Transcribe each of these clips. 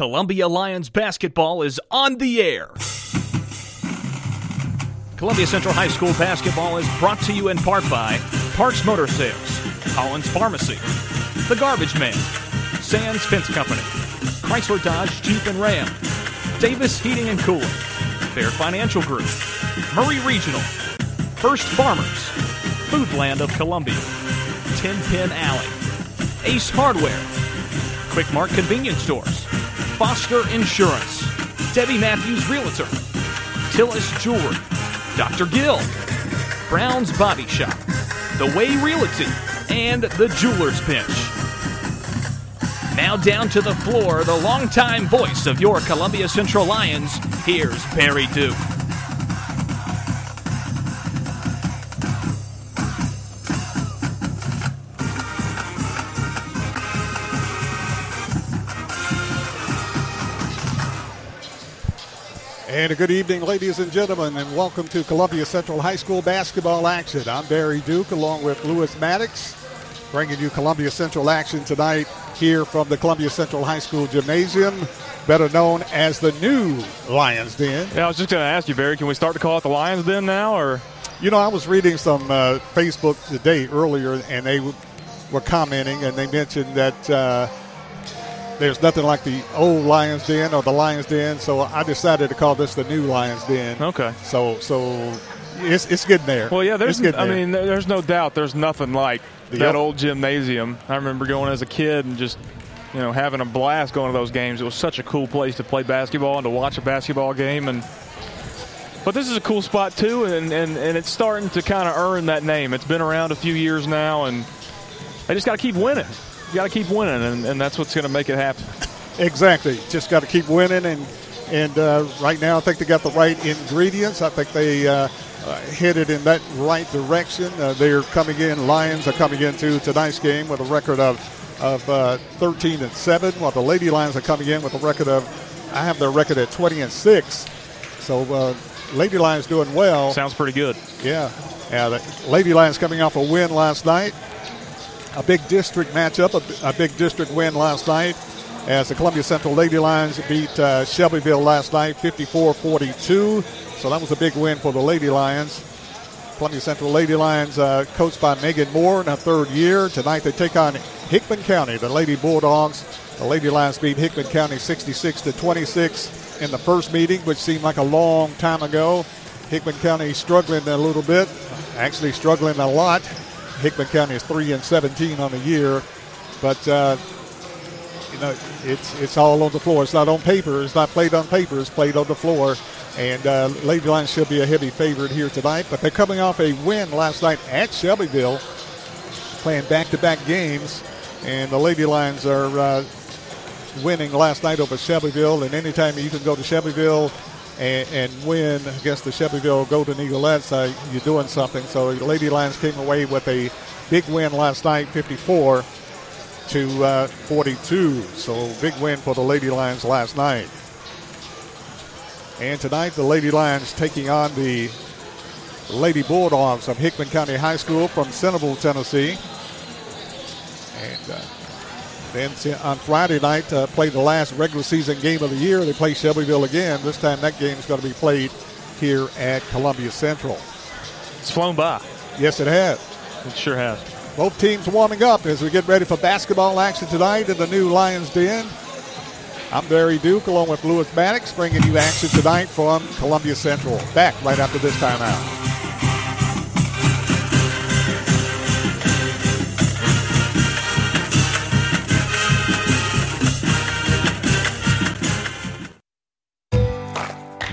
Columbia Lions basketball is on the air. Columbia Central High School basketball is brought to you in part by Parks Motor Sales, Collins Pharmacy, The Garbage Man, Sands Fence Company, Chrysler Dodge Jeep and Ram, Davis Heating and Cooling, Fair Financial Group, Maury Regional, First Farmers, Foodland of Columbia, Ten Pin Alley, Ace Hardware, Quick Mart Convenience Stores, Foster Insurance, Debbie Matthews Realtor, Tillis Jewelry, Dr. Gill, Brown's Body Shop, The Way Realty, and The Jeweler's Bench. Now down to the floor, the longtime voice of your Columbia Central Lions, here's Barry Duke. And a good evening, ladies and gentlemen, and welcome to Columbia Central High School basketball action. I'm Barry Duke along with Lewis Maddox, bringing you Columbia Central action tonight here from the Columbia Central High School Gymnasium, better known as the new Lions Den. Yeah, I was just going to ask you, Barry, can we start to call it the Lions Den now, or? You know, I was reading some uh, Facebook today earlier, and they w- were commenting, and they mentioned that. Uh, there's nothing like the old Lions Den or the Lions Den, so I decided to call this the new Lions Den. Okay. So so it's it's getting there. Well, yeah, there's. Getting I mean, there's no doubt. There's nothing like The that old- old gymnasium. I remember going as a kid and just, you know, having a blast going to those games. It was such a cool place to play basketball and to watch a basketball game. And but this is a cool spot too, and and, and it's starting to kind of earn that name. It's been around a few years now, and they just got to keep winning. You got to keep winning, and, and that's what's going to make it happen. Exactly. Just got to keep winning, and and uh, right now I think they got the right ingredients. I think they uh, uh, headed in that right direction. Uh, they're coming in. Lions are coming into tonight's game with a record of of uh, 13 and seven, while the Lady Lions are coming in with a record of I have their record at 20 and six. So uh, Lady Lions doing well. Sounds pretty good. Yeah. Yeah, the Lady Lions coming off a win last night. A big district matchup, a, a big district win last night as the Columbia Central Lady Lions beat uh, Shelbyville last night 54 42. So that was a big win for the Lady Lions. Columbia Central Lady Lions, uh, coached by Megan Moore in her third year. Tonight they take on Hickman County, the Lady Bulldogs. The Lady Lions beat Hickman County 66 to 26 in the first meeting, which seemed like a long time ago. Hickman County struggling a little bit, actually struggling a lot. Hickman County is three and 17 on the year, but uh, you know it's it's all on the floor. It's not on paper. It's not played on paper. It's played on the floor. And uh, Lady Lions should be a heavy favorite here tonight, but they're coming off a win last night at Shelbyville, playing back-to-back games, and the Lady Lions are uh, winning last night over Shelbyville. And anytime you can go to Shelbyville and, and win against the Shelbyville Golden Eaglettes, uh, you're doing something. So Lady Lions came away with a big win last night, 54 to uh, 42. So big win for the Lady Lions last night. And tonight, the Lady Lions taking on the Lady Bulldogs of Hickman County High School from Centerville, Tennessee. And uh, then on Friday night, uh, play the last regular season game of the year. They play Shelbyville again. This time, that game is going to be played here at Columbia Central. It's flown by. Yes, it has. It sure has. Both teams warming up as we get ready for basketball action tonight in the new Lions Den. I'm Barry Duke along with Lewis Maddox bringing you action tonight from Columbia Central. Back right after this timeout.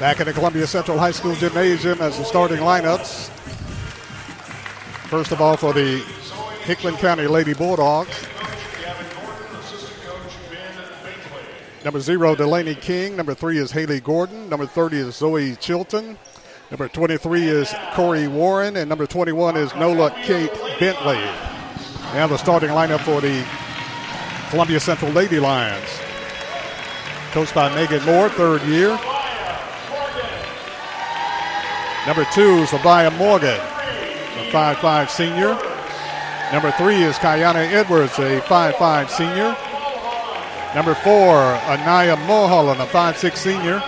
Back in the Columbia Central High School Gymnasium as the starting lineups. First of all, for the Hickman County Lady Bulldogs. Number zero, Delaney King. Number three is Haley Gordon. Number 30 is Zoe Chilton. Number 23 is Corey Warren. And number 21 is Nola Kate Bentley. Now the starting lineup for the Columbia Central Lady Lions. Coached by Megan Moore, third year. Number two is Abaya Morgan, a 5'5 senior. Number three is Kayana Edwards, a 5'5 senior. Number four, Anaya Mulholland, a 5'6 senior.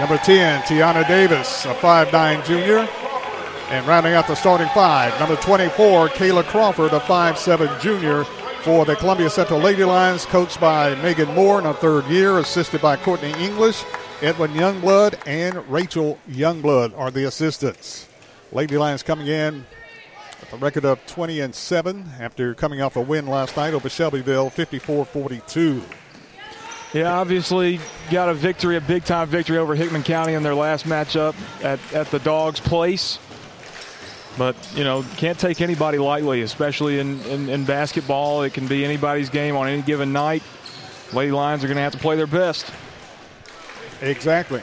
Number 10, Tiana Davis, a 5'9 junior. And rounding out the starting five, number 24, Kayla Crawford, a 5'7 junior for the Columbia Central Lady Lions, coached by Megan Moore in her third year, assisted by Courtney English. Edwin Youngblood and Rachel Youngblood are the assistants. Lady Lions coming in with a record of 20 and 7 after coming off a win last night over Shelbyville 54 42. Yeah, obviously got a victory, a big time victory over Hickman County in their last matchup at, at the Dogs' place. But, you know, can't take anybody lightly, especially in, in, in basketball. It can be anybody's game on any given night. Lady Lions are going to have to play their best. Exactly.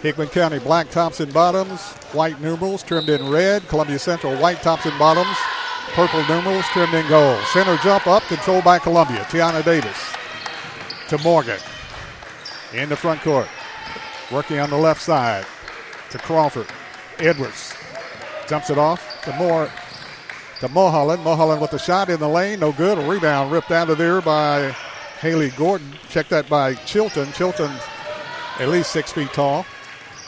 Hickman County black tops and bottoms, white numerals trimmed in red. Columbia Central white tops and bottoms, purple numerals trimmed in gold. Center jump up, controlled by Columbia. Tiana Davis to Morgan in the front court. Working on the left side to Crawford. Edwards jumps it off to Moore to Mulholland. Mulholland with the shot in the lane, no good. A rebound ripped out of there by Haley Gordon. Check that by Chilton. Chilton at least six feet tall.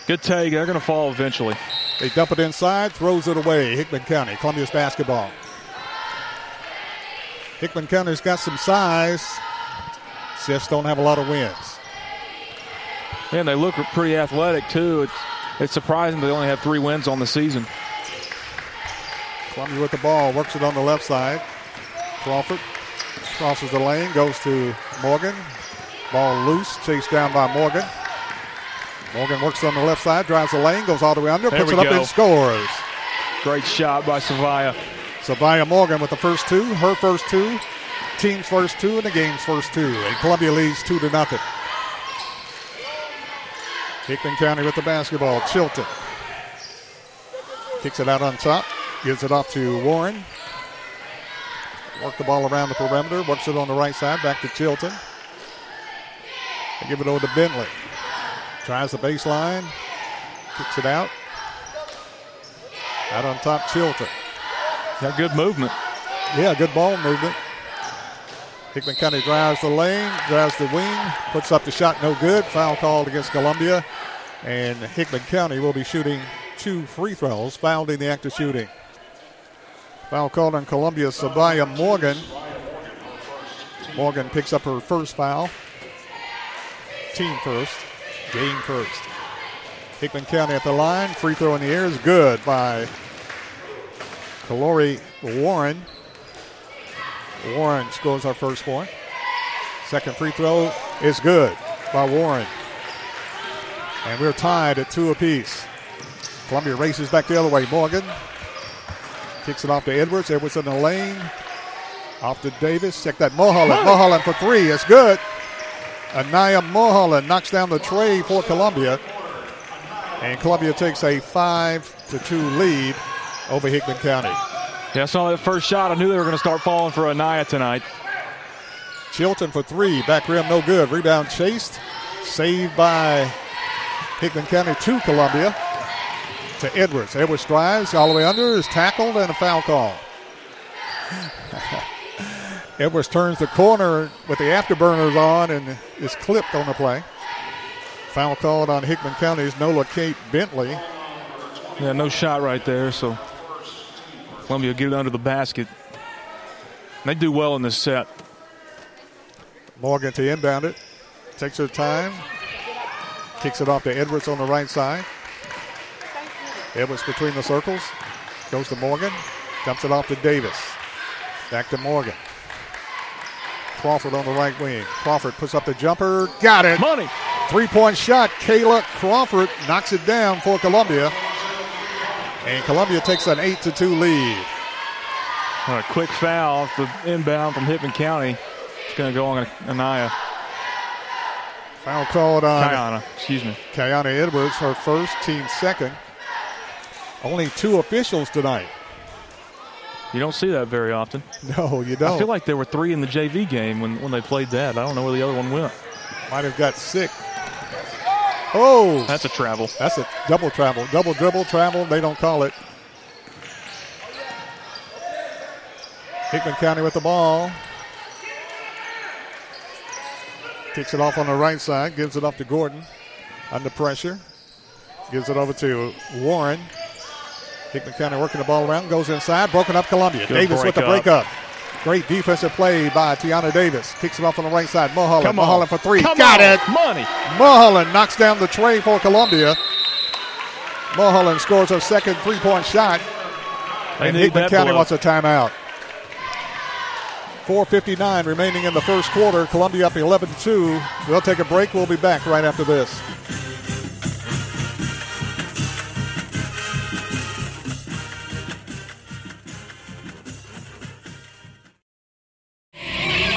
Good take. They're going to fall eventually. They dump it inside, throws it away. Hickman County, Columbia's basketball. Hickman County's got some size, just don't have a lot of wins. Man, they look pretty athletic too. It's it's surprising they only have three wins on the season. Columbia with the ball, works it on the left side. Crawford crosses the lane, goes to Morgan. Ball loose, chased down by Morgan. Morgan works on the left side, drives the lane, goes all the way under, There puts it up go. and scores. Great shot by Savaya. Savaya Morgan with the first two, her first two, team's first two, and the game's first two. And Columbia leads two to nothing. Hickman County with the basketball. Chilton kicks it out on top, gives it off to Warren. Work the ball around the perimeter, works it on the right side, back to Chilton. They give it over to Bentley. Tries the baseline, kicks it out. Out on top, Chilton. Got good movement. Yeah, good ball movement. Hickman County drives the lane, drives the wing, puts up the shot, no good. Foul called against Columbia. And Hickman County will be shooting two free throws, fouled in the act of shooting. Foul called on Columbia, Sabaya Morgan. Morgan picks up her first foul. Team first, game first. Hickman County at the line, free throw in the air is good by Kalori Warren. Warren scores our first point. Second free throw is good by Warren. And we're tied at two apiece. Columbia races back the other way. Morgan kicks it off to Edwards. Edwards in the lane. Off to Davis. Check that. Mulholland. Mulholland for three. It's good. Anaya Mulholland knocks down the tray for Columbia. And Columbia takes a five to two lead over Hickman County. Yeah, I saw that first shot. I knew they were going to start falling for Anaya tonight. Chilton for three. Back rim, no good. Rebound chased. Saved by Hickman County to Columbia. To Edwards. Edwards drives all the way under, is tackled, and a foul call. Edwards turns the corner with the afterburners on and is clipped on the play. Foul called on Hickman County's Nola Kate Bentley. Yeah, no shot right there. So Columbia get it under the basket. They do well in this set. Morgan to inbound it. Takes her time. Kicks it off to Edwards on the right side. Edwards between the circles. Goes to Morgan. Dumps it off to Davis. Back to Morgan. Crawford on the right wing. Crawford puts up the jumper. Got it. Money. Three point shot. Kayla Crawford knocks it down for Columbia. And Columbia takes an 8 to 2 lead. A quick foul off the inbound from Hickman County. It's going to go on Anaya. Foul called on Kayana, excuse me. Kayana Edwards, her first, team second. Only two officials tonight. You don't see that very often. No, you don't. I feel like there were three in the JV game when, when they played that. I don't know where the other one went. Might have got sick. Oh, That's a travel. that's a double travel. Double dribble, travel, they don't call it. Hickman County with the ball. Kicks it off on the right side, gives it off to Gordon. Under pressure. Gives it over to Warren. Hickman County working the ball around, goes inside, broken up Columbia. Good Davis with the break breakup. Great defensive play by Tiana Davis. Kicks it off on the right side. Mulholland. Mulholland for three. Come Got on. it. Money. Mulholland knocks down the tray for Columbia. Mulholland scores her second three point shot. They and Hickman County blow. wants a timeout. 4.59 remaining in the first quarter. Columbia up 11 2. We'll take a break. We'll be back right after this.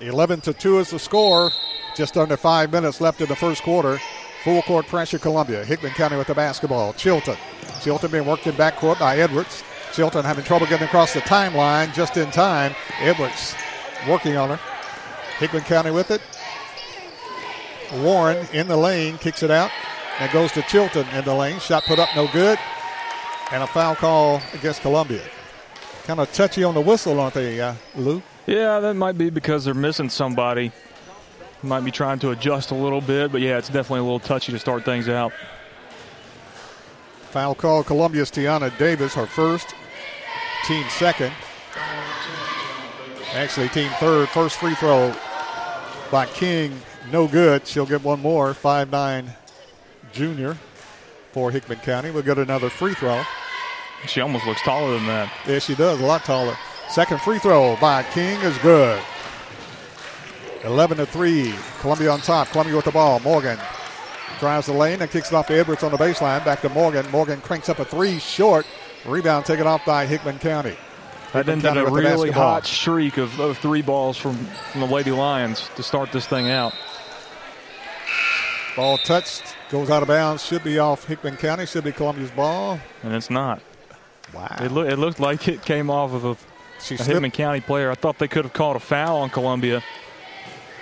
11 to 2 is the score. Just under five minutes left in the first quarter. Full court pressure, Columbia. Hickman County with the basketball. Chilton. Chilton being worked in backcourt by Edwards. Chilton having trouble getting across the timeline just in time. Edwards working on her. Hickman County with it. Warren in the lane, kicks it out, and goes to Chilton in the lane. Shot put up, no good. And a foul call against Columbia. Kind of touchy on the whistle, aren't they, uh? Yeah, that might be because they're missing somebody. Might be trying to adjust a little bit, but yeah, it's definitely a little touchy to start things out. Foul call Columbia's Tiana Davis, her first, team second. Actually, team third. First free throw by King, no good. She'll get one more. Five-nine junior for Hickman County. We'll get another free throw. She almost looks taller than that. Yeah, she does, a lot taller. Second free throw by King is good. 11 to 3. Columbia on top. Columbia with the ball. Morgan drives the lane and kicks it off to Edwards on the baseline. Back to Morgan. Morgan cranks up a three short. Rebound taken off by Hickman County. That ended a really hot streak of, of, three balls from, from the Lady Lions to start this thing out. Ball touched, goes out of bounds. Should be off Hickman County. Should be Columbia's ball. And it's not. Wow. It, lo- it looked like it came off of a, a Hickman County player. I thought they could have called a foul on Columbia,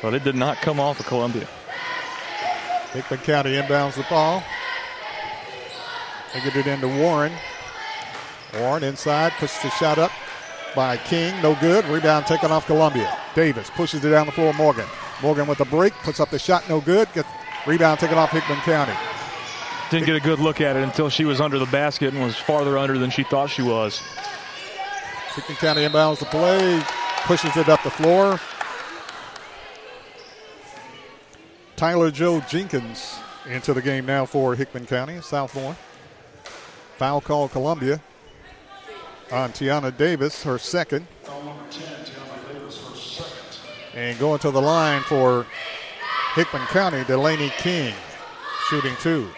but it did not come off of Columbia. Hickman County inbounds the ball. They get it into Warren. Warren inside, pushes the shot up by King. No good. Rebound taken off Columbia. Davis pushes it down the floor. Morgan. Morgan with the break. Puts up the shot. No good. Gets rebound taken off Hickman County. Didn't get a good look at it until she was under the basket and was farther under than she thought she was. Hickman County inbounds the play. Pushes it up the floor. Tyler Joe Jenkins into the game now for Hickman County, Southmore. Foul call Columbia on Tiana Davis, her second. And going to the line for Hickman County, Delaney King, shooting two.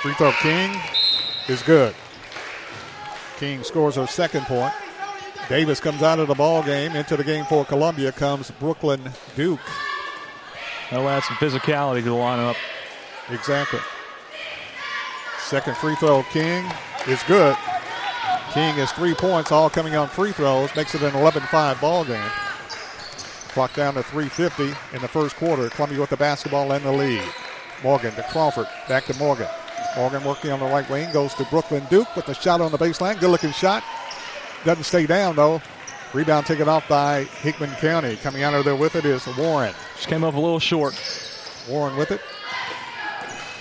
Free throw King is good. King scores her second point. Davis comes out of the ball game. Into the game for Columbia comes Brooklyn Duke. That'll add some physicality to the lineup. Exactly. Second free throw, King is good. King has three points, all coming on free throws, makes it an 11-5 ball game. Clock down to 3:50 in the first quarter. Columbia with the basketball and the lead. Morgan to Crawford, back to Morgan. Morgan working on the right wing, goes to Brooklyn Duke with the shot on the baseline. Good looking shot. Doesn't stay down though. Rebound taken off by Hickman County. Coming out of there with it is Warren. Just came up a little short. Warren with it.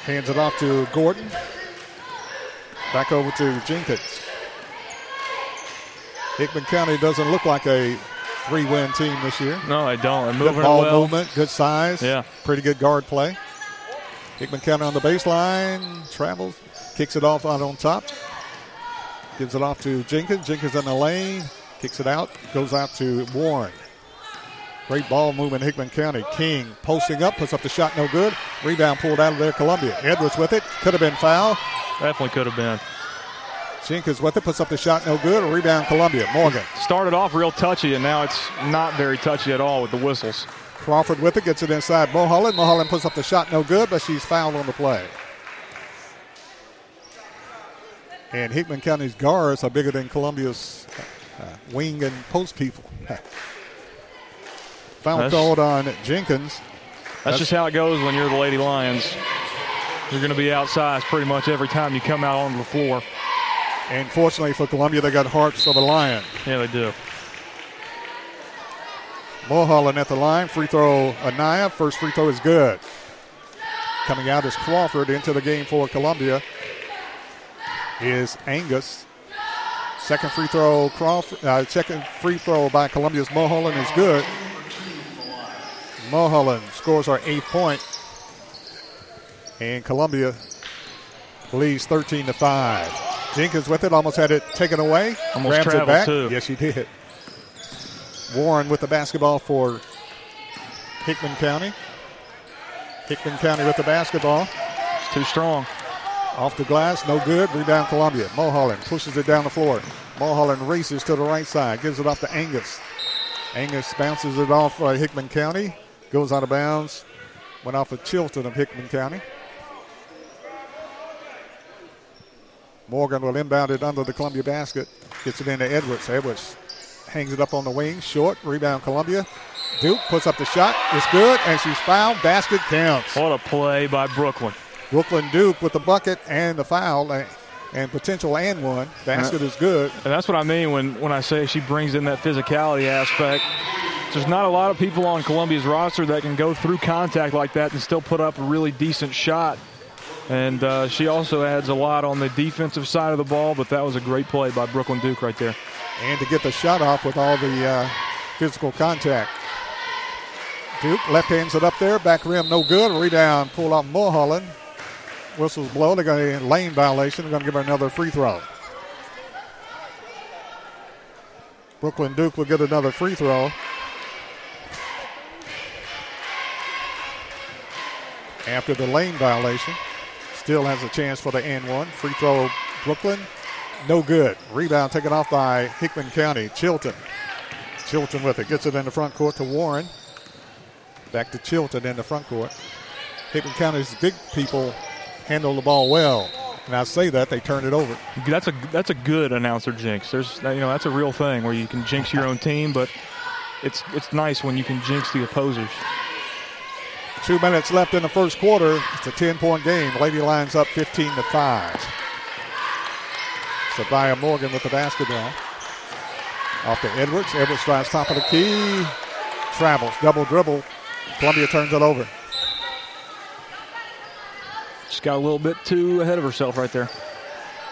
Hands it off to Gordon. Back over to Jenkins. Hickman County doesn't look like a three-win team this year. No, they don't. They're moving good ball well. movement, good size. Yeah. Pretty good guard play. Hickman County on the baseline, travels, kicks it off out on top. Gives it off to Jenkins. Jenkins in the lane, kicks it out, goes out to Warren. Great ball movement, Hickman County. King posting up, puts up the shot, no good. Rebound pulled out of there, Columbia. Edwards with it, could have been foul. Definitely could have been. Jenkins with it, puts up the shot, no good. A rebound, Columbia. Morgan. Started off real touchy, and now it's not very touchy at all with the whistles. Crawford with it, gets it inside Mulholland. Mulholland puts up the shot, no good, but she's fouled on the play. And Hickman County's guards are bigger than Columbia's uh, wing and post people. Foul That's- called on Jenkins. That's, just how it goes when you're the Lady Lions. You're going to be outsized pretty much every time you come out onto the floor. And fortunately for Columbia, they got hearts of a lion. Yeah, they do. Mulholland at the line. Free throw, Anaya. First free throw is good. Coming out is Crawford into the game for Columbia is Angus. Second free throw, Crawford. Uh, second free throw by Columbia's Mulholland is good. Mulholland scores our eighth point, and Columbia leads 13 to five. Jenkins with it, almost had it taken away. Almost Grabs it back. too. Yes, he did. Warren with the basketball for Hickman County. Hickman County with the basketball. It's too strong. Off the glass, no good. Rebound Columbia. Mulholland pushes it down the floor. Mulholland races to the right side, gives it off to Angus. Angus bounces it off uh, Hickman County, goes out of bounds. Went off of Chilton of Hickman County. Morgan will inbound it under the Columbia basket. Gets it into Edwards. Edwards hangs it up on the wing. Short. Rebound Columbia. Duke puts up the shot. It's good, and she's fouled. Basket counts. What a play by Brooklyn. Brooklyn Duke with the bucket and the foul and, potential and one. Basket is good. And that's what I mean when, when I say she brings in that physicality aspect. There's not a lot of people on Columbia's roster that can go through contact like that and still put up a really decent shot. And uh, she also adds a lot on the defensive side of the ball, but that was a great play by Brooklyn Duke right there. And to get the shot off with all the uh, physical contact. Duke left hands it up there, back rim no good. Rebound pull off Mulholland. Whistles blow. They're going to lane violation. They're going to give her another free throw. Brooklyn Duke will get another free throw. After the lane violation, still has a chance for the N one. Free throw, Brooklyn, no good. Rebound taken off by Hickman County. Chilton. Chilton with it. Gets it in the front court to Warren. Back to Chilton in the front court. Hickman County's big people handle the ball well. And I say that they turn it over. That's a that's a good announcer jinx. There's you know that's a real thing where you can jinx your own team, but it's it's nice when you can jinx the opposers. Two minutes left in the first quarter. It's a 10 point game. Lady Lions up 15 to 5. Sabaya Morgan with the basketball. Off to Edwards. Edwards drives top of the key. Travels. Double dribble. Columbia turns it over. She's got a little bit too ahead of herself right there.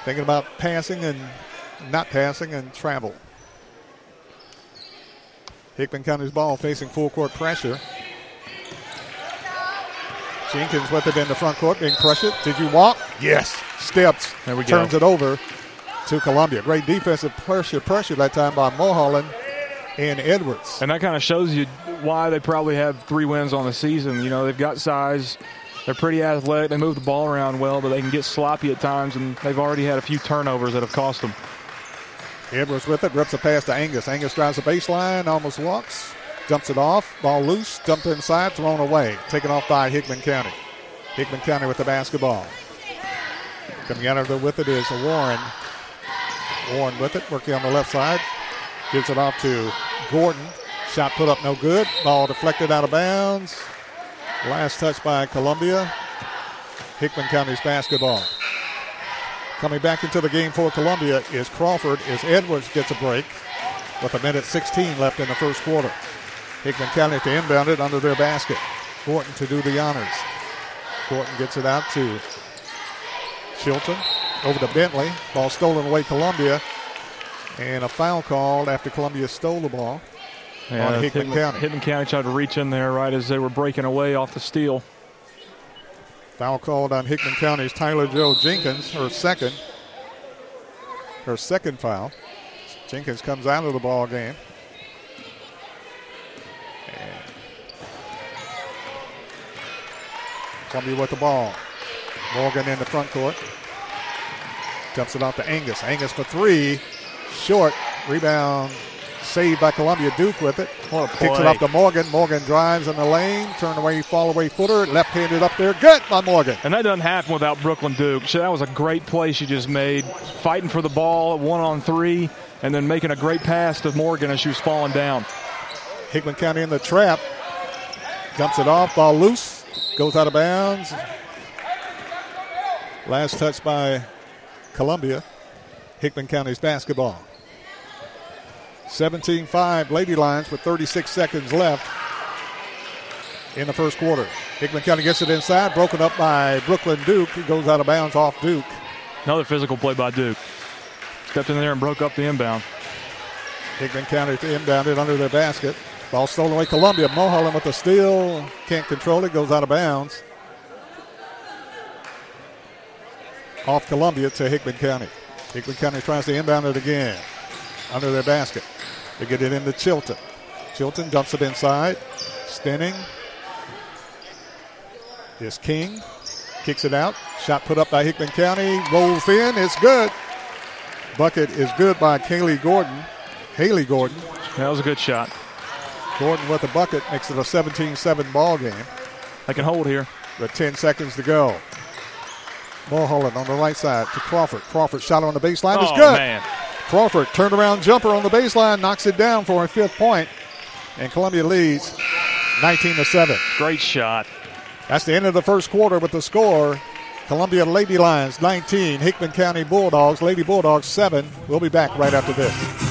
Thinking about passing and not passing and travel. Hickman County's ball facing full court pressure. Jenkins with it in the front court, being pressured. Did you walk? Yes. Steps. There we go. Turns it over to Columbia. Great defensive pressure, pressure that time by Mulholland and Edwards. And that kind of shows you why they probably have three wins on the season. You know, they've got size. They're pretty athletic. They move the ball around well, but they can get sloppy at times, and they've already had a few turnovers that have cost them. Edwards with it, rips a pass to Angus. Angus drives the baseline, almost walks, dumps it off, ball loose, dumped inside, thrown away. Taken off by Hickman County. Hickman County with the basketball. Coming out of there with it is Warren. Warren with it, working on the left side. Gives it off to Gordon. Shot put up no good. Ball deflected out of bounds. Last touch by Columbia. Hickman County's basketball. Coming back into the game for Columbia is Crawford as Edwards gets a break with a minute 16 left in the first quarter. Hickman County to inbound it under their basket. Gordon to do the honors. Gordon gets it out to Chilton. Over to Bentley. Ball stolen away Columbia. And a foul called after Columbia stole the ball on Hickman, County. Hickman County tried to reach in there right as they were breaking away off the steal. Foul called on Hickman County's Tyler Joe Jenkins, her second. Her second foul. Jenkins comes out of the ball game. Columbia with the ball. Morgan in the front court. Dumps it off to Angus. Angus for three. Short. Rebound saved by Columbia. Duke with it. Oh, Kicks it play. off to Morgan. Morgan drives in the lane. Turn away, fall away footer. Left handed up there. Good by Morgan. And that doesn't happen without Brooklyn Duke. She- That was a great play she just made, fighting for the ball one on three, and then making a great pass to Morgan as she was falling down. Hickman County in the trap. Dumps it off. Ball loose. Goes out of bounds. Last touch by Columbia. Hickman County's basketball. 17 5 Lady Lions with 36 seconds left in the first quarter. Hickman County gets it inside. Broken up by Brooklyn Duke. He goes out of bounds off Duke. Another physical play by Duke. Stepped in there and broke up the inbound. Hickman County to inbound it under their basket. Ball stolen away. Columbia. Mulholland with the steal. Can't control it. Goes out of bounds. Off Columbia to Hickman County. Hickman County tries to inbound it again. Under their basket. They get it into Chilton. Chilton dumps it inside. Spinning. Is King. Kicks it out. Shot put up by Hickman County. Rolls in. It's good. Bucket is good by Kaylee Gordon. Haley Gordon. That was a good shot. Gordon with the bucket makes it a 17-7 ball game. They can hold here. With 10 seconds to go. Mulholland on the right side to Crawford. Crawford shot on the baseline is Oh, good. man. Crawford turnaround jumper on the baseline knocks it down for a fifth and Columbia leads 19 to 7. Great shot. That's the end of the first quarter with the score. Columbia Lady Lions 19, Hickman County Bulldogs, Lady Bulldogs 7. We'll be back right after this.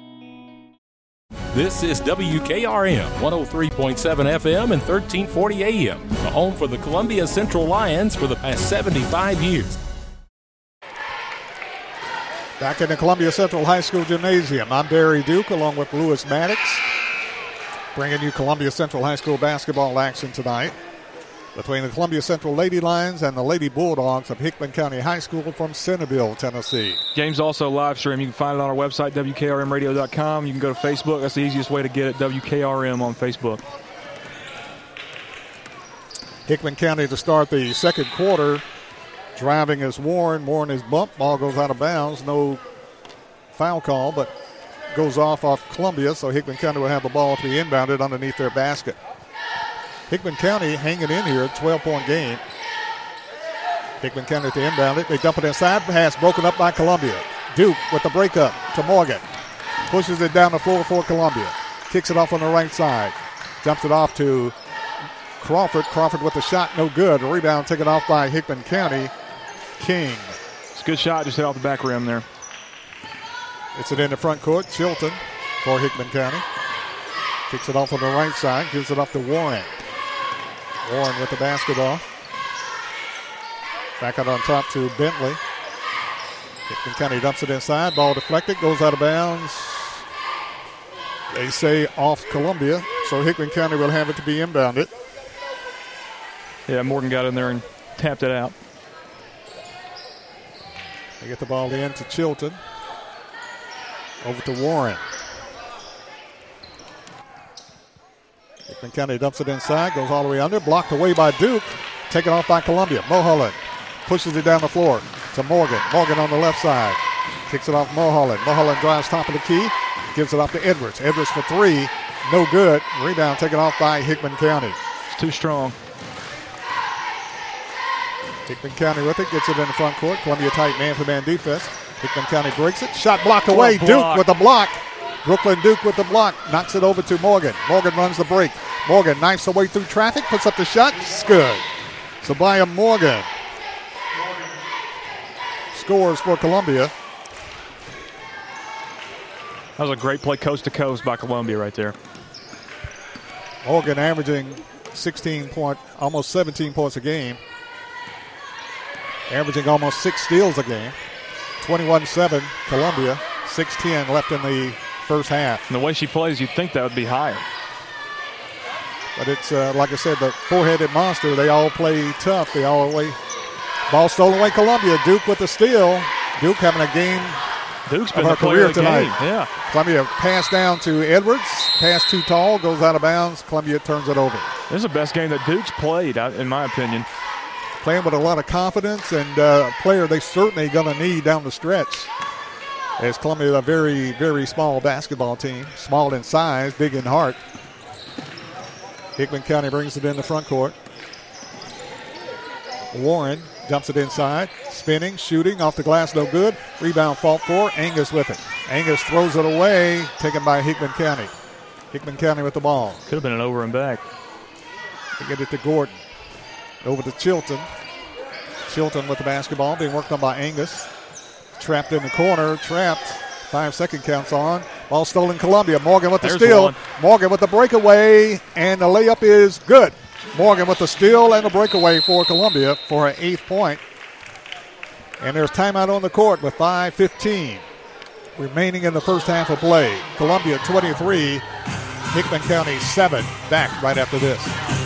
This is WKRM 103.7 FM and 1340 AM, the home for the Columbia Central Lions for the past 75 years. Back in the Columbia Central High School Gymnasium, I'm Barry Duke along with Lewis Maddox, bringing you Columbia Central High School basketball action tonight between the Columbia Central Lady Lions and the Lady Bulldogs of Hickman County High School from Centerville, Tennessee. Game's also live stream. You can find it on our website, WKRMradio.com. You can go to Facebook. That's the easiest way to get it, WKRM on Facebook. Hickman County to start the second quarter. Driving is Warren. Warren is bumped. Ball goes out of bounds. No foul call, but goes off off Columbia, so Hickman County will have the ball to be inbounded underneath their basket. Hickman County hanging in here, 12 point game. Hickman County to inbound it. They dump it inside. Pass broken up by Columbia. Duke with the breakup to Morgan. Pushes it down the floor for Columbia. Kicks it off on the right side. Jumps it off to Crawford. Crawford with the shot, no good. Rebound taken off by Hickman County. King. It's a good shot, just hit off the back rim there. It's it in the front court. Chilton for Hickman County. Kicks it off on the right side. Gives it off to Warren. Warren with the basketball. Back out on top to Bentley. Hickman County dumps it inside. Ball deflected. Goes out of bounds. They say off Columbia. So Hickman County will have it to be inbounded. Yeah, Morgan got in there and tapped it out. They get the ball in to Chilton. Over to Warren. Hickman County dumps it inside, goes all the way under, blocked away by Duke, taken off by Columbia. Mulholland pushes it down the floor to Morgan. Morgan on the left side. Kicks it off Mulholland. Mulholland drives top of the key, gives it off to Edwards. Edwards for three, no good. Rebound taken off by Hickman County. It's too strong. Hickman County with it, gets it in the front court. Columbia tight man for man defense. Hickman County breaks it. Shot blocked away. Duke with the block. Brooklyn Duke with the block. Knocks it over to Morgan. Morgan runs the break. Morgan knifes away through traffic. Puts up the shot. It's good. Sabaya Morgan scores for Columbia. That was a great play coast to coast by Columbia right there. Morgan averaging 16 point, almost 17 points a game. Averaging almost six steals a game. 21 7, Columbia. 6 10 left in the first half. And the way she plays, you'd think that would be higher. But it's, uh, like I said, the four headed monster. They all play tough. They all away. Ball stolen away, Columbia. Duke with the steal. Duke having a game Duke's of been her career of tonight. game. Yeah. Columbia pass down to Edwards. Pass too tall, goes out of bounds. Columbia turns it over. This is the best game that Duke's played, in my opinion. Playing with a lot of confidence and uh, a player they certainly going to need down the stretch. As Columbia, a very, very small basketball team, small in size, big in heart. Hickman County brings it in the front court. Warren dumps it inside, spinning, shooting off the glass, no good. Rebound fought for. Angus with it. Angus throws it away, taken by Hickman County. Hickman County with the ball. Could have been an over and back. They get it to Gordon. Over to Chilton. Chilton with the basketball, being worked on by Angus. Trapped in the corner, trapped. Five second counts on. Ball stolen Columbia. Morgan with the There's steal. one. Morgan with the breakaway, and the layup is good. Morgan with the steal and the breakaway for Columbia for an eighth point. And there's timeout on the court with 5.15 remaining in the first half of play. Columbia 23, Hickman County 7. Back right after this.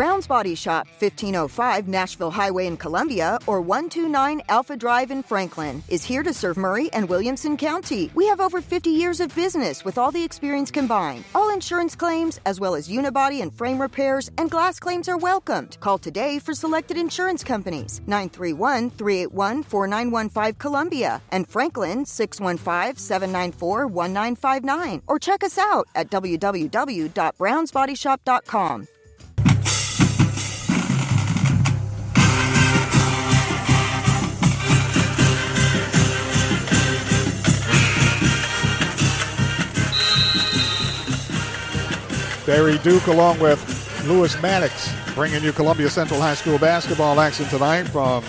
Brown's Body Shop, 1505 Nashville Highway in Columbia or 129 Alpha Drive in Franklin, is here to serve Maury and Williamson County. We have over 50 years of business with all the experience combined. All insurance claims, as well as unibody and frame repairs, and glass claims are welcomed. Call today for selected insurance companies 931 381 4915 Columbia and Franklin 615 794 1959. Or check us out at www.brownsbodyshop.com. Barry Duke along with Lewis Maddox bringing you Columbia Central High School basketball action tonight from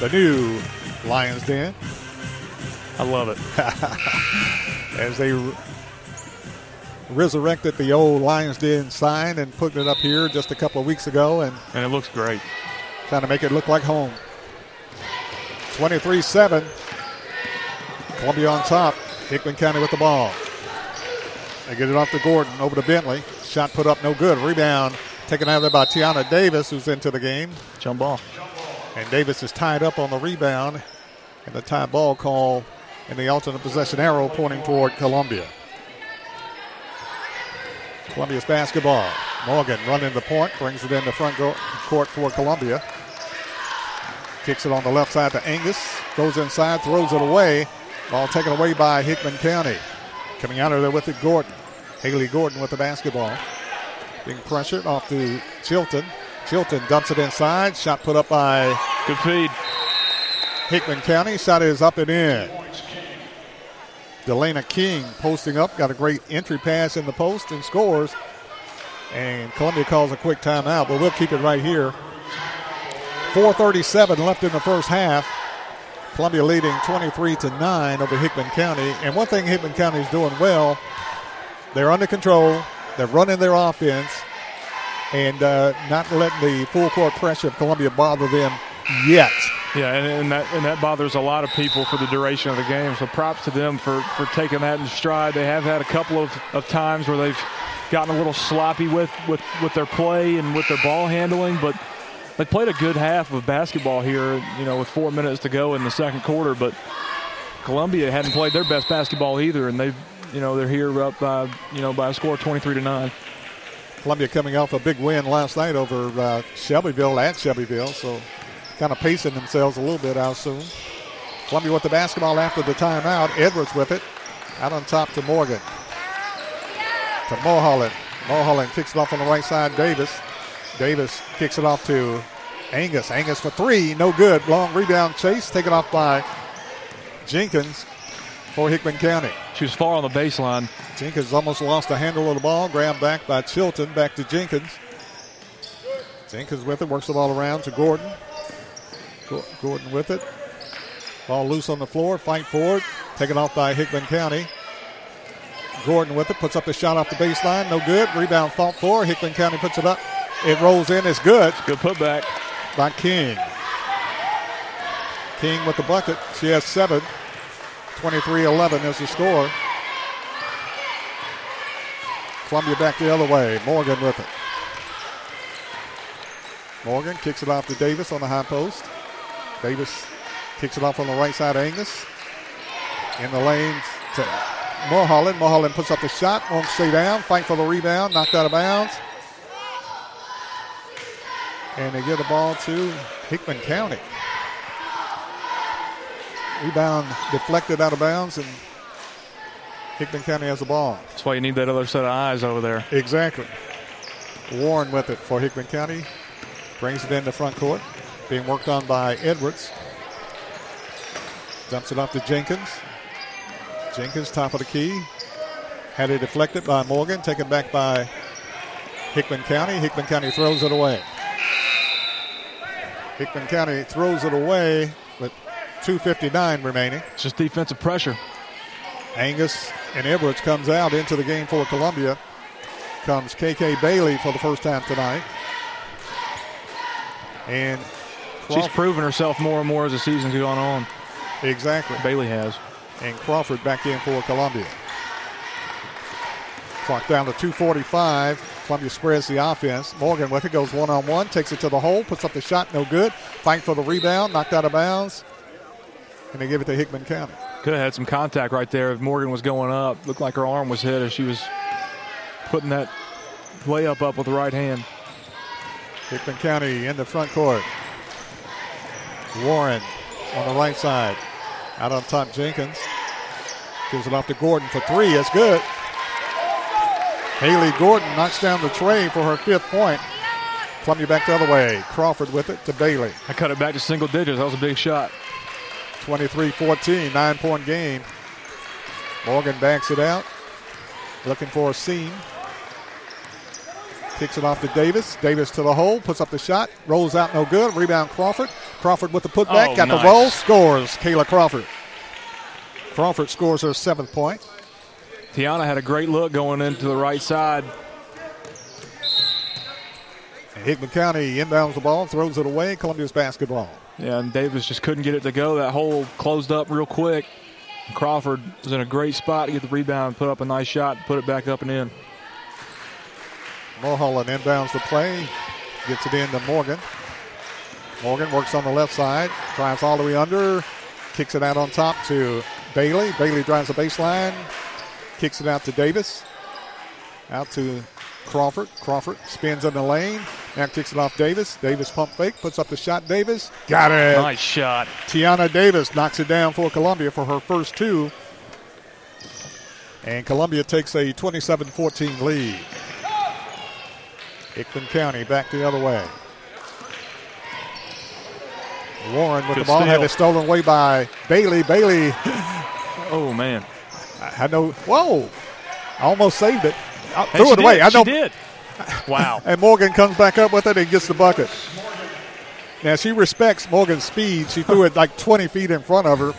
the new Lions Den. I love it. As they resurrected the old Lions Den sign and put it up here just a couple of weeks ago and and it looks great. Trying to make it look like home. 23-7. Columbia on top. Hickman County with the ball. They get it off to Gordon over to Bentley. Shot put up no good. Rebound taken out of there by Tiana Davis, who's into the game. Jump ball. And Davis is tied up on the rebound. And the tie ball call and the alternate possession arrow pointing toward Columbia. Columbia's basketball. Morgan running the point, brings it in the front court for Columbia. Kicks it on the left side to Angus. Goes inside, throws it away. Ball taken away by Hickman County. Coming out of there with it, Gordon. Haley Gordon with the basketball. Being pressured off to Chilton. Chilton dumps it inside. Shot put up by Good feed. Hickman County. Shot is up and in. Delana King posting up. Got a great entry pass in the post and scores. And Columbia calls a quick timeout, but we'll keep it right here. 4.37 left in the first half. Columbia leading 23 to 9 over Hickman County. And one thing Hickman County is doing well, they're under control, they're running their offense, and uh, not letting the full court pressure of Columbia bother them yet. Yeah, and, and that and that bothers a lot of people for the duration of the game. So props to them for, for taking that in stride. They have had a couple of, of times where they've gotten a little sloppy with, with, with their play and with their ball handling, but they played a good half of basketball here, you know, with four minutes to go in the second quarter. But Columbia hadn't played their best basketball either, and they've you know they're here up by you know by a score of 23 to nine. Columbia coming off a big win last night over uh, Shelbyville at Shelbyville, so kind of pacing themselves a little bit, out soon. Columbia with the basketball after the timeout. Edwards with it. Out on top to Morgan. To Mulholland. Mulholland kicks it off on the right side. Davis. Davis kicks it off to Angus. Angus for three. No good. Long rebound chase. Taken off by Jenkins for Hickman County. She was far on the baseline. Jenkins almost lost the handle of the ball. Grabbed back by Chilton. Back to Jenkins. Jenkins with it. Works the ball around to Gordon. Gordon with it. Ball loose on the floor. Fight forward. Taken off by Hickman County. Gordon with it. Puts up the shot off the baseline. No good. Rebound fought for. Hickman County puts it up. It rolls in. It's good. Good putback. By King. King with the bucket. She has seven. 23 11 is the score. Columbia back the other way. Morgan with it. Morgan kicks it off to Davis on the high post. Davis kicks it off on the right side of Angus. In the lane to Mulholland. Mulholland puts up the shot, won't stay down, fight for the rebound, knocked out of bounds. And they give the ball to Hickman County. Rebound deflected out of bounds, and Hickman County has the ball. That's why you need that other set of eyes over there. Exactly. Warren with it for Hickman County. Brings it in the front court. Being worked on by Edwards. Dumps it off to Jenkins. Jenkins, top of the key. Had it deflected by Morgan. Taken back by Hickman County. Hickman County throws it away. Hickman County throws it away 2.59 remaining. It's just defensive pressure. Angus and Edwards comes out into the game for Columbia. Comes KK Bailey for the first time tonight. And Crawford. she's proven herself more and more as the season's gone on. Exactly. Bailey has. And Crawford back in for Columbia. Clock down to 245. Columbia spreads the offense. Morgan with it goes one on one, takes it to the hole, puts up the shot, no good. Fight for the rebound, knocked out of bounds. And they give it to Hickman County. Could have had some contact right there if Morgan was going up. Looked like her arm was hit as she was putting that layup up with the right hand. Hickman County in the front court. Warren on the right side. Out on top, Jenkins. Gives it off to Gordon for three. It's good. Haley Gordon knocks down the tray for her fifth point. Columbia back the other way. Crawford with it to Bailey. I cut it back to single digits. That was a big shot. 23 14, nine point game. Morgan backs it out. Looking for a seam. Kicks it off to Davis. Davis to the hole, puts up the shot, rolls out no good. Rebound Crawford. Crawford with the putback, Oh, got nice. the roll, scores. Kayla Crawford. Crawford scores her seventh point. Tiana had a great look going into the right side. Hickman County inbounds the ball, throws it away. Columbia's basketball. Yeah, and Davis just couldn't get it to go. That hole closed up real quick. Crawford was in a great spot to get the rebound, put up a nice shot, put it back up and in. Mulholland inbounds the play, gets it in to Morgan. Morgan works on the left side, drives all the way under, kicks it out on top to Bailey. Bailey drives the baseline, kicks it out to Davis. Out to Crawford. Crawford spins in the lane. Now kicks it off Davis. Davis pump fake, puts up the shot. Davis got it. Nice shot. Tiana Davis knocks it down for Columbia for her first two. And Columbia takes a 27 14 lead. Hickman County back the other way. Warren with Good the ball had steal. it stolen away by Bailey. Bailey Oh, man. had no. Whoa! I almost saved it. I threw she it away. did. I She know. did. Wow. And Morgan comes back up with it and gets the bucket. Now she respects Morgan's speed. She threw it like 20 feet in front of her,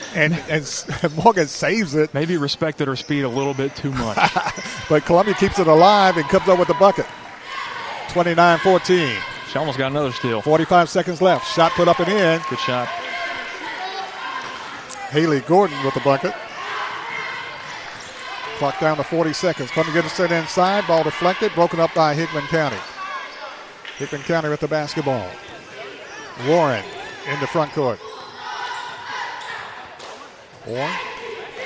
and and Morgan saves it. Maybe respected her speed a little bit too much. But Columbia keeps it alive and comes up with the bucket. 29-14. she almost got another steal. 45 seconds left. Shot put up and in. Good shot. Haley Gordon with the bucket. Clock down to 40 seconds. Columbia gets it set inside. Ball deflected. Broken up by Hickman County. Hickman County with the basketball. Warren in the front court. Warren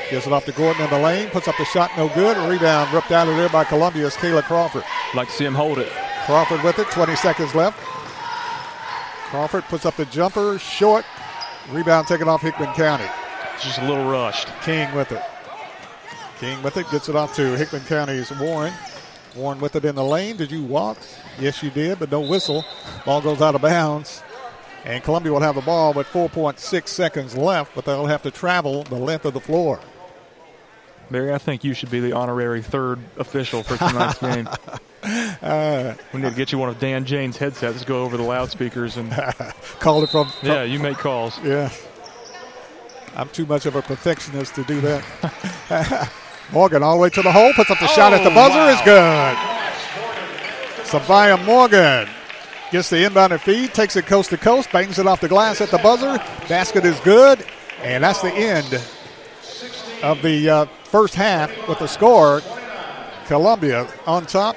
gives it off to Gordon in the lane. Puts up the shot. No good. Rebound ripped out of there by Columbia's Kayla Crawford. Like to see him hold it. Crawford with it. 20 seconds left. Crawford puts up the jumper. Short. Rebound taken off Hickman County. Just a little rushed. King with it. King with it. Gets it off to Hickman County's Warren. Warren with it in the lane. Did you walk? Yes, you did, but no whistle. Ball goes out of bounds. And Columbia will have the ball with 4.6 seconds left, but they'll have to travel the length of the floor. Barry, I think you should be the honorary third official for tonight's game. Uh, We need to get you one of Dan Jane's headsets go over the loudspeakers and call it from. yeah, you make calls. Yeah. I'm too much of a perfectionist to do that. Morgan all the way to the hole, puts up the shot at the Oh, buzzer, wow. is good. Sabaya Morgan gets the inbounded feed, takes it coast to coast, bangs it off the glass at the buzzer. Basket is good, and that's the end of the uh, first half with the score. Columbia on top,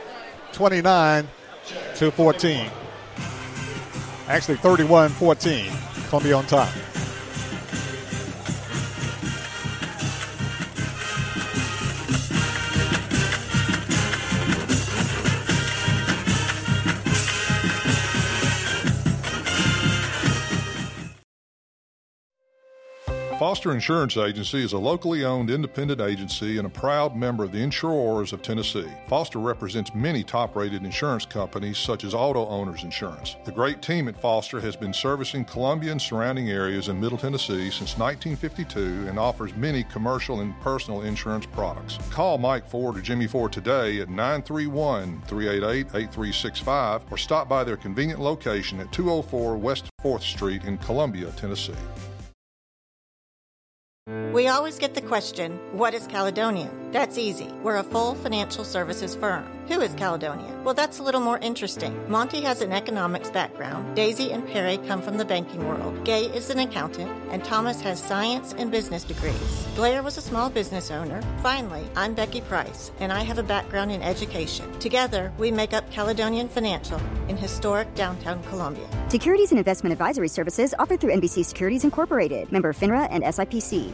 29 to 14. Actually, 31 14. Columbia on top. Foster Insurance Agency is a locally owned independent agency and a proud member of the Insurors of Tennessee. Foster represents many top rated insurance companies such as Auto Owners Insurance. The great team at Foster has been servicing Columbia and surrounding areas in Middle Tennessee since 1952 and offers many commercial and personal insurance products. Call Mike Ford or Jimmy Ford today at 931 388 8365 or stop by their convenient location at 204 West 4th Street in Columbia, Tennessee. We always get the question, what is Caledonia? That's easy. We're a full financial services firm. Who is Caledonia? Well, that's a little more interesting. Monty has an economics background. Daisy and Perry come from the banking world. Gay is an accountant, and Thomas has science and business degrees. Blair was a small business owner. Finally, I'm Becky Price, and I have a background in education. Together, we make up Caledonian Financial in historic downtown Columbia. Securities and investment advisory services offered through NBC Securities Incorporated, member FINRA and SIPC.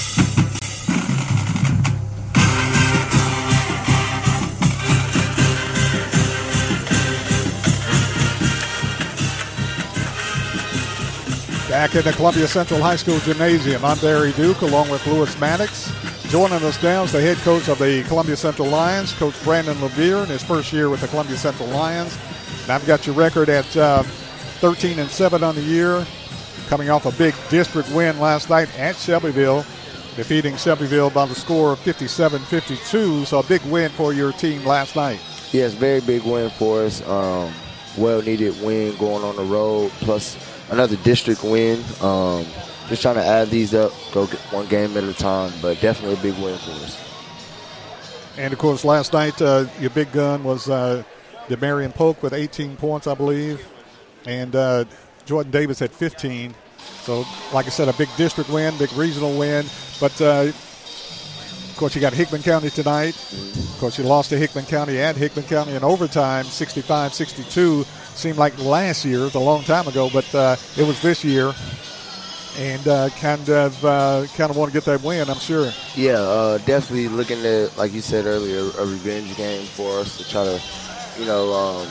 Back in the Columbia Central High School Gymnasium, I'm Barry Duke along with Lewis Maddox. Joining us now is the head coach of the Columbia Central Lions, Coach Brandon Levere, in his first year with the Columbia Central Lions. And I've got your record at uh, 13 and 7 on the year, coming off a big district win last night at Shelbyville, defeating Shelbyville by the score of 57 52. So a big win for your team last night. Yes, very big win for us. Um, well needed win going on the road, plus another district win. Um, just trying to add these up, go one game at a time, but definitely a big win for us. And of course, last night uh, your big gun was uh, Demarion Polk with 18 points, I believe, and uh, Jordan Davis had 15. So, like I said, a big district win, big regional win. But uh, course, you got Hickman County tonight. Of course, you lost to Hickman County and Hickman County in overtime, 65-62 seemed like last year, it's a long time ago, but uh, it was this year. And uh, kind of uh, kind of want to get that win, I'm sure. Yeah, uh, definitely looking at, like you said earlier, a revenge game for us to try to, you know, um,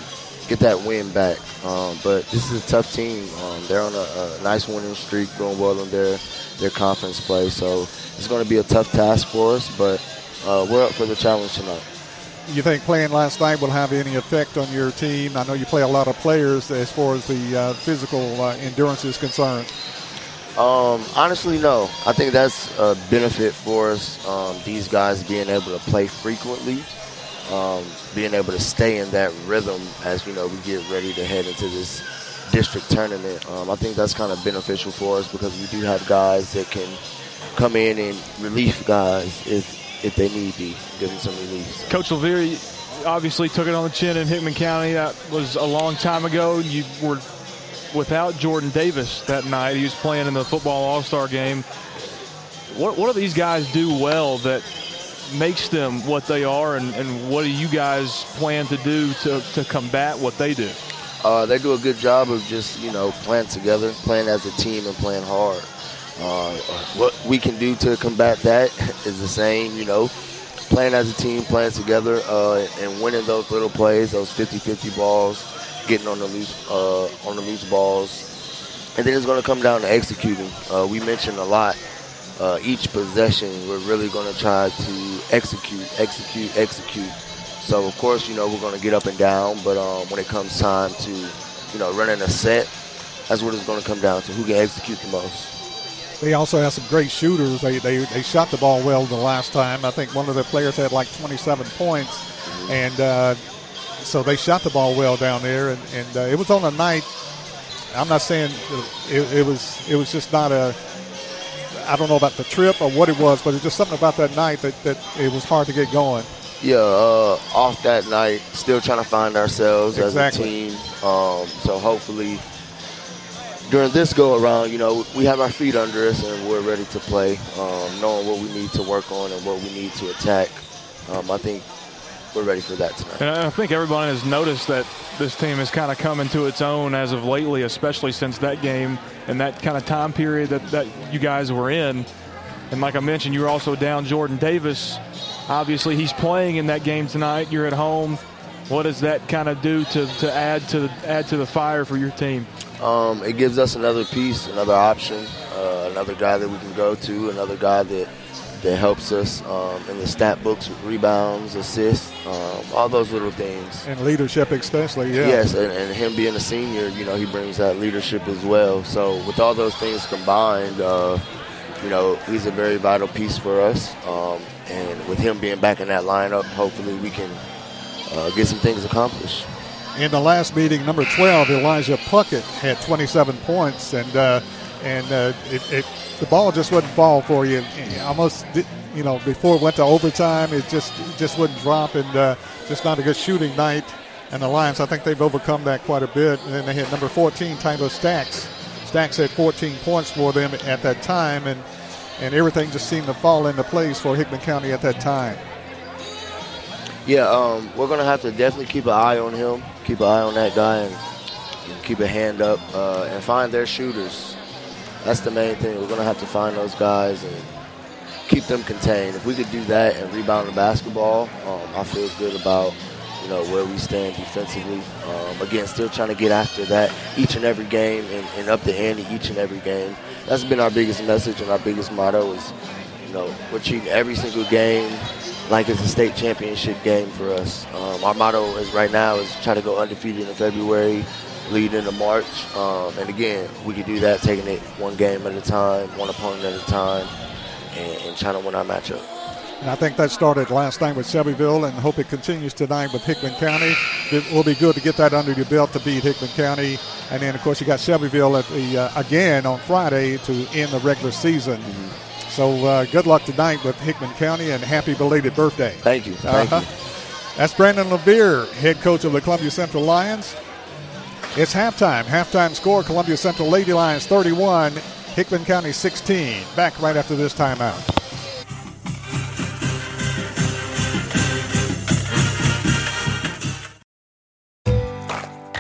get that win back. Um, but this is a tough team. Um, they're on a, a, nice winning streak, doing well in their their conference play. So it's going to be a tough task for us, but uh, we're up for the challenge tonight you think playing last night will have any effect on your team? I know you play a lot of players as far as the uh, physical uh, endurance is concerned. Um, honestly, no. I think that's a benefit for us. Um, these guys being able to play frequently, um, being able to stay in that rhythm as you know we get ready to head into this district tournament. Um, I think that's kind of beneficial for us because we do have guys that can come in and relief guys if if they need be, give them some relief. So. Coach Levere obviously took it on the chin in Hickman County. That was a long time ago. You were without Jordan Davis that night. He was playing in the football All Star game. What, what do these guys do well that makes them what they are, and, and what do you guys plan to do to, to combat what they do? Uh, they do a good job of just, you know, playing together, playing as a team, and playing hard. Uh, what we can do to combat that is the same, you know, playing as a team, playing together, uh, and winning those little plays, those 50-50 balls, getting on the loose uh, on the loose balls, and then it's going to come down to executing. Uh, we mentioned a lot. Uh, each possession, we're really going to try to execute, execute, execute. So of course, you know, we're going to get up and down, but um, when it comes time to, you know, running a set, that's what it's going to come down to: who can execute the most. They also have some great shooters. They, they, they shot the ball well the last time. I think one of their players had like 27 points. And uh, so they shot the ball well down there. And, and uh, it was on a night. I'm not saying it, it, was it was just not a. I don't know about the trip or what it was, but it's just something about that night that, that it was hard to get going. Yeah, uh, off that night, still trying to find ourselves exactly. as a team. Um, so hopefully during this go around, you know, we have our feet under us and we're ready to play, um, knowing what we need to work on and what we need to attack. Um, I think we're ready for that tonight. And I think everyone has noticed that this team has kind of come into its own as of lately, especially since that game and that kind of time period that, that you guys were in. And like I mentioned, you were also down Jordan Davis. Obviously, he's playing in that game tonight. You're at home. What does that kind of do to, to add to add to the fire for your team? Um, it gives us another piece, another option, uh, another guy that we can go to, another guy that that helps us um, in the stat books with rebounds, assists, um, all those little things. And leadership, especially, yeah. Yes, and, and, him being a senior, you know, he brings that leadership as well. So with all those things combined, uh, you know, he's a very vital piece for us. Um, and with him being back in that lineup, hopefully we can uh, get some things accomplished. In the last meeting, number 12, Elijah Puckett had 27 points, and uh, and uh, it, it, the ball just wouldn't fall for you. Almost, you know, before it went to overtime, it just it just wouldn't drop, and uh, just not a good shooting night. And the Lions, I think they've overcome that quite a bit. And then they had number 14, Tyler Stacks. Stacks had 14 points for them at that time, and and everything just seemed to fall into place for Hickman County at that time. Yeah, um, we're gonna have to definitely keep an eye on him, keep an eye on that guy, and, keep a hand up uh, and find their shooters. That's the main thing. We're gonna have to find those guys and keep them contained. If we could do that and rebound the basketball, um, I feel good about you know where we stand defensively. Um, again, still trying to get after that each and every game and, and up the ante each and every game. That's been our biggest message and our biggest motto is, you know, we're treating every single game like it's a state championship game for us. Um, our motto is right now is try to go undefeated in February, lead into March, um, and again, we could do that taking it one game at a time, one opponent at a time, and, and trying to win our matchup. And I think that started last night with Shelbyville, and hope it continues tonight with Hickman County. It will be good to get that under your belt to beat Hickman County, and then of course you got Shelbyville at the uh, again on Friday to end the regular season. Mm-hmm. So uh, good luck tonight with Hickman County and happy belated birthday. Thank you. Thank uh-huh. you. That's Brandon Levere, head coach of the Columbia Central Lions. It's halftime. Halftime score Columbia Central Lady Lions 31, Hickman County 16. Back right after this timeout.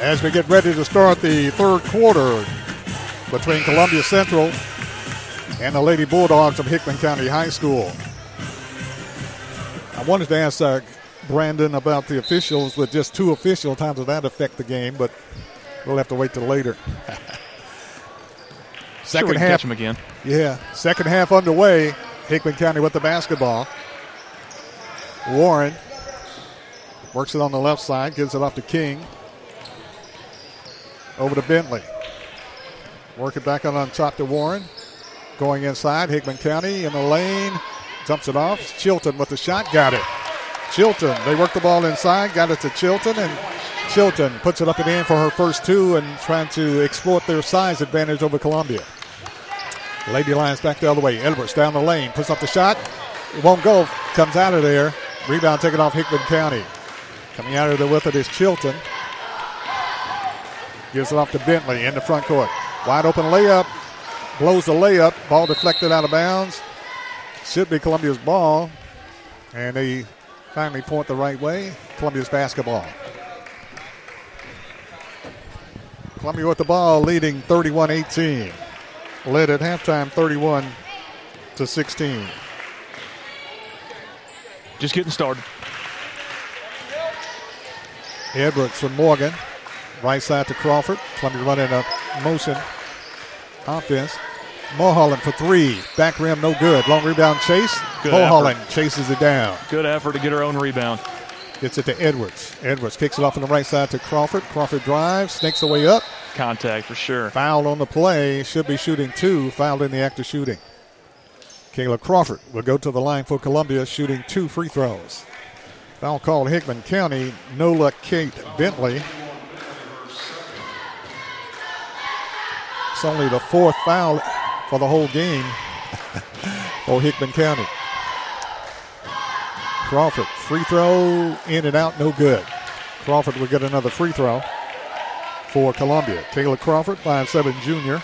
As we get ready to start the third quarter between Columbia Central and the Lady Bulldogs of Hickman County High School. I wanted to ask uh, Brandon about the officials with just two officials. How does that affect the game? But we'll have to wait till later. second sure half, catch him again. Yeah, second half underway. Hickman County with the basketball. Warren works it on the left side, gives it off to King. Over to Bentley. Working back on, on top to Warren. Going inside, Hickman County in the lane. Dumps it off. Chilton with the shot. Got it. Chilton. They work the ball inside. Got it to Chilton. And Chilton puts it up and in for her first two and trying to exploit their size advantage over Columbia. Lady Lions back the other way. Edwards down the lane. Puts up the shot. It won't go. Comes out of there. Rebound taken off Hickman County. Coming out of there with it is Chilton. Gives it off to Bentley in the front court. Wide open layup. Blows the layup. Ball deflected out of bounds. Should be Columbia's ball. And they finally point the right way. Columbia's basketball. Columbia with the ball, leading 31 18. Led at halftime 31 to 16. Just getting started. Edwards from Morgan. Right side to Crawford. Columbia running a motion offense. Mulholland for three. Back rim, no good. Long rebound chase. Good Mulholland effort. chases it down. Good effort to get her own rebound. Gets it to Edwards. Edwards kicks it off on the right side to Crawford. Crawford drives, snakes away up. Contact for sure. Fouled on the play. Should be shooting two. Fouled in the act of shooting. Kayla Crawford will go to the line for Columbia, shooting two free throws. Foul called Hickman County. Nola Kate Bentley. It's only the fourth foul for the whole game for Hickman County. Crawford, free throw, in and out, no good. Crawford will get another free throw for Columbia. Taylor Crawford, 5'7 junior.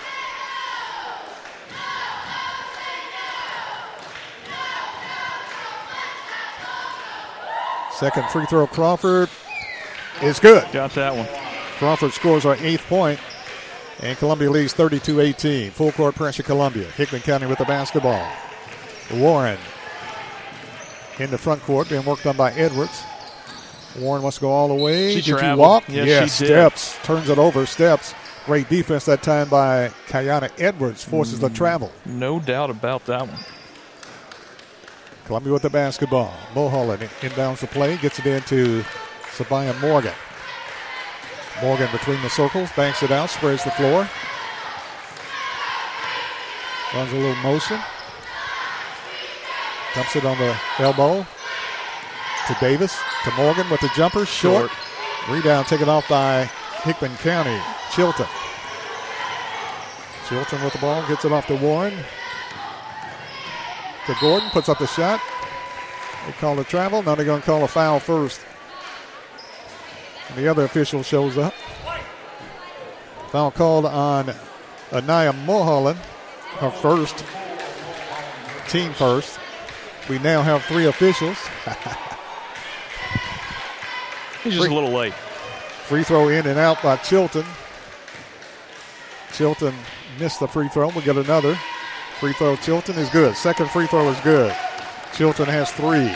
Second free throw, Crawford is good. Got that one. Crawford scores our eighth point, and Columbia leads 32 18. Full court pressure, Columbia. Hickman County with the basketball. Warren in the front court, being worked on by Edwards. Warren wants to go all the way. She did you traveled. walk? Yes, yes, steps, turns it over, steps. Great defense that time by Kayana Edwards, forces Mm. the travel. No doubt about that one. Columbia with the basketball. Mulholland inbounds the play, gets it into Sabaya Morgan. Morgan between the circles, banks it out, sprays the floor. Runs a little motion. Dumps it on the elbow to Davis, to Morgan with the jumper, short. Rebound taken off by Hickman County. Chilton. Chilton with the ball, gets it off to Warren. To Gordon, puts up the shot. They call a travel. Now they're going to call a foul first. And the other official shows up. Foul called on Anaya Mulholland, her first, team first. We now have three officials. He's just a little late. Free throw in and out by Chilton. Chilton missed the free throw. We'll get another. Free throw, Chilton is good. Second free throw is good. Chilton has three.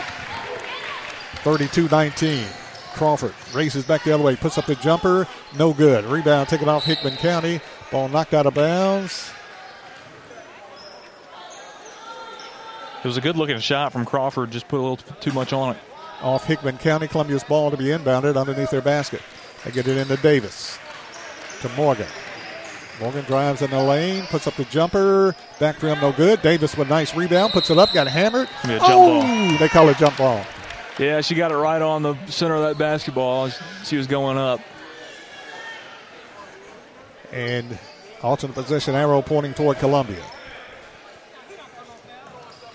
32 19. Crawford races back the other way, puts up the jumper. No good. Rebound taken off Hickman County. Ball knocked out of bounds. It was a good looking shot from Crawford. Just put a little too much on it. Off Hickman County. Columbia's ball to be inbounded underneath their basket. They get it into Davis. To Morgan. Morgan drives in the lane, puts up the jumper. Back rim, no good. Davis with a nice rebound, puts it up, got hammered. Oh, ball. they call it jump ball. Yeah, she got it right on the center of that basketball. She was going up. And alternate position arrow pointing toward Columbia.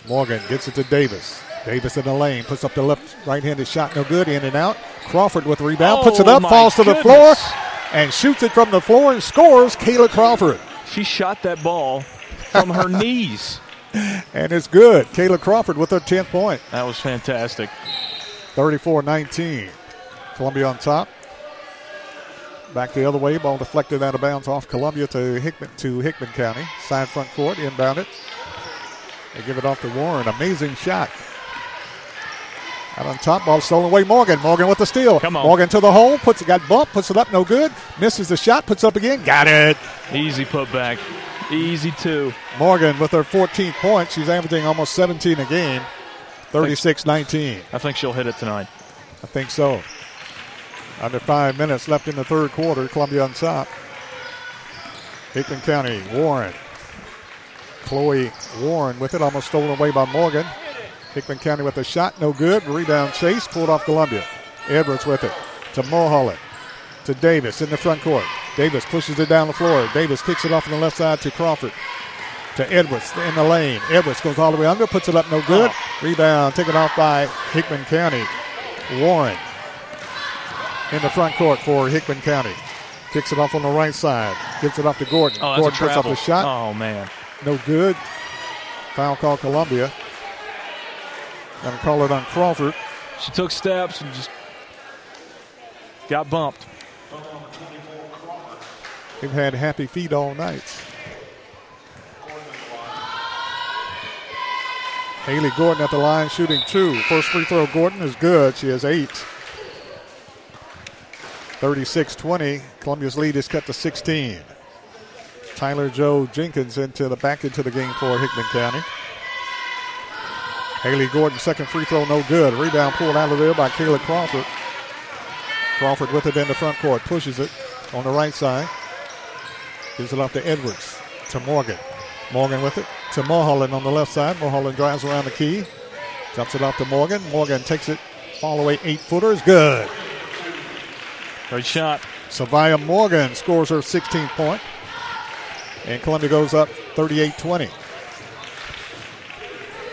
Morgan gets it to Davis. Davis in the lane, puts up the left right-handed shot, no good, in and out. Crawford with the rebound, puts it Oh, up, falls to the floor, and shoots it from the floor and scores. Kayla Crawford. She shot that ball from her knees. And it's good. Kayla Crawford with her 10th point. That was fantastic. 34 19. Columbia on top. Back the other way. Ball deflected out of bounds off Columbia to Hickman to Hickman County. Side front court. Inbound it. They give it off to Warren. Amazing shot. Out on top, ball stolen away. Morgan. Morgan with the steal. Come on. Morgan to the hole. Puts it. Got bumped. Puts it up. No good. Misses the shot. Puts up again. Got it. Easy putback. Easy two. Morgan with her 14th point. She's averaging almost 17 a game. 36 19. I think she'll hit it tonight. I think so. Under five minutes left in the third quarter. Columbia on top. Hickman County, Warren. Chloe Warren with it, almost stolen away by Morgan. Hickman County with a shot, no good. Rebound chase, pulled off Columbia. Edwards with it to Mulholland. To Davis in the front court. Davis pushes it down the floor. Davis kicks it off on the left side to Crawford. To Edwards in the lane. Edwards goes all the way under, puts it up, no good. Oh. Rebound taken off by Hickman County. Warren in the front court for Hickman County. Kicks it off on the right side. Gives it off to Gordon. Oh, Gordon puts up the shot. Oh man. No good. Foul call Columbia. Gonna call it on Crawford. She took steps and just got bumped. They've had happy feet all night. Haley Gordon at the line shooting two. First free throw, Gordon is good. She has eight. 36 20. Columbia's lead is cut to 16. Tyler Joe Jenkins into the back into the game for Hickman County. Haley Gordon, second free throw, no good. Rebound pulled out of there by Kayla Crawford. Crawford with it in the front court, pushes it on the right side. Gives it off to Edwards, to Morgan. Morgan with it to Mulholland on the left side. Mulholland drives around the key, jumps it off to Morgan. Morgan takes it fall away eight footers, good. Great shot. Savia Morgan scores her 16th point. point, and Columbia goes up 38 20.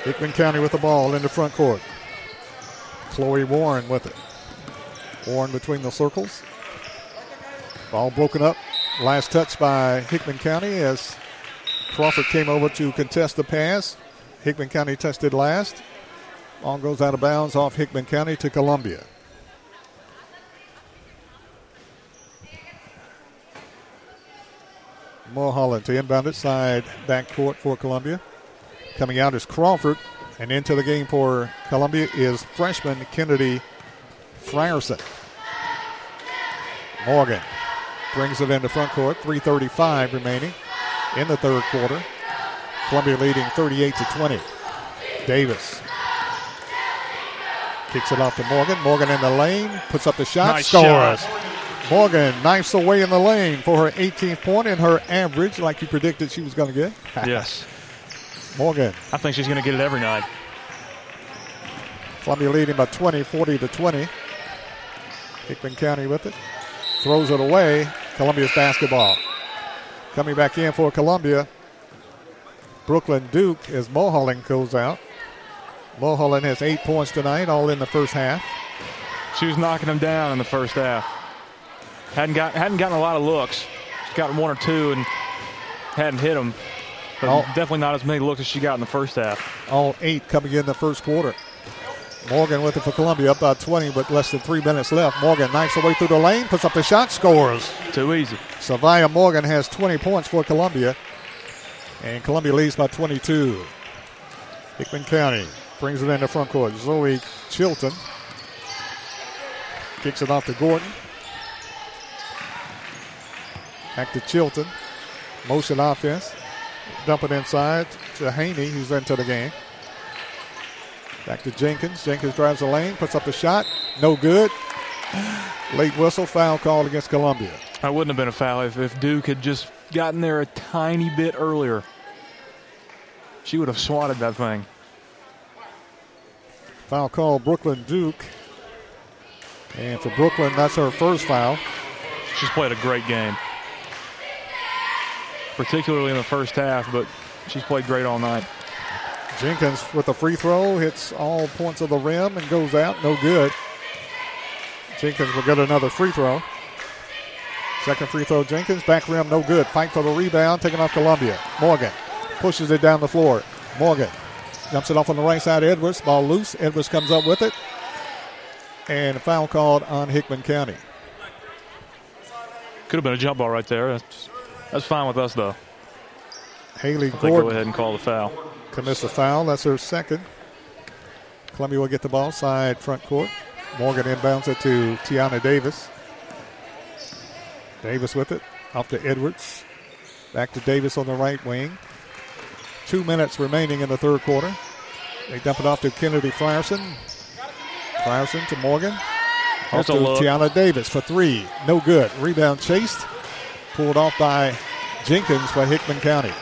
Hickman County with the ball in the front court. Chloe Warren with it. Warren between the circles. Ball broken up. Last touch by Hickman County as Crawford came over to contest the pass. Hickman County tested last. Ball goes out of bounds off Hickman County to Columbia. Mulholland to inbound it side back court for Columbia. Coming out is Crawford, and into the game for Columbia is freshman Kennedy Frierson. Morgan brings it into front court. 3:35 remaining in the third quarter. Columbia leading 38 to 20. Davis kicks it off to Morgan. Morgan in the lane, puts up the shot, Nice scores. shot. Morgan knifes away in the lane for her 18th point and her average, like you predicted she was going to get. yes. Morgan. I think she's going to get it every night. Columbia leading by 20, 40 to 20. Hickman County with it. Throws it away. Columbia's basketball. Coming back in for Columbia. Brooklyn Duke as Mulholland goes out. Mulholland has eight points tonight, all in the first half. She was knocking them down in the first half. Hadn't got hadn't gotten a lot of looks. She's gotten one or two and hadn't hit them. But Oh. definitely not as many looks as she got in the first half. All eight coming in the first quarter. Morgan with it for Columbia, up by 20, but less than three minutes left. Morgan knifes away through the lane, puts up the shot, scores. Too easy. Savia Morgan has 20 points for Columbia, and Columbia leads by 22. Hickman County brings it in the front court. Zoe Chilton kicks it off to Gordon. Back to Chilton. Motion offense. Dump it inside to Haney, who's into the game. Back to Jenkins. Jenkins drives the lane, puts up the shot. No good. Late whistle, foul called against Columbia. That wouldn't have been a foul if, if Duke had just gotten there a tiny bit earlier. She would have swatted that thing. Foul call Brooklyn Duke. And for Brooklyn, that's her first foul. She's played a great game. Particularly in the first half, but she's played great all night. Jenkins with a free throw hits all points of the rim and goes out. No good. Jenkins will get another free throw. Second free throw, Jenkins. Back rim, no good. Fight for the rebound, taking off Columbia. Morgan pushes it down the floor. Morgan jumps it off on the right side. Edwards, ball loose. Edwards comes up with it. And a foul called on Hickman County. Could have been a jump ball right there. That's, that's fine with us, though. Haley I think go ahead and call the foul. Commits a foul. That's her second. Columbia will get the ball side front court. Morgan inbounds it to Tiana Davis. Davis with it. Off to Edwards. Back to Davis on the right wing. Two minutes remaining in the third quarter. They dump it off to Kennedy Frierson. Frierson to Morgan. Off There's to. Tiana Davis for three. No good. Rebound chased. Pulled off by Jenkins for Hickman County.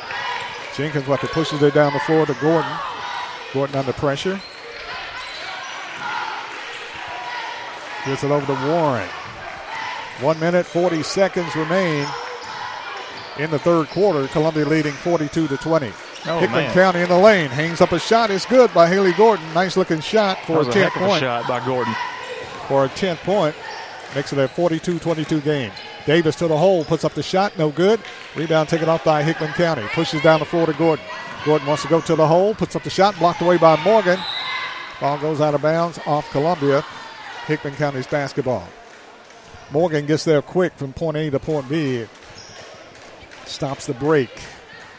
Jenkins what pushes it down the floor to Gordon. Gordon under pressure. Gives it over to Warren. One minute, 40 seconds remain in the third quarter. Columbia leading 42 to 20. Oh, Hickman man. County in the lane. Hangs up a shot. It's good by Haley Gordon. Nice looking shot for a a 10th heck of a point. shot by Gordon. For a 10th point. Makes it a 42 22 game. Davis to the hole. Puts up the shot. No good. Rebound taken off by Hickman County. Pushes down the floor to Gordon. Gordon wants to go to the hole. Puts up the shot. Blocked away by Morgan. Ball goes out of bounds off Columbia. Hickman County's basketball. Morgan gets there quick from point A to point B. stops the break.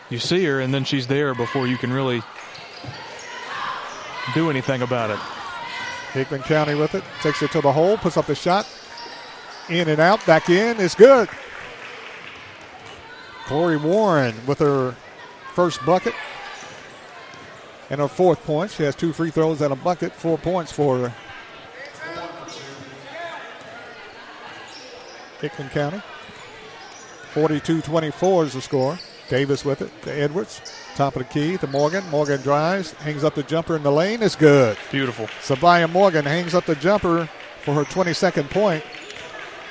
You see her, and then she's there before you can really do anything about it. Hickman County with it. Takes it to the hole, puts up the shot. In and out, back in. It's good. Corey Warren with her first bucket and her fourth point. She has two free throws and a bucket. Four points for her. Hickman County. 42 24 is the score. Davis with it to Edwards. Top of the key to Morgan. Morgan drives, hangs up the jumper in the lane. It's good. Beautiful. Sabaya Morgan hangs up the jumper for her 22nd point.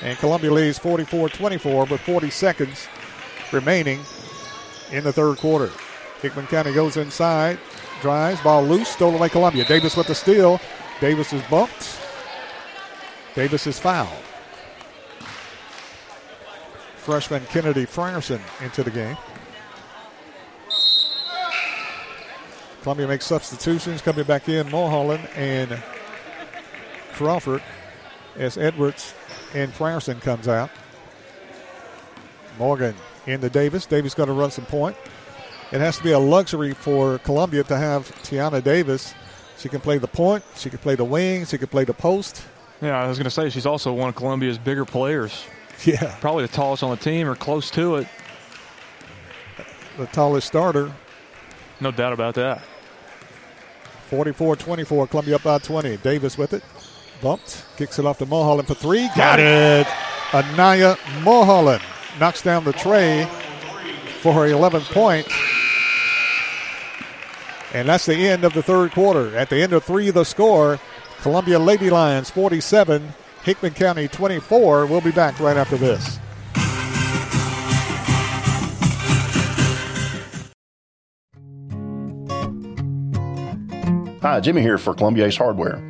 And Columbia leads 44 24 with 40 seconds remaining in the third quarter. Hickman County goes inside, drives, ball loose, stolen away Columbia. Davis with the steal. Davis is bumped. Davis is fouled. Freshman Kennedy Frierson into the game. Columbia makes substitutions coming back in. Mulholland and Crawford as Edwards and Frierson comes out. Morgan into Davis. Davis going to run some point. It has to be a luxury for Columbia to have Tiana Davis. She can play the point. She can play the wing. She can play the post. Yeah, I was going to say she's also one of Columbia's bigger players. Yeah. Probably the tallest on the team or close to it. The tallest starter. No doubt about that. 44 24, Columbia up by 20. Davis with it. Bumped. Kicks it off to Mulholland for three. Got it. Anaya Mulholland knocks down the tray for her 11th point. And that's the end of the third quarter. At the end of three, the score Columbia Lady Lions 47, Hickman County 24. We'll be back right after this. Hi, Jimmy here for Columbia Ace Hardware.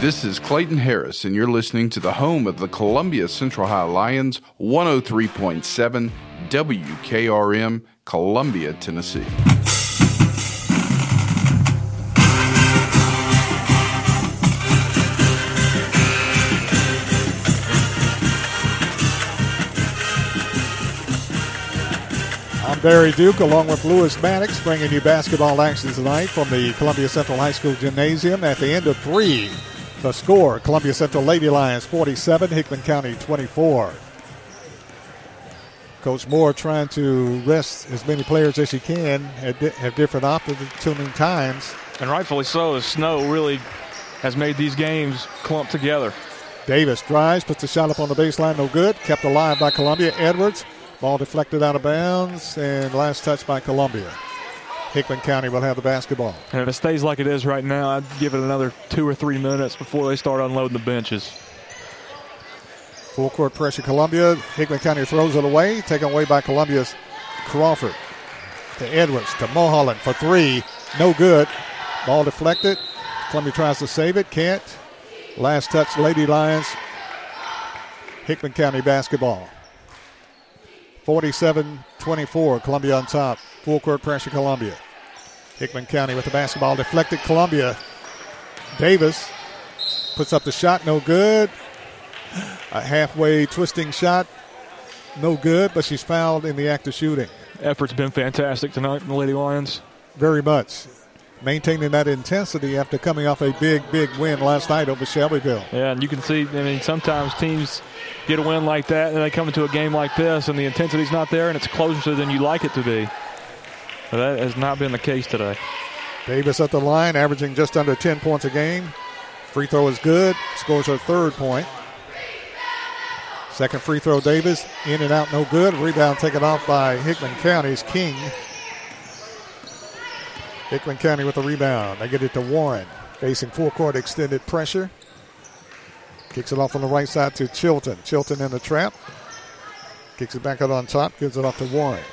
This is Clayton Harris, and you're listening to the home of the Columbia Central High Lions, 103.7 WKRM, Columbia, Tennessee. I'm Barry Duke along with Lewis Maddox bringing you basketball action tonight from the Columbia Central High School Gymnasium at the end of three. The score Columbia Central Lady Lions 47, Hickman County 24. Coach Moore trying to rest as many players as he can at di- have different opportuning times. And rightfully so. The snow really has made these games clump together. Davis drives, puts the shot up on the baseline, no good. Kept alive by Columbia. Edwards, ball deflected out of bounds, and last touch by Columbia. Hickman County will have the basketball. And if it stays like it is right now, I'd give it another two or three minutes before they start unloading the benches. Full court pressure, Columbia. Hickman County throws it away, taken away by Columbia's Crawford. To Edwards, to Mulholland for three. No good. Ball deflected. Columbia tries to save it, can't. Last touch, Lady Lions. Hickman County basketball. 47 24, Columbia on top. Full court pressure, Columbia. Hickman County with the basketball deflected, Columbia. Davis puts up the shot, no good. A halfway twisting shot, no good, but she's fouled in the act of shooting. Effort's been fantastic tonight from the Lady Lions. Very much. Maintaining that intensity after coming off a big, big win last night over Shelbyville. Yeah, and you can see, I mean, sometimes teams get a win like that and they come into a game like this and the intensity's not there and it's closer than you like it to be. That has not been the case today. Davis at the line, averaging just under 10 points a game. Free throw is good, scores her third point. Second free throw, Davis, in and out, no good. Rebound taken off by Hickman County's King. Hickman County with the rebound. They get it to Warren, facing full court extended pressure. Kicks it off on the right side to Chilton. Chilton in the trap. Kicks it back out on top, gives it off to Warren.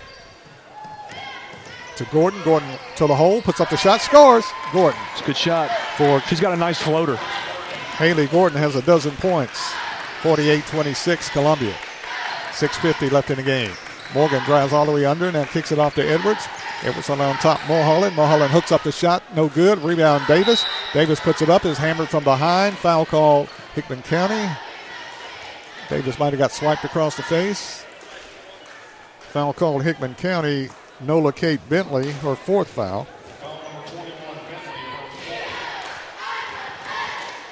To Gordon. Gordon to the hole, puts up the shot, scores. Gordon. It's a good shot. For she's got a nice floater. Haley Gordon has a dozen points. 48-26 Columbia. 6.50 left in the game. Morgan drives all the way under and then kicks it off to Edwards. Edwards on top Mulholland. Mulholland hooks up the shot. No good. Rebound Davis. Davis puts it up. Is hammered from behind. Foul call Hickman County. Davis might have got swiped across the face. Foul called Hickman County. Nola Kate Bentley, her fourth foul.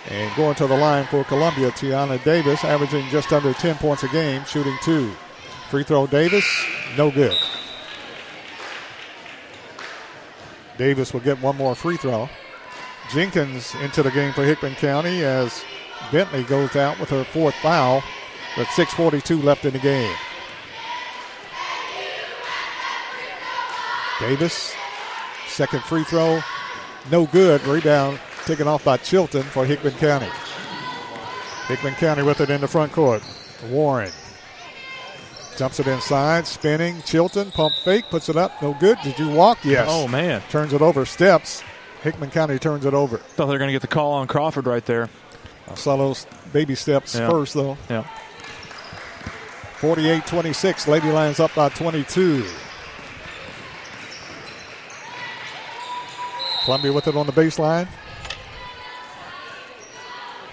And going to the line for Columbia, Tiana Davis, averaging just under 10 points a game, shooting two. Free throw Davis, no good. Davis will get one more free throw. Jenkins into the game for Hickman County as Bentley goes out with her fourth foul with 6.42 left in the game. Davis, second free throw, no good. Rebound taken off by Chilton for Hickman County. Hickman County with it in the front court. Warren jumps it inside, spinning. Chilton pump fake, puts it up, no good. Did you walk? Yes. Oh man, turns it over. Steps. Hickman County turns it over. Thought they were going to get the call on Crawford right there. I saw those baby steps Yeah. first though. Yeah. 48-26. Lady Lions up by 22. Columbia with it on the baseline.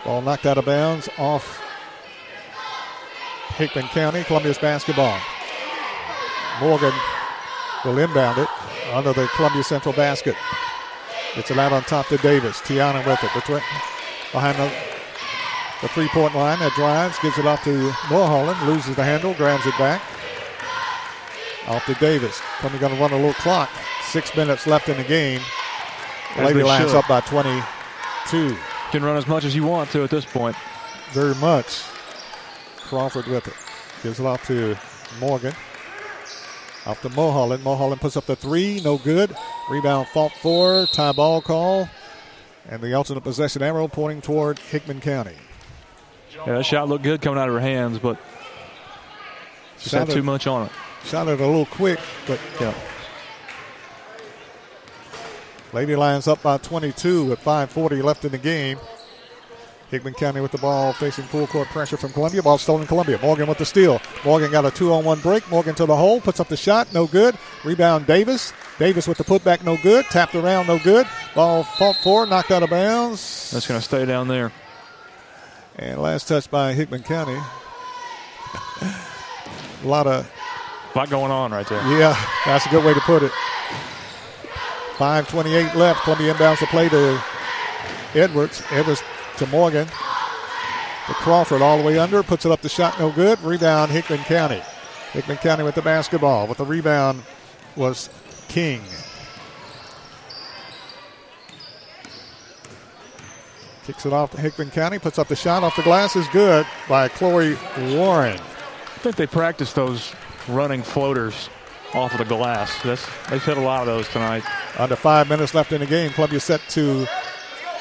Ball knocked out of bounds off Hickman County. Columbia's basketball. Morgan will inbound it under the Columbia Central basket. It's allowed on top to Davis. Tiana with it. Between, behind the, the three point line that drives, gives it off to Mulholland, loses the handle, grabs it back. Off to Davis. Columbia going to run a little clock. Six minutes left in the game. As Lady Lions should. up by 22. Can run as much as you want to at this point. Very much. Crawford with it. Gives it off to Morgan. Off to Mulholland. Mulholland puts up the three. No good. Rebound fought for. Tie ball call. And the alternate possession arrow pointing toward Hickman County. Yeah, that shot looked good coming out of her hands, but just had too much on it. Shot it a little quick, but yeah. Lady Lions up by 22 with 5.40 left in the game. Hickman County with the ball facing full court pressure from Columbia. Ball stolen Columbia. Morgan with the steal. Morgan got a two on one break. Morgan to the hole. Puts up the shot. No good. Rebound Davis. Davis with the putback. No good. Tapped around. No good. Ball fought for. Knocked out of bounds. That's going to stay down there. And last touch by Hickman County. a lot of A lot going on right there. Yeah, that's a good way to put it. 5.28 left. Columbia inbounds the play to Edwards. Edwards to Morgan. To Crawford all the way under. Puts it up the shot. No good. Rebound Hickman County. Hickman County with the basketball. With the rebound was King. Kicks it off to Hickman County. Puts up the shot off the glass. Is good by Chloe Warren. I think they practice those running floaters off of the glass. That's, they've hit a lot of those tonight. Under five minutes left in the game. Columbia set to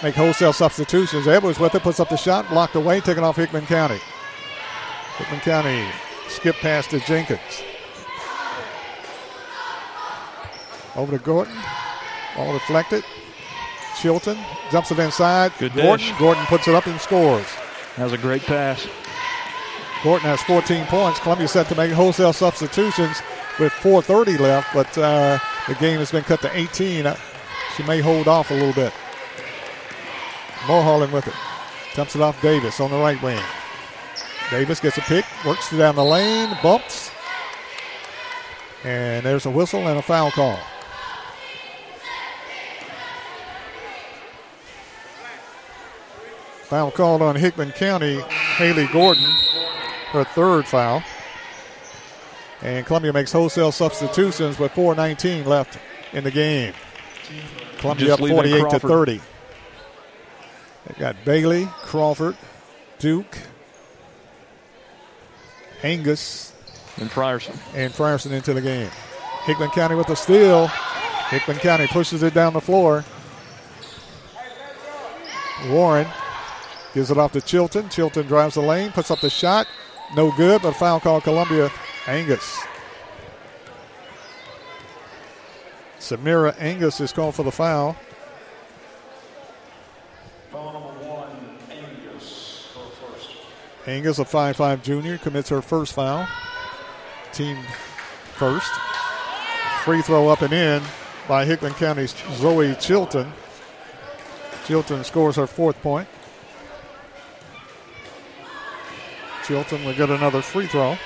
make wholesale substitutions. Edwards with it, puts up the shot, blocked away, taken off Hickman County. Hickman County skip pass to Jenkins. Over to Gordon. Ball deflected. Chilton jumps it inside. Good Gordon. dish. Gordon puts it up and scores. That was a great pass. Gordon has 14 points. Columbia set to make wholesale substitutions with 4:30 left, but uh, the game has been cut to 18. Uh, She may hold off a little bit. Mulholland with it. Dumps it off Davis on the right wing. Davis gets a pick, works it down the lane, bumps, and there's a whistle and a foul call. Foul called on Hickman County. Haley Gordon, her third foul. And Columbia makes wholesale substitutions with 4.19 left in the game. Columbia up 48 to 30. They've got Bailey, Crawford, Duke, Angus, and Frierson. And Frierson into the game. Hickman County with a steal. Hickman County pushes it down the floor. Warren gives it off to Chilton. Chilton drives the lane, puts up the shot. No good, but foul call Columbia. Angus. Samira Angus is called for the foul. One, Angus, Angus, a five-five junior, commits her first foul. Team first. Free throw up and in by Hickman County's Zoe Chilton. Chilton scores her fourth point. Chilton will get another free throw.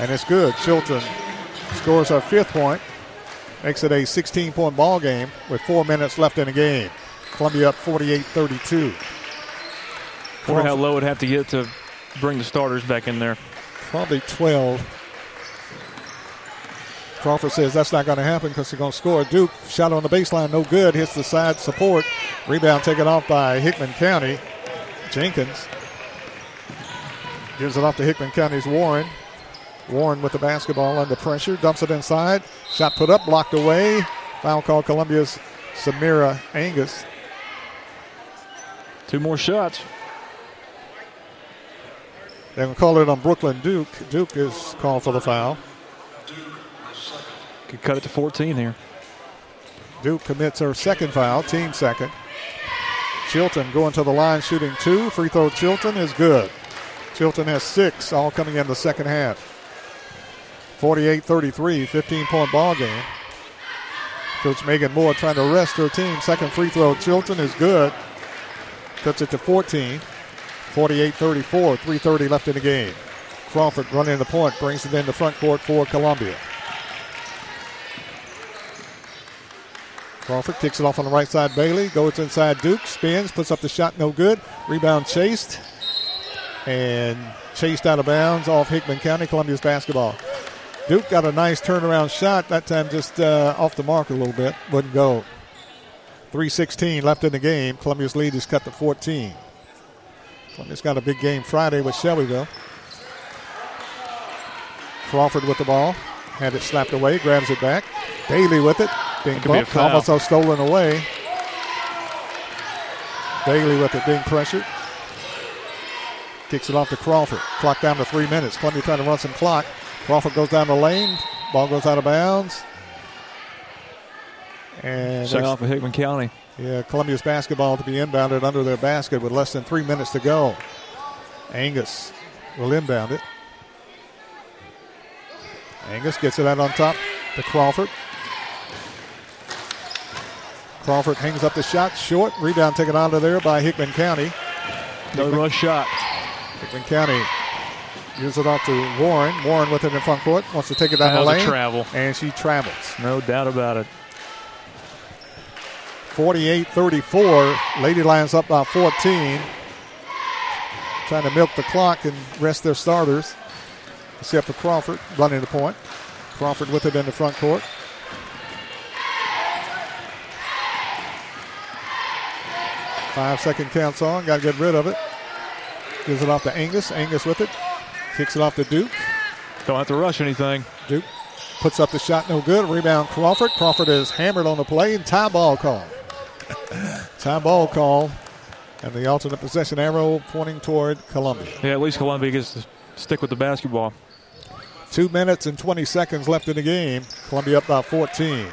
And it's good. Chilton scores her fifth point. Makes it a 16 point ball game with four minutes left in the game. Columbia up 48 32. Wonder how low it'd have to get to bring the starters back in there. Probably 12. Crawford says that's not going to happen because they're going to score. Duke shot on the baseline, no good. Hits the side support. Rebound taken off by Hickman County. Jenkins gives it off to Hickman County's Warren. Warren with the basketball under pressure, dumps it inside. Shot put up, blocked away. Foul call Columbia's Samira Angus. Two more shots. They're going to call it on Brooklyn Duke. Duke is called for the foul. Could cut it to 14 here. Duke commits her second foul, team second. Chilton going to the line, shooting two. Free throw Chilton is good. Chilton has six, all coming in the second half. 48 33, 15 point ball game. Coach Megan Moore trying to rest her team. Second free throw, Chilton is good. Cuts it to 14. 48 34, 3.30 left in the game. Crawford running the point, brings it in the front court for Columbia. Crawford kicks it off on the right side. Bailey goes inside Duke, spins, puts up the shot, no good. Rebound chased and chased out of bounds off Hickman County. Columbia's basketball. Duke got a nice turnaround shot that time, just uh, off the mark a little bit, wouldn't go. 3:16 left in the game. Columbia's lead is cut to 14. Columbia's got a big game Friday with Shelbyville. Crawford with the ball, had it slapped away, grabs it back. Bailey with it, being bumped, almost stolen away. Bailey with it, being pressured. Kicks it off to Crawford. Clock down to three minutes. Columbia trying to run some clock. Crawford goes down the lane. Ball goes out of bounds. And Shut off of Hickman County. Yeah, Columbia's basketball to be inbounded under their basket with less than three minutes to go. Angus will inbound it. Angus gets it out on top to Crawford. Crawford hangs up the shot short. Rebound taken out of there by Hickman County. No Hickman, rush shot. Hickman County gives it off to Warren. Warren with it in front court. Wants to take it down That the was a lane. travel. And she travels. No doubt about it. 48 34. Lady Lions up by 14. Trying to milk the clock and rest their starters. Except for Crawford running the point. Crawford with it in the front court. Five second counts on. Got to get rid of it. Gives it off to Angus. Angus with it. Kicks it off to Duke. Don't have to rush anything. Duke puts up the shot, no good. Rebound Crawford. Crawford is hammered on the play and tie ball call. tie ball call. And the alternate possession arrow pointing toward Columbia. Yeah, at least Columbia gets to stick with the basketball. Two minutes and 20 seconds left in the game. Columbia up by 14.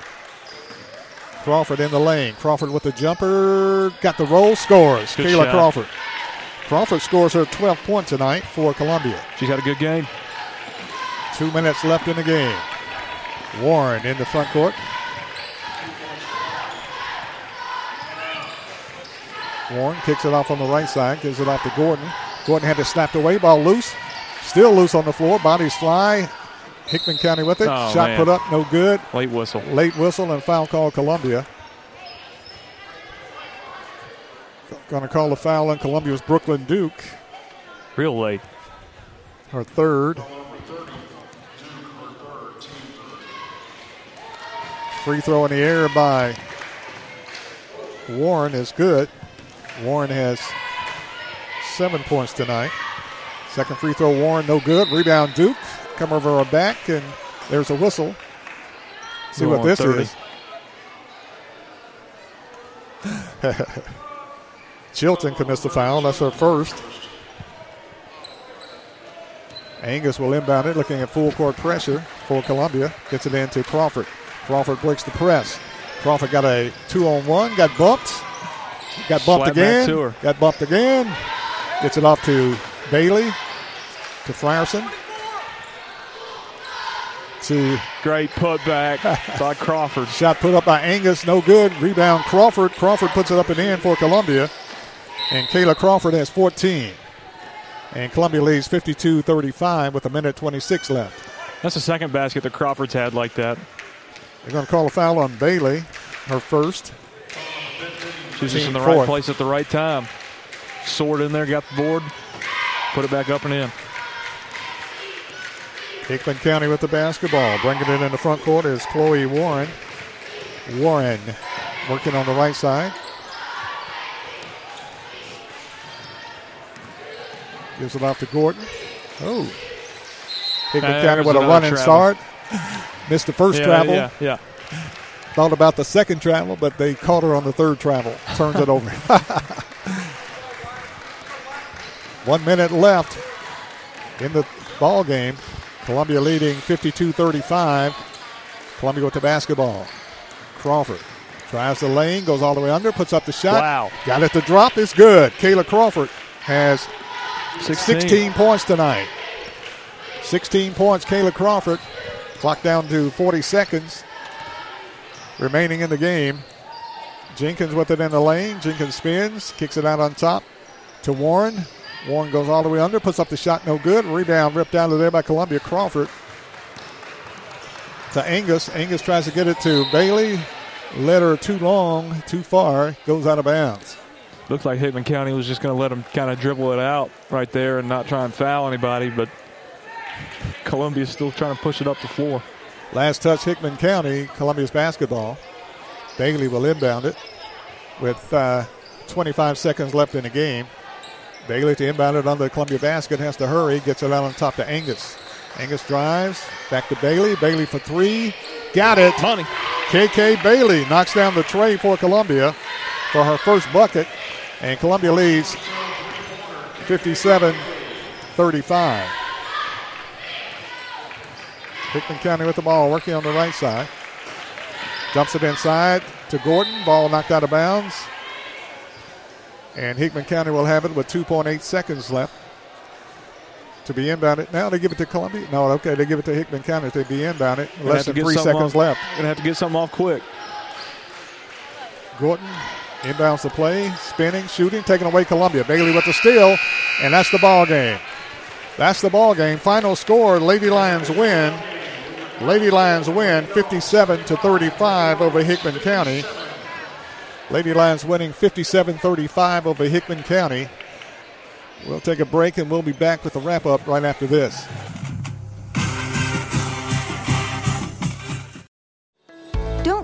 Crawford in the lane. Crawford with the jumper. Got the roll. Scores. Good Kayla shot. Crawford. Crawford scores her 12th point tonight for Columbia. She's had a good game. Two minutes left in the game. Warren in the front court. Warren kicks it off on the right side, gives it off to Gordon. Gordon had it snapped away, ball loose. Still loose on the floor, bodies fly. Hickman County with it. Oh, Shot man. put up, no good. Late whistle. Late whistle and foul call Columbia. Going to call the foul on Columbia's Brooklyn Duke. Real late. Her third. Free throw in the air by Warren is good. Warren has seven points tonight. Second free throw, Warren, no good. Rebound, Duke. Come over her back, and there's a whistle. See Go what this 30. is. Chilton commits the foul. That's her first. Angus will inbound it, looking at full court pressure for Columbia. Gets it into Crawford. Crawford breaks the press. Crawford got a two on one, got bumped. Got bumped Slap again. Got bumped again. Gets it off to Bailey, to Frierson, to Great putback by Crawford. Shot put up by Angus, no good. Rebound Crawford. Crawford puts it up and in for Columbia. And Kayla Crawford has 14. And Columbia leads 52 35 with a minute 26 left. That's the second basket that Crawford's had like that. They're going to call a foul on Bailey, her first. She's just in the Team right place at the right time. Sword in there, got the board, put it back up and in. Hickman County with the basketball. Bringing it in the front court is Chloe Warren. Warren working on the right side. Gives it off to Gordon. Oh. Hickman Uh, County with a running travel. start. Missed the first Yeah, travel. Yeah, yeah. Thought about the second travel, but they caught her on the third travel. Turns it over. One minute left in the ball game. Columbia leading 52-35. Columbia with the basketball. Crawford tries the lane, goes all the way under, puts up the shot. Wow. Got it to drop. It's good. Kayla Crawford has 16. 16 points tonight. 16 points, Kayla Crawford. Clock down to 40 seconds remaining in the game. Jenkins with it in the lane. Jenkins spins, kicks it out on top to Warren. Warren goes all the way under, puts up the shot, no good. Rebound ripped down to there by Columbia Crawford. To Angus. Angus tries to get it to Bailey. Let her too long, too far, goes out of bounds. Looked like Hickman County was just going to let them kind of dribble it out right there and not try and foul anybody, but Columbia's still trying to push it up the floor. Last touch, Hickman County, Columbia's basketball. Bailey will inbound it with uh, 25 seconds left in the game. Bailey to inbound it under the Columbia basket, has to hurry, gets it out on top to Angus. Angus drives, back to Bailey. Bailey for three. Got it. Money. KK Bailey knocks down the tray for Columbia for her first bucket, and Columbia leads 57 35. Hickman County with the ball, working on the right side. Dumps it inside to Gordon. Ball knocked out of bounds. And Hickman County will have it with 2.8 seconds left to be inbounded. Now they give it to Columbia. No, okay, they give it to Hickman County They be inbounded. Gonna Less than three seconds off- left. Gonna have to get something off quick. Gordon inbounds the play, spinning, shooting, taking away Columbia. Bailey with the steal, and that's the ball game. That's the ball game. Final score: Lady Lions win. Lady Lions win 57 to 35 over Hickman County. Lady Lions winning 57-35 over Hickman County. We'll take a break and we'll be back with the wrap up right after this.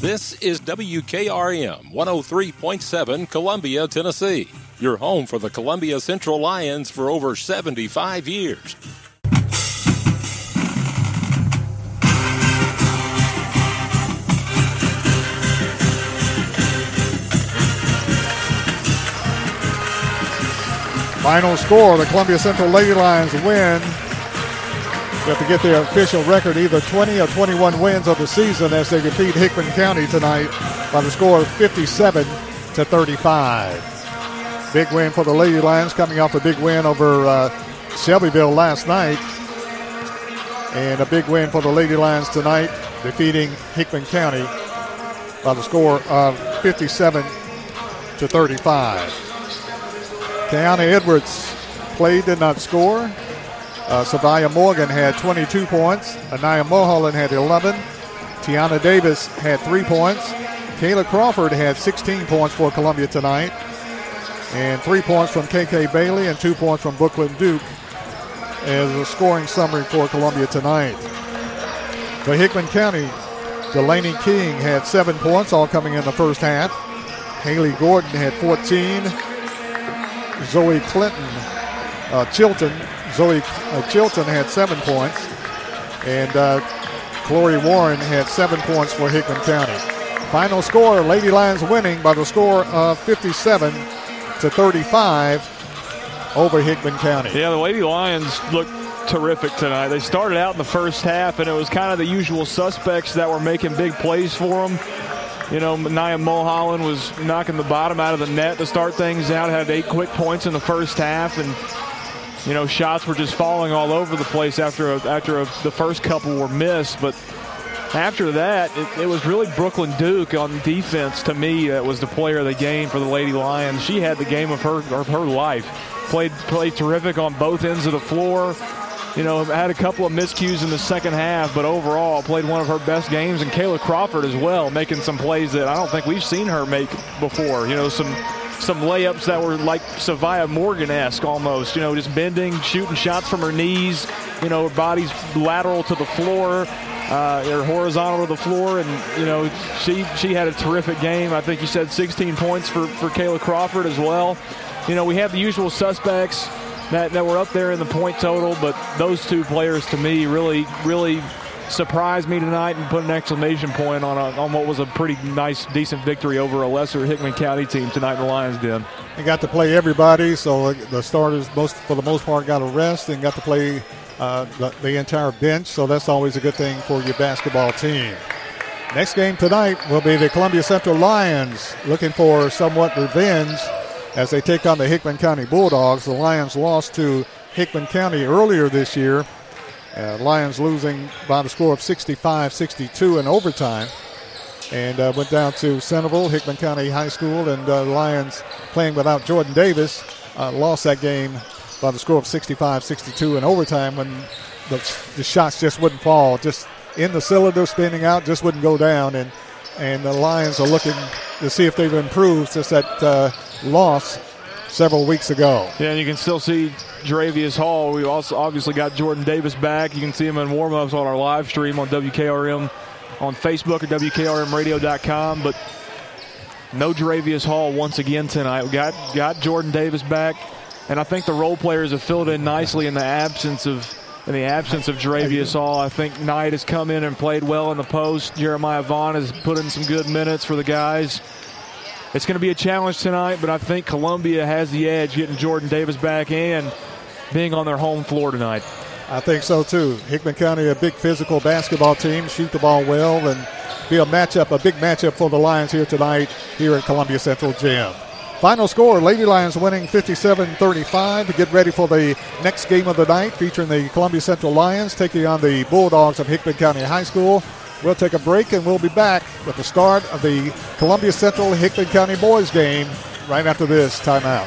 This is WKRM 103.7 Columbia, Tennessee. Your home for the Columbia Central Lions for over 75 years. Final score: the Columbia Central Lady Lions win. Have to get their official record, either 20 or 21 wins of the season, as they defeat Hickman County tonight by the score of 57 to 35. Big win for the Lady Lions, coming off a big win over uh, Shelbyville last night, and a big win for the Lady Lions tonight, defeating Hickman County by the score of 57 to 35. Kiana Edwards played, did not score. Uh, Savia Morgan had 22 points. Anaya Mulholland had 11. Tiana Davis had three points. Kayla Crawford had 16 points for Columbia tonight. And three points from KK Bailey and two points from Brooklyn Duke as a scoring summary for Columbia tonight. For Hickman County, Delaney King had seven points, all coming in the first half. Haley Gordon had 14. Zoe Clinton, uh, Chilton, Zoe Chilton had seven points. And uh, Chloe Warren had seven points for Hickman County. Final score, Lady Lions winning by the score of 57 to 35 over Hickman County. Yeah, the Lady Lions looked terrific tonight. They started out in the first half, and it was kind of the usual suspects that were making big plays for them. You know, Nia Mulholland was knocking the bottom out of the net to start things out, had eight quick points in the first half, and you know, shots were just falling all over the place after a, after a, the first couple were missed. But after that, it, it, was really Brooklyn Duke on defense to me that was the player of the game for the Lady Lions. She had the game of her of her life. Played played terrific on both ends of the floor. You know, had a couple of miscues in the second half, but overall played one of her best games. And Kayla Crawford as well, making some plays that I don't think we've seen her make before. You know, some some layups that were like Savia Morgan-esque almost. You know, just bending, shooting shots from her knees. You know, her body's lateral to the floor. Uh, or horizontal to the floor, and you know she she had a terrific game. I think you said 16 points for for Kayla Crawford as well. You know we have the usual suspects that, that were up there in the point total, but those two players to me really really surprised me tonight and put an exclamation point on a, on what was a pretty nice, decent victory over a lesser Hickman County team tonight in the Lions Den. They got to play everybody, so the starters most for the most part got a rest and got to play uh, the, the entire bench. So that's always a good thing for your basketball team. Next game tonight will be the Columbia Central Lions looking for somewhat revenge as they take on the Hickman County Bulldogs. The Lions lost to Hickman County earlier this year. Uh, Lions losing by the score of 65 62 in overtime. And uh, went down to Centerville, Hickman County High School, and uh, Lions playing without Jordan Davis uh, lost that game by the score of 65 62 in overtime when the, the shots just wouldn't fall. Just in the cylinder, spinning out, just wouldn't go down. And, and the Lions are looking to see if they've improved since that uh, loss several weeks ago. Yeah, and you can still see Dravius Hall. We also obviously got Jordan Davis back. You can see him in warm-ups on our live stream on WKRM on Facebook or WKRMradio.com. But no Dravius Hall once again tonight. We got got Jordan Davis back, and I think the role players have filled in nicely in the absence of in the absence of Dravius Hall. I think Knight has come in and played well in the post. Jeremiah Vaughn has put in some good minutes for the guys. It's going to be a challenge tonight, but I think Columbia has the edge getting Jordan Davis back in being on their home floor tonight. I think so too. Hickman County, a big physical basketball team, shoot the ball well, and be a matchup, a big matchup for the Lions here tonight here at Columbia Central Gym. Final score Lady Lions winning 57 35 to get ready for the next game of the night featuring the Columbia Central Lions taking on the Bulldogs of Hickman County High School. We'll take a break and we'll be back with the start of the Columbia Central Hickman County boys game right after this timeout.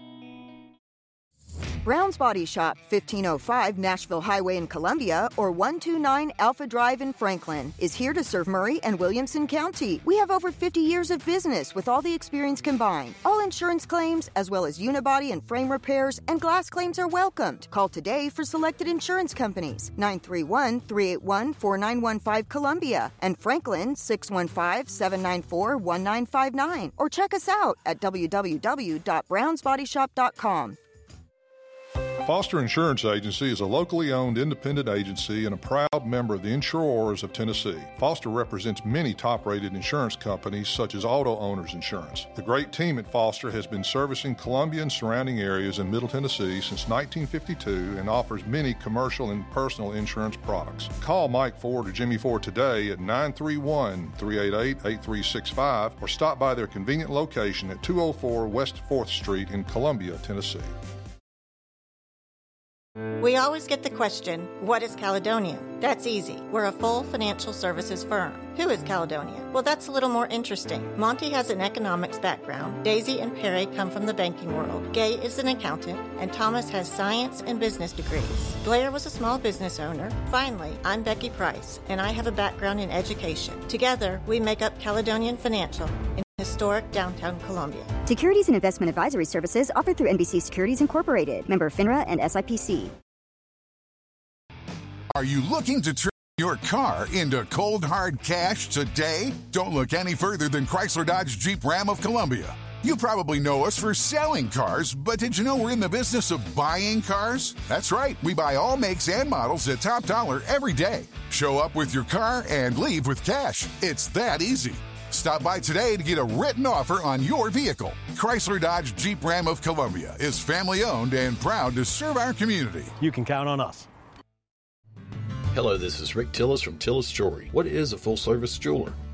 Brown's Body Shop, 1505 Nashville Highway in Columbia or 129 Alpha Drive in Franklin, is here to serve Maury and Williamson County. We have over 50 years of business with all the experience combined. All insurance claims, as well as unibody and frame repairs and glass claims, are welcomed. Call today for selected insurance companies 931 381 4915 Columbia and Franklin 615 794 1959 or check us out at www.brownsbodyshop.com. Foster Insurance Agency is a locally owned independent agency and a proud member of the Insurors of Tennessee. Foster represents many top rated insurance companies such as Auto Owners Insurance. The great team at Foster has been servicing Columbia and surrounding areas in Middle Tennessee since 1952 and offers many commercial and personal insurance products. Call Mike Ford or Jimmy Ford today at 931 388 8365 or stop by their convenient location at 204 West 4th Street in Columbia, Tennessee. We always get the question, what is Caledonian? That's easy. We're a full financial services firm. Who is Caledonian? Well, that's a little more interesting. Monty has an economics background. Daisy and Perry come from the banking world. Gay is an accountant, and Thomas has science and business degrees. Blair was a small business owner. Finally, I'm Becky Price, and I have a background in education. Together, we make up Caledonian Financial in historic downtown Columbia. Securities and investment advisory services offered through NBC Securities Incorporated, member FINRA and SIPC. Are you looking to turn your car into cold hard cash today? Don't look any further than Chrysler Dodge Jeep Ram of Columbia. You probably know us for selling cars, but did you know we're in the business of buying cars? That's right, we buy all makes and models at top dollar every day. Show up with your car and leave with cash. It's that easy. Stop by today to get a written offer on your vehicle. Chrysler Dodge Jeep Ram of Columbia is family owned and proud to serve our community. You can count on us. Hello, this is Rick Tillis from Tillis Jewelry. What is a full service jeweler?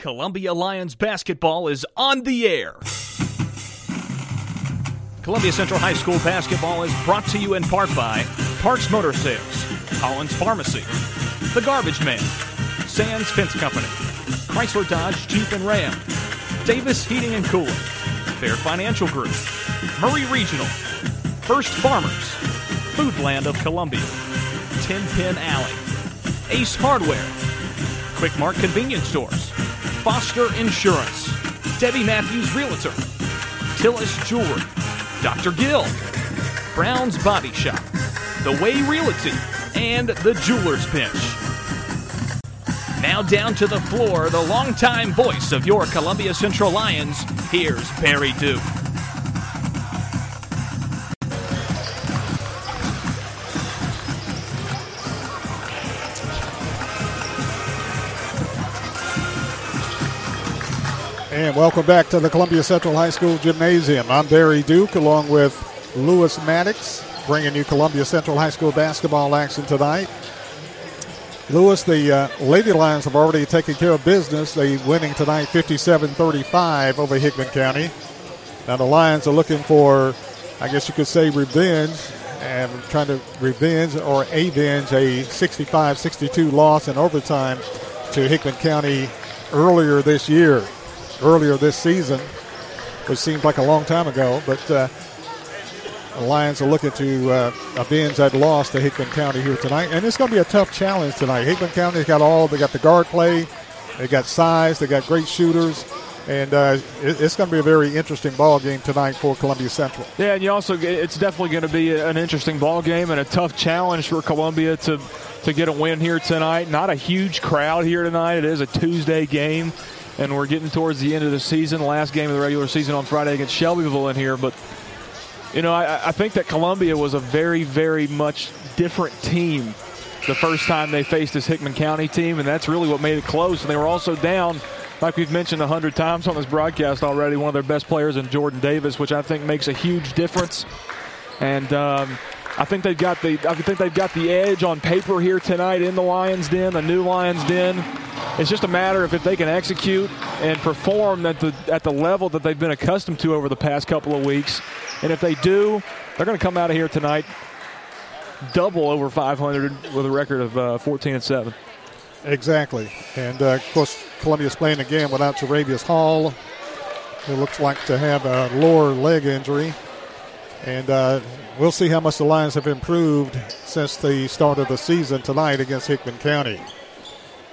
Columbia Lions basketball is on the air. Columbia Central High School basketball is brought to you in part by Parks Motor Sales, Collins Pharmacy, The Garbage Man, Sands Fence Company, Chrysler Dodge Jeep and Ram, Davis Heating and Cooling, Fair Financial Group, Maury Regional, First Farmers, Foodland of Columbia, Ten Pin Alley, Ace Hardware, Quick Mart Convenience Stores, Foster Insurance, Debbie Matthews Realtor, Tillis Jewelry, Dr. Gill, Brown's Body Shop, The Way Realty, and The Jeweler's Bench. Now down to the floor, the longtime voice of your Columbia Central Lions, here's Barry Duke. And welcome back to the Columbia Central High School Gymnasium. I'm Barry Duke along with Lewis Maddox, bringing you Columbia Central High School basketball action tonight. Lewis, the uh, Lady Lions have already taken care of business. They winning tonight 57-35 over Hickman County. Now the Lions are looking for, I guess you could say, revenge and trying to revenge or avenge a 65-62 loss in overtime to Hickman County earlier this year earlier this season, which seems like a long time ago. But uh, the Lions are looking to uh, avenge that loss to Hickman County here tonight, and it's going to be a tough challenge tonight. Hickman County's got all they got the guard play, they got size, they got great shooters. And uh, it, it's going to be a very interesting ball game tonight for Columbia Central. Yeah, and you also it's definitely going to be an interesting ball game and a tough challenge for Columbia to to get a win here tonight. Not a huge crowd here tonight. It is a Tuesday game and we're getting towards the end of the season. Last game of the regular season on Friday against Shelbyville in here, but you know I, I think that Columbia was a very, very much different team the first time they faced this Hickman County team, and that's really what made it close. And they were also down, like we've mentioned a hundred times on this broadcast already, one of their best players in Jordan Davis, which I think makes a huge difference. And um, I think they've got the I think they've got the edge on paper here tonight in the Lions Den, the new Lions Den. It's just a matter of if they can execute and perform at the at the level that they've been accustomed to over the past couple of weeks. And if they do, they're going to come out of here tonight double over 500 with a record of uh, 14 and 7. Exactly. And uh, of course, Columbia's playing again without Jaravius Hall, who looks like to have a lower leg injury. And uh, we'll see how much the Lions have improved since the start of the season tonight against Hickman County.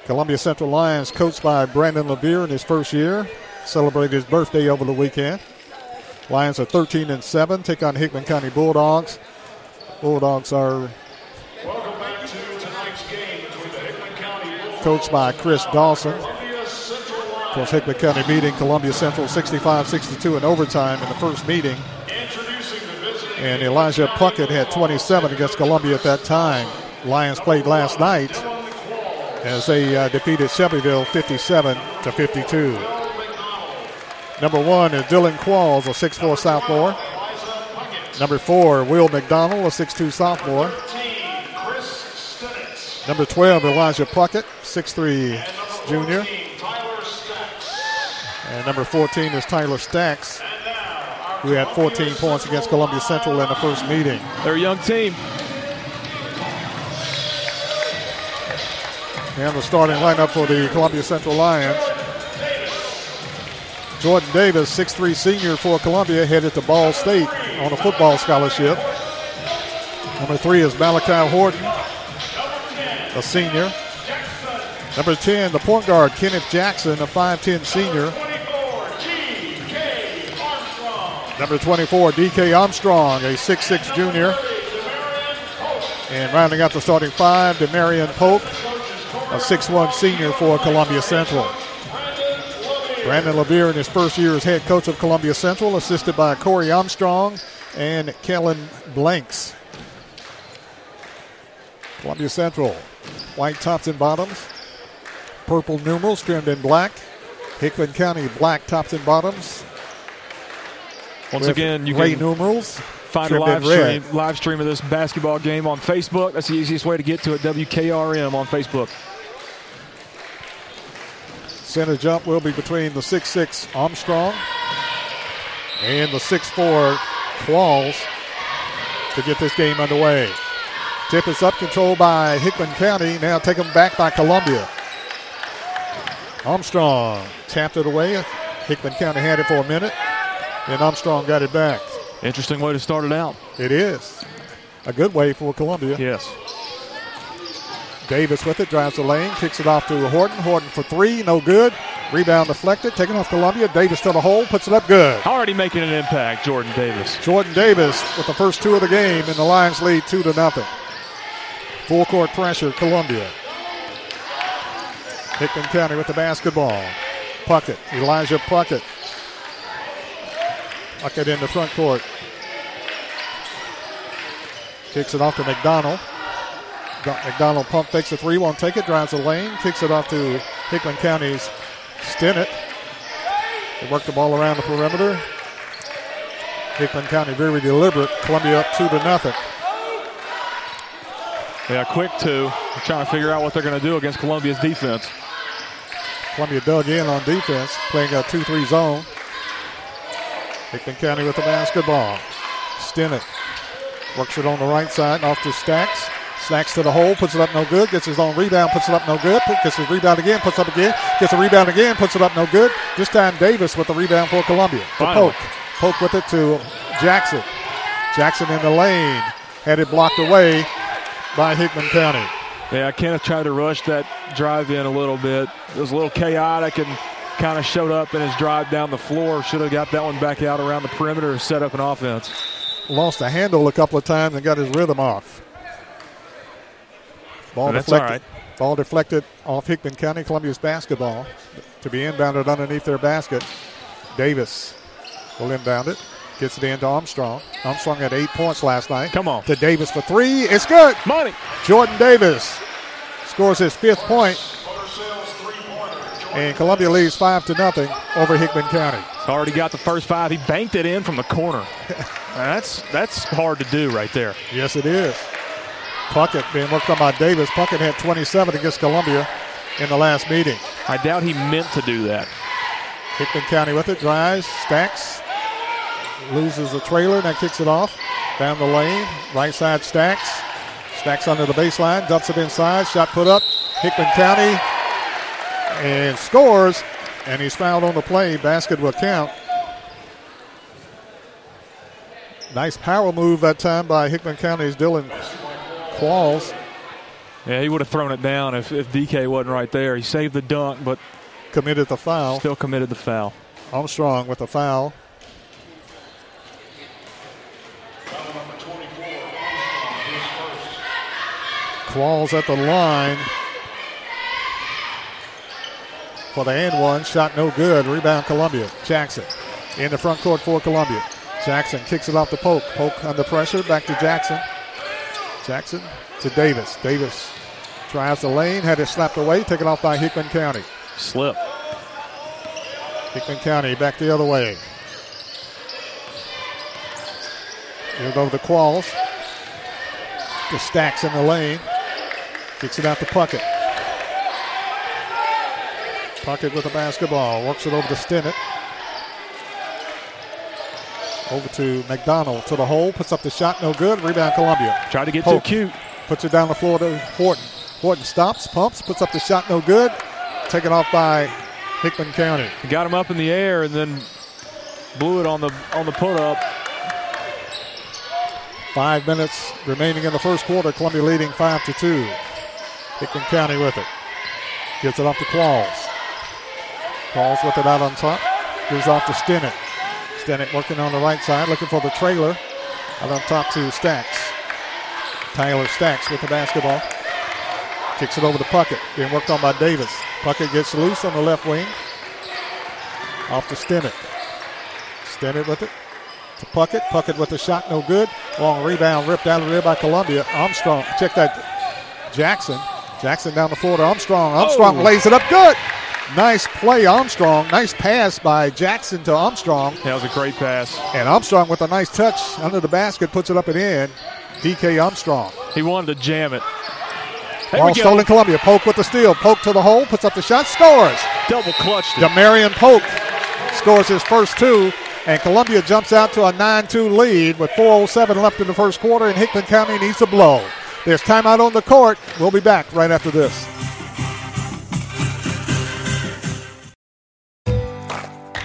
Columbia Central Lions, coached by Brandon Levere in his first year, celebrated his birthday over the weekend. Lions are 13 and 7, take on Hickman County Bulldogs. Bulldogs are welcome back to tonight's game with the hickman county coached by Chris Dawson. Of course, Hickman County beating Columbia Central 65 62 in overtime in the first meeting. And Elijah Puckett had 27 against Columbia at that time. Lions played last night as they uh, defeated Shelbyville 57 to 52. Number one is Dylan Qualls, a 6'4 sophomore. Number four, Will McDonald, a 6'2 sophomore. Number 12, Elijah Puckett, 6'3 junior. And number 14 is Tyler Stacks, who had 14 points against Columbia Central in the first meeting. They're a young team. And the starting lineup for the Columbia Central Lions. Jordan Davis, 6'3 senior for Columbia, headed to Ball State on a football scholarship. Number three is Malachi Horton, a senior. Number 10, the point guard, Kenneth Jackson, a 5'10 senior. Number 24, DK Armstrong, a 6'6 junior. And rounding out the starting five, Demarion Polk, a 6'1 senior for Columbia Central. Brandon Levere in his first year as head coach of Columbia Central, assisted by Corey Armstrong and Kellen Blanks. Columbia Central, white tops and bottoms, purple numerals trimmed in black. Hickman County, black tops and bottoms. Once again, you can numerals. find a live stream, live stream of this basketball game on Facebook. That's the easiest way to get to it. WKRM on Facebook. Center jump will be between the 6'6 Armstrong and the 6'4 Qualls to get this game underway. Tip is up, controlled by Hickman County. Now taken back by Columbia. Armstrong tapped it away. Hickman County had it for a minute, and Armstrong got it back. Interesting way to start it out. It is. A good way for Columbia. Yes. Davis with it, drives the lane, kicks it off to Horton. Horton for three, no good. Rebound deflected, taken off Columbia. Davis to the hole, puts it up good. Already making an impact, Jordan Davis. Jordan Davis with the first two of the game, and the Lions lead two to nothing. Full court pressure, Columbia. Hickman County with the basketball. Puckett, Elijah Puckett. Puckett in the front court. Kicks it off to McDonald. McDonald pump takes a three, won't take it, drives the lane, kicks it off to Hickman County's Stinnett. They work the ball around the perimeter. Hickman County very deliberate. Columbia up two to nothing. Yeah, quick two. They're trying to figure out what they're going to do against Columbia's defense. Columbia dug in on defense, playing a 2 3 zone. Hickman County with the basketball. Stinnett works it on the right side, off to Stacks. Stacks to the hole, puts it up no good. Gets his own rebound, puts it up no good. Gets his rebound again, puts up again. Gets a rebound again, puts it up no good. This time Davis with the rebound for Columbia. The Polk. Polk with it to Jackson. Jackson in the lane. Had it blocked away by Hickman County. Yeah, Kenneth tried to rush that drive in a little bit. It was a little chaotic and kind of showed up in his drive down the floor. Should have got that one back out around the perimeter and set up an offense. Lost a handle a couple of times and got his rhythm off. Ball That's deflected. all right. Ball deflected off Hickman County, Columbia's basketball to be inbounded underneath their basket. Davis will inbound it. Gets it into Armstrong. Armstrong had eight points last night. Come on. To Davis for three. It's good. Money. Jordan Davis scores his fifth point. And Columbia leads five to nothing over Hickman County. Already got the first five. He banked it in from the corner. that's that's hard to do right there. Yes, it is. Puckett being worked on by Davis. Puckett had 27 against Columbia in the last meeting. I doubt he meant to do that. Hickman County with it, drives, stacks, loses the trailer, and now kicks it off. Down the lane, right side stacks. Stacks under the baseline, dumps it inside, shot put up. Hickman County and scores, and he's fouled on the play. Basket will count. Nice power move that time by Hickman County's Dylan Qualls. Yeah, he would have thrown it down if, if DK wasn't right there. He saved the dunk, but committed the foul. Still committed the foul. Armstrong with the foul. Qualls at the line for the and one. Shot no good. Rebound Columbia. Jackson in the front court for Columbia. Jackson kicks it off the Polk. Polk under pressure. Back to Jackson. Jackson to Davis. Davis drives the lane. Had it slapped away. Taken off by Hickman County. Slip. Hickman County back the other way. Here go the Qualls. The stacks in the lane. Kicks it out to Puckett. Puckett with the basketball. Works it over to Stinnett. Over to McDonald to the hole. Puts up the shot. No good. Rebound Columbia. Tried to get Pope too cute. Puts it down the floor to Horton. Horton stops, pumps, puts up the shot. No good. Taken off by Hickman County. Got him up in the air and then blew it on the on the put up. Five minutes remaining in the first quarter. Columbia leading five to two. Hickman County with it. Gets it off to Qualls. Qualls with it out on top. Gives off to Stinnett. Stinnett working on the right side, looking for the trailer. Out on top to Stacks. Tyler Stacks with the basketball. Kicks it over to Puckett. Being worked on by Davis. Puckett gets loose on the left wing. Off to Stinnett. Stinnett with it. To Puckett. Puckett with the shot, no good. Long rebound ripped out of there by Columbia. Armstrong, check that. Jackson. Jackson down the floor to Armstrong. Armstrong Oh. lays it up good. Nice play, Armstrong. Nice pass by Jackson to Armstrong. That was a great pass. And Armstrong with a nice touch under the basket puts it up and in. DK Armstrong. He wanted to jam it. There Ball stolen Columbia. Polk with the steal. Polk to the hole. Puts up the shot. Scores. Double clutched it. Demarion Polk scores his first two. And Columbia jumps out to a 9 2 lead with 4.07 left in the first quarter. And Hickman County needs a blow. There's timeout on the court. We'll be back right after this.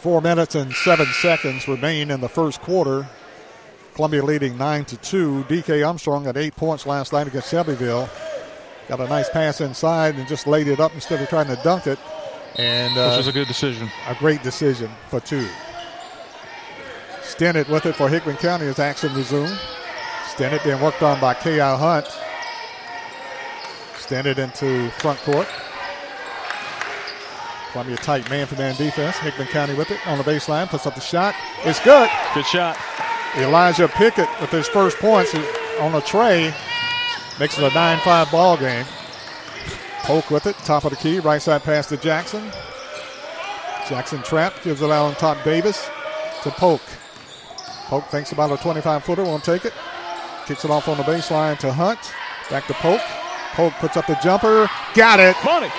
Four minutes and seven seconds remain in the first quarter. Columbia leading nine to two. DK Armstrong had eight points last night against Shelbyville. Got a nice pass inside and just laid it up instead of trying to dunk it. And uh, Which was a good decision. A great decision for two. Stinnett with it for Hickman County as action resumed. Stinnett being worked on by K.I. Hunt. Stinnett into front court. Columbia tight man for man defense. Hickman County with it on the baseline. Puts up the shot. It's good. Good shot. Elijah Puckett with his first points on a tray. Makes it a 9 5 ball game. Polk with it. Top of the key. Right side pass to Jackson. Jackson trap Gives it out on top. Davis to Polk. Polk thinks about a 25 footer. Won't take it. Kicks it off on the baseline to Hunt. Back to Polk. Polk puts up the jumper. Got it. Money.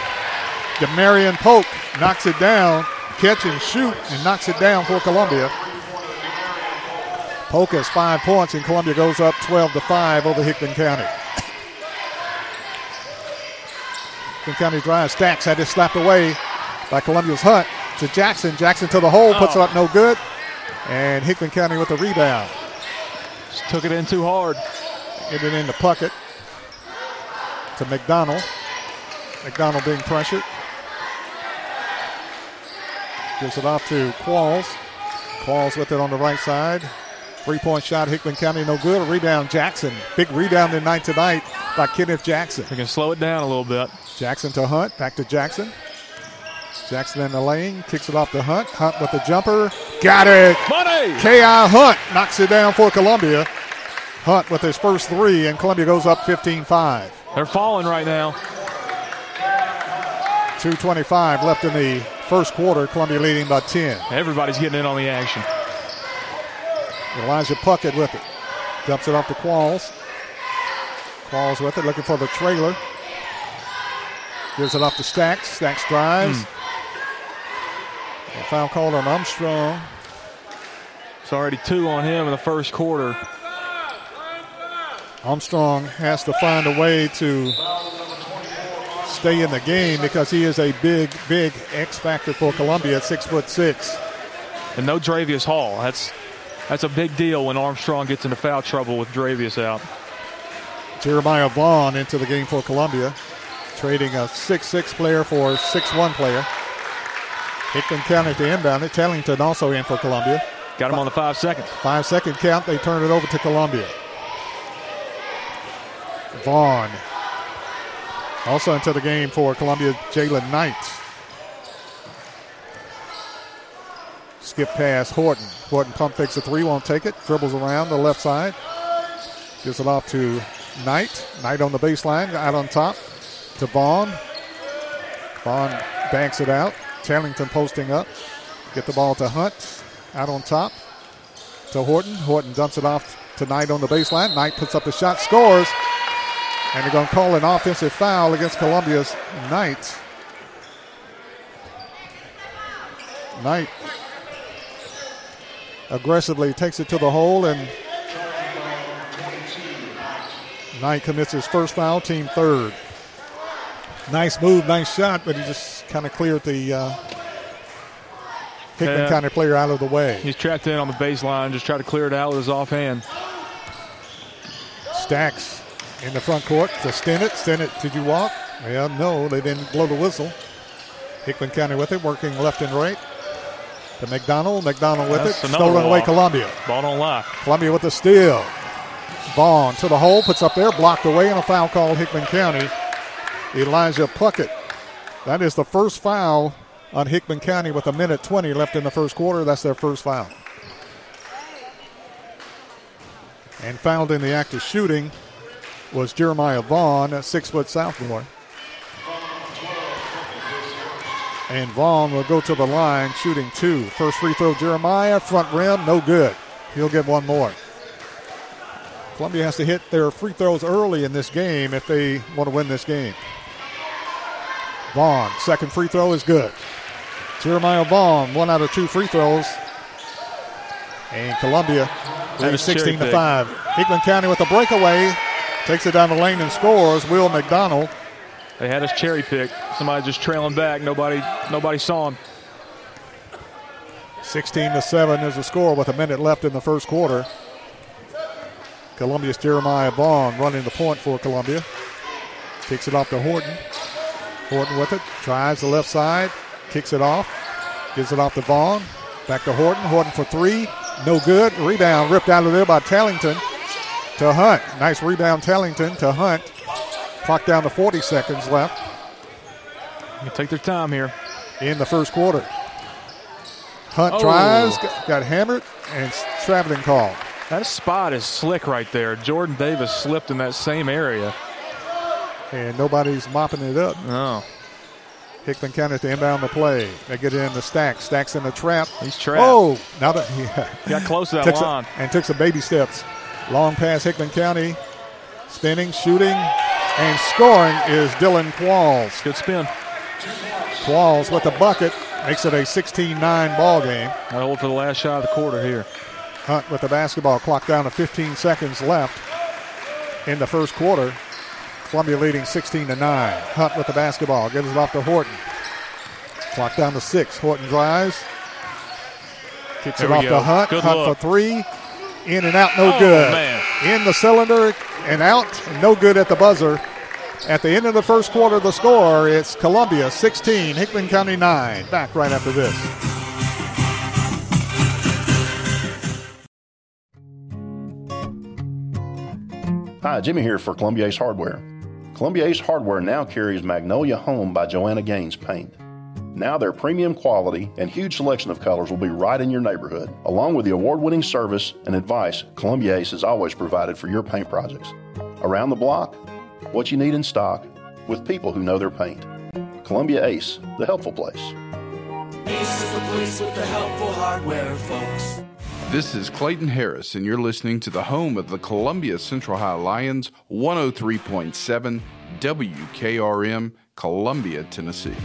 Demarion Polk knocks it down, catch and shoot, and knocks it down for Columbia. Polk has five points, and Columbia goes up 12 to 5 over Hickman County. Hickman County drive. Stacks had it slapped away by Columbia's Hunt to Jackson. Jackson to the hole, puts it up no good. And Hickman County with the rebound. Just took it in too hard. Get it in the Puckett to McDonald. McDonald being pressured. Gives it off to Qualls. Qualls with it on the right side. Three point shot, Hickman County, no good. Rebound, Jackson. Big rebound in night tonight by Kenneth Jackson. We can slow it down a little bit. Jackson to Hunt, back to Jackson. Jackson in the lane, kicks it off to Hunt. Hunt with the jumper. Got it! Money! K.I. Hunt knocks it down for Columbia. Hunt with his first three, and Columbia goes up 15 5. They're falling right now. 2.25 left in the first quarter. Columbia leading by 10. Everybody's getting in on the action. Elijah Puckett with it. Dumps it off to Qualls. Qualls with it, looking for the trailer. Gives it off to Stacks. Stacks drives. Hmm. A foul called on Armstrong. It's already two on him in the first quarter. Armstrong has to find a way to stay in the game because he is a big, big X factor for Columbia at six foot six. And no Dravius Hall. That's that's a big deal when Armstrong gets into foul trouble with Dravius out. Jeremiah Vaughn into the game for Columbia, trading a six-six player for a six-one player. Hickman County to inbound it. Tellington also in for Columbia. Got him on the five seconds. Five second count. They turn it over to Columbia. Vaughn. Also into the game for Columbia, Jalen Knight. Skip pass, Horton. Horton pump fakes a three, won't take it. Dribbles around the left side. Gives it off to Knight. Knight on the baseline, out on top to Vaughn. Vaughn banks it out. Tellington posting up. Get the ball to Hunt. Out on top to Horton. Horton dumps it off to Knight on the baseline. Knight puts up the shot, scores. And they're going to call an offensive foul against Columbia's Knight. Knight aggressively takes it to the hole, and Knight commits his first foul, team third. Nice move, nice shot, but he just kind of cleared the uh, Hickman Yeah. County player out of the way. He's trapped in on the baseline, just try to clear it out with his offhand. Stacks in the front court to Stinnett. Stinnett, did you walk? Well, no, they didn't blow the whistle. Hickman County with it, working left and right. To McDonald. McDonald with That's it. Stolen away. Columbia. Ball don't lie. Columbia with the steal. Vaughn to the hole, puts up there, blocked away, and a foul called Hickman County. Elijah Puckett. That is the first foul on Hickman County with a minute 20 left in the first quarter. That's their first foul. And fouled in the act of shooting was Jeremiah Vaughn, a six foot sophomore. And Vaughn will go to the line shooting two. First free throw, Jeremiah, front rim, no good. He'll get one more. Columbia has to hit their free throws early in this game if they want to win this game. Vaughn, second free throw is good. Jeremiah Vaughn, one out of two free throws. And Columbia leads 16 to 5. Hickman County with a breakaway. Takes it down the lane and scores. Will McDonald. They had us cherry pick. Somebody just trailing back. Nobody, nobody saw him. 16 to 7 is the score with a minute left in the first quarter. Columbia's Jeremiah Vaughn running the point for Columbia. Kicks it off to Horton. Horton with it. Tries the left side. Kicks it off. Gives it off to Vaughn. Back to Horton. Horton for three. No good. Rebound ripped out of there by Tellington to Hunt. Nice rebound, Tellington to Hunt. Clock down to 40 seconds left. You take their time here. In the first quarter. Hunt Oh. tries, got, got hammered, and traveling call. That spot is slick right there. Jordan Davis slipped in that same area. And nobody's mopping it up. No. Hickman County to inbound the play. They get it in the stack. Stacks in the trap. He's trapped. Oh, now that he Got close to that line. and took some baby steps. Long pass, Hickman County. Spinning, shooting, and scoring is Dylan Qualls. Good spin. Qualls with the bucket makes it a 16-9 ball game. I hold for the last shot of the quarter here. Hunt with the basketball. Clock down to 15 seconds left in the first quarter. Columbia leading 16 to 9. Hunt with the basketball. Gives it off to Horton. Clock down to six. Horton drives. Kicks There it off go. to Hunt. Good Hunt look. for three. In and out, no Oh, good. man. In the cylinder and out, no good at the buzzer. At the end of the first quarter, the score it's Columbia 16, Hickman County 9. Back right after this. Hi, Jimmy here for Columbia Ace Hardware. Columbia Ace Hardware now carries Magnolia Home by Joanna Gaines paint. Now their premium quality and huge selection of colors will be right in your neighborhood, along with the award-winning service and advice Columbia Ace has always provided for your paint projects. Around the block, what you need in stock, with people who know their paint. Columbia Ace, the helpful place. Ace is the place with the helpful hardware, folks. This is Clayton Harris, and you're listening to the home of the Columbia Central High Lions, 103.7 WKRM, Columbia, Tennessee.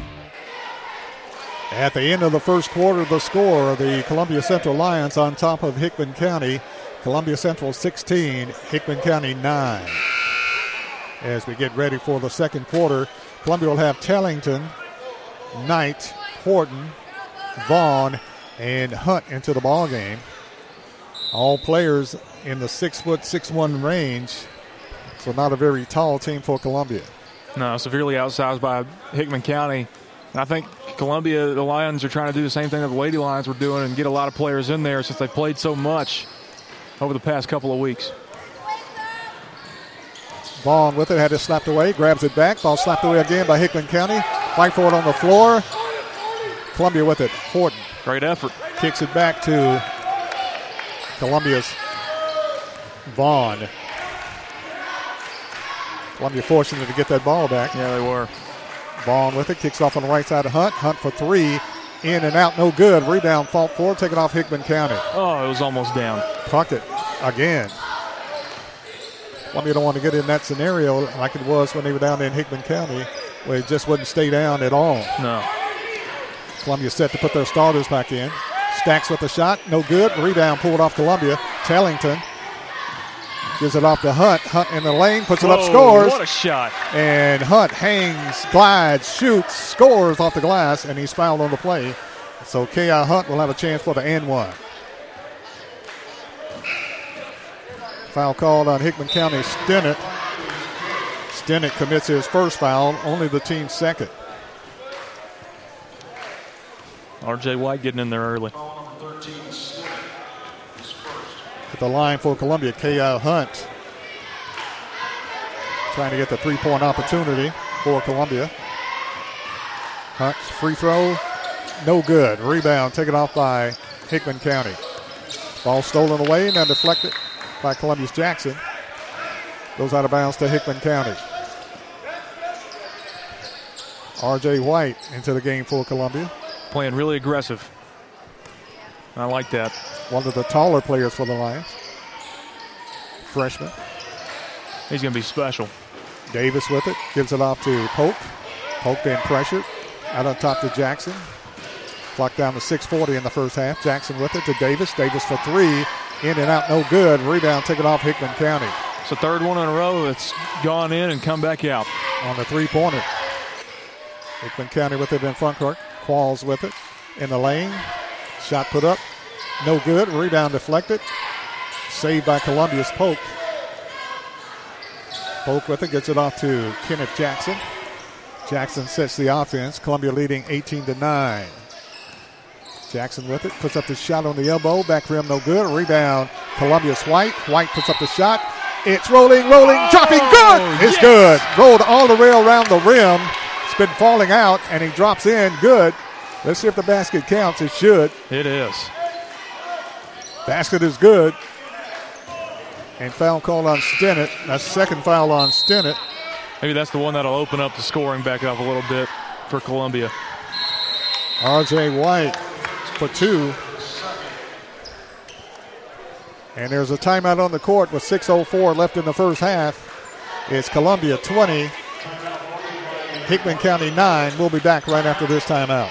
At the end of the first quarter, the score the Columbia Central Lions on top of Hickman County. Columbia Central 16, Hickman County 9. As we get ready for the second quarter, Columbia will have Tellington, Knight, Horton, Vaughn, and Hunt into the ball game. All players in the six foot six one range, so not a very tall team for Columbia. No, severely outsized by Hickman County. And I think Columbia, the Lions, are trying to do the same thing that the Lady Lions were doing and get a lot of players in there since they played so much over the past couple of weeks. Vaughn with it, had it slapped away, grabs it back. Ball slapped away again by Hickman County. Fight for it on the floor. Columbia with it. Horton Great effort. kicks it back to Columbia's Vaughn. Columbia fortunate to get that ball back. Yeah, they were. Vaughn with it, kicks off on the right side of Hunt. Hunt for three. In and out, no good. Rebound, fault four, taken off Hickman County. Oh, it was almost down. Puckett again. Columbia don't want to get in that scenario like it was when they were down in Hickman County, where it just wouldn't stay down at all. No. Columbia set to put their starters back in. Stacks with the shot, no good. Rebound pulled off Columbia. Tellington gives it off to Hunt. Hunt in the lane, puts it up, scores. What a shot. And Hunt hangs, glides, shoots, scores off the glass, and he's fouled on the play. So K.I. Hunt will have a chance for the N one. Foul called on Hickman County Stinnett. Stinnett commits his first foul, only the team's second. R.J. White getting in there early. At the line for Columbia, K.I. Hunt. Trying to get the three point opportunity for Columbia. Hunt's free throw, no good. Rebound taken off by Hickman County. Ball stolen away and then deflected by Columbia's Jackson. Goes out of bounds to Hickman County. R.J. White into the game for Columbia. Playing really aggressive. I like that. One of the taller players for the Lions. Freshman. He's going to be special. Davis with it. Gives it off to Polk. Polk being pressured. Out on top to Jackson. Clock down to 6.40 in the first half. Jackson with it to Davis. Davis for three. In and out, no good. Rebound taken off Hickman County. It's the third one in a row that's gone in and come back out. On the three pointer. Hickman County with it in front court. Qualls with it in the lane. Shot put up. No good. Rebound deflected. Saved by Columbia's Polk. Polk with it. Gets it off to Kenneth Jackson. Jackson sets the offense. Columbia leading 18 to 9. Jackson with it. Puts up the shot on the elbow. Back rim, no good. Rebound. Columbia's White. White puts up the shot. It's rolling, rolling, oh, dropping. Good. It's yes. good. Rolled all the way around the rim. It's been falling out, and he drops in. Good. Let's see if the basket counts. It should. It is. Basket is good. And foul call on Stinnett. That's second foul on Stinnett. Maybe that's the one that'll open up the scoring back up a little bit for Columbia. RJ White for two. And there's a timeout on the court with 6.04 left in the first half. It's Columbia 20, Hickman County 9. We'll be back right after this timeout.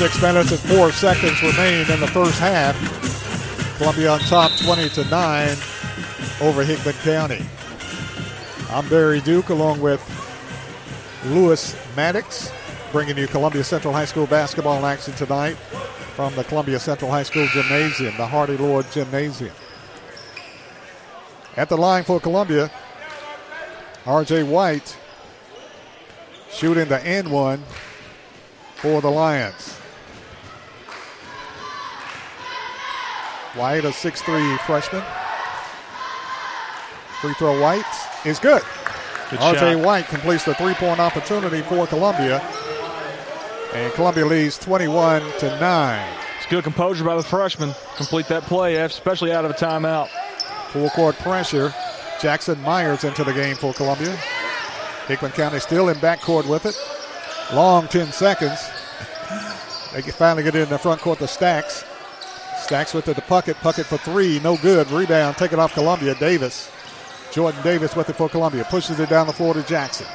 Six minutes and four seconds remain in the first half. Columbia on top 20 to 9 over Hickman County. I'm Barry Duke along with Lewis Maddox bringing you Columbia Central High School basketball action tonight from the Columbia Central High School Gymnasium, the Hardy Lord Gymnasium. At the line for Columbia, RJ White shooting the end one for the Lions. White, a 6'3 freshman. Free throw White is good. good RJ White completes the three point opportunity for Columbia. And Columbia leads 21 to 9. It's good composure by the freshman. Complete that play, especially out of a timeout. Full court pressure. Jackson Myers into the game for Columbia. Hickman County still in backcourt with it. Long 10 seconds. They finally get in the front court to Stacks. Stacks with it to Puckett. Puckett for three. No good. Rebound Take it off Columbia. Davis. Jordan Davis with it for Columbia. Pushes it down the floor to Jackson.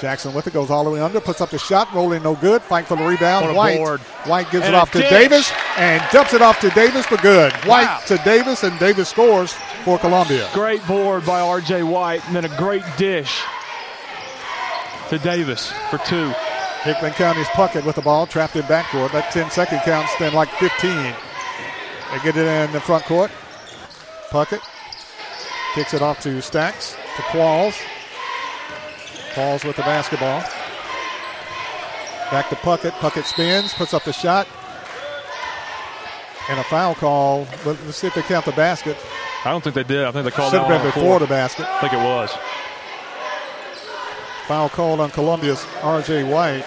Jackson with it goes all the way under, puts up the shot, rolling no good. Fight for the rebound. White. Board. White gives and it off to. Davis and dumps it off to Davis for good. White Wow. to Davis and Davis scores for Columbia. Great board by R.J. White, and then a great dish to Davis for two. Hickman County's Puckett with the ball, trapped in backcourt. That 10 second count's then like 15. They get it in the front court. Puckett kicks it off to Stacks to Qualls. Qualls with the basketball. Back to Puckett. Puckett spins, puts up the shot. And a foul call. But Let's see if they count the basket. I don't think they did. I think they called Should that have been before the basket. I think it was. Foul called on Columbia's R.J. White.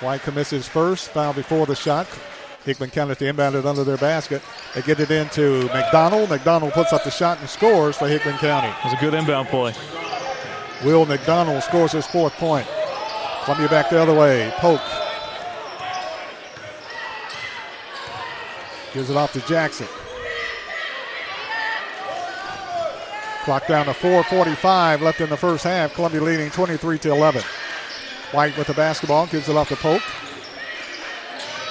White commits his first foul before the shot. Hickman County to inbound it under their basket. They get it into McDonald. McDonald puts up the shot and scores for Hickman County. It was a good inbound play. Will McDonald scores his fourth point. Columbia back the other way. Polk. Gives it off to Jackson. Clock down to 4:45 left in the first half. Columbia leading 23 to 11. White with the basketball gives it off to Polk.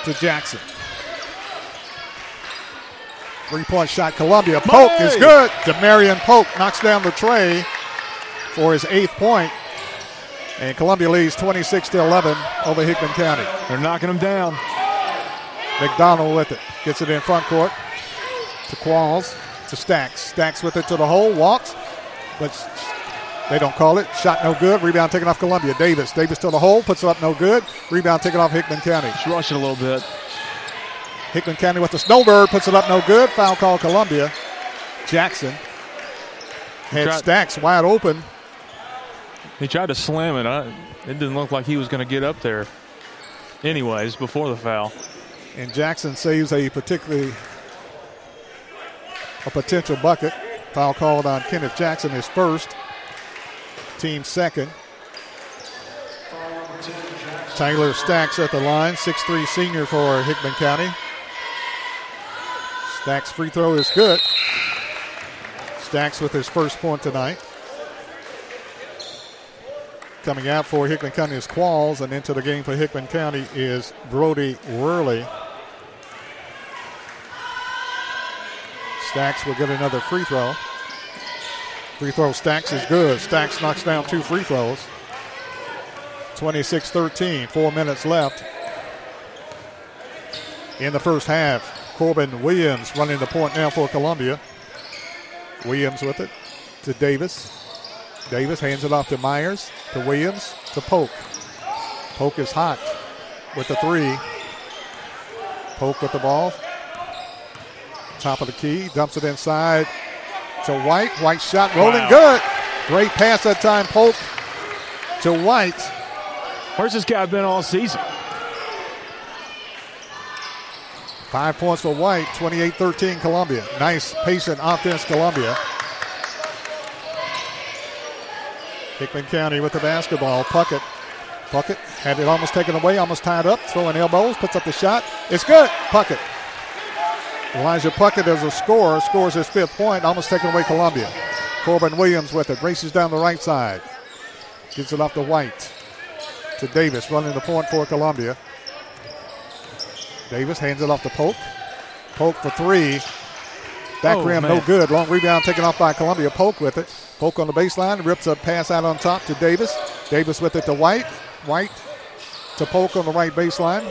To Jackson. Three-point shot. Columbia. Polk Money! is good. Demarion Polk knocks down the tray for his eighth point. And Columbia leads 26 to 11 over Hickman County. They're knocking them down. McDonald with it. Gets it in front court to Qualls, to Stacks. Stacks with it to the hole, walks, but they don't call it. Shot no good. Rebound taken off Columbia. Davis. Davis to the hole, puts it up no good. Rebound taken off Hickman County. Just rush it a little bit. Hickman County with the snowbird, puts it up no good. Foul call Columbia. Jackson had Tried- Stacks wide open. He tried to slam it. I, it didn't look like he was going to get up there. Anyways, before the foul. And Jackson saves a particularly a potential bucket. Foul called on Kenneth Jackson, his first, team second. Tyler Stacks at the line, 6'3 senior for Hickman County. Stacks free throw is good. Stacks with his first point tonight. Coming out for Hickman County is Qualls, and into the game for Hickman County is Brody Worley. Stacks will get another free throw. Free throw Stacks is good. Stacks knocks down two free throws. 26 13, four minutes left in the first half. Corbin Williams running the point now for Columbia. Williams with it to Davis. Davis hands it off to Myers, to Williams, to Polk. Polk is hot with the three. Polk with the ball. Top of the key, dumps it inside to White. White shot rolling Wow. good. Great pass that time, Polk to White. Where's this guy been all season? Five points for White, 28 13 Columbia. Nice, patient offense, Columbia. Hickman County with the basketball. Puckett. Puckett had it almost taken away, almost tied up. Throwing elbows, puts up the shot. It's good. Puckett. Elijah Puckett as a scorer, scores his fifth point, almost taking away Columbia. Corbin Williams with it, races down the right side. Gives it off to White. To Davis, running the point for Columbia. Davis hands it off to Polk. Polk for three. Back Oh, rim, man. no good. Long rebound taken off by Columbia. Polk with it. Polk on the baseline, rips a pass out on top to Davis. Davis with it to White. White to Polk on the right baseline.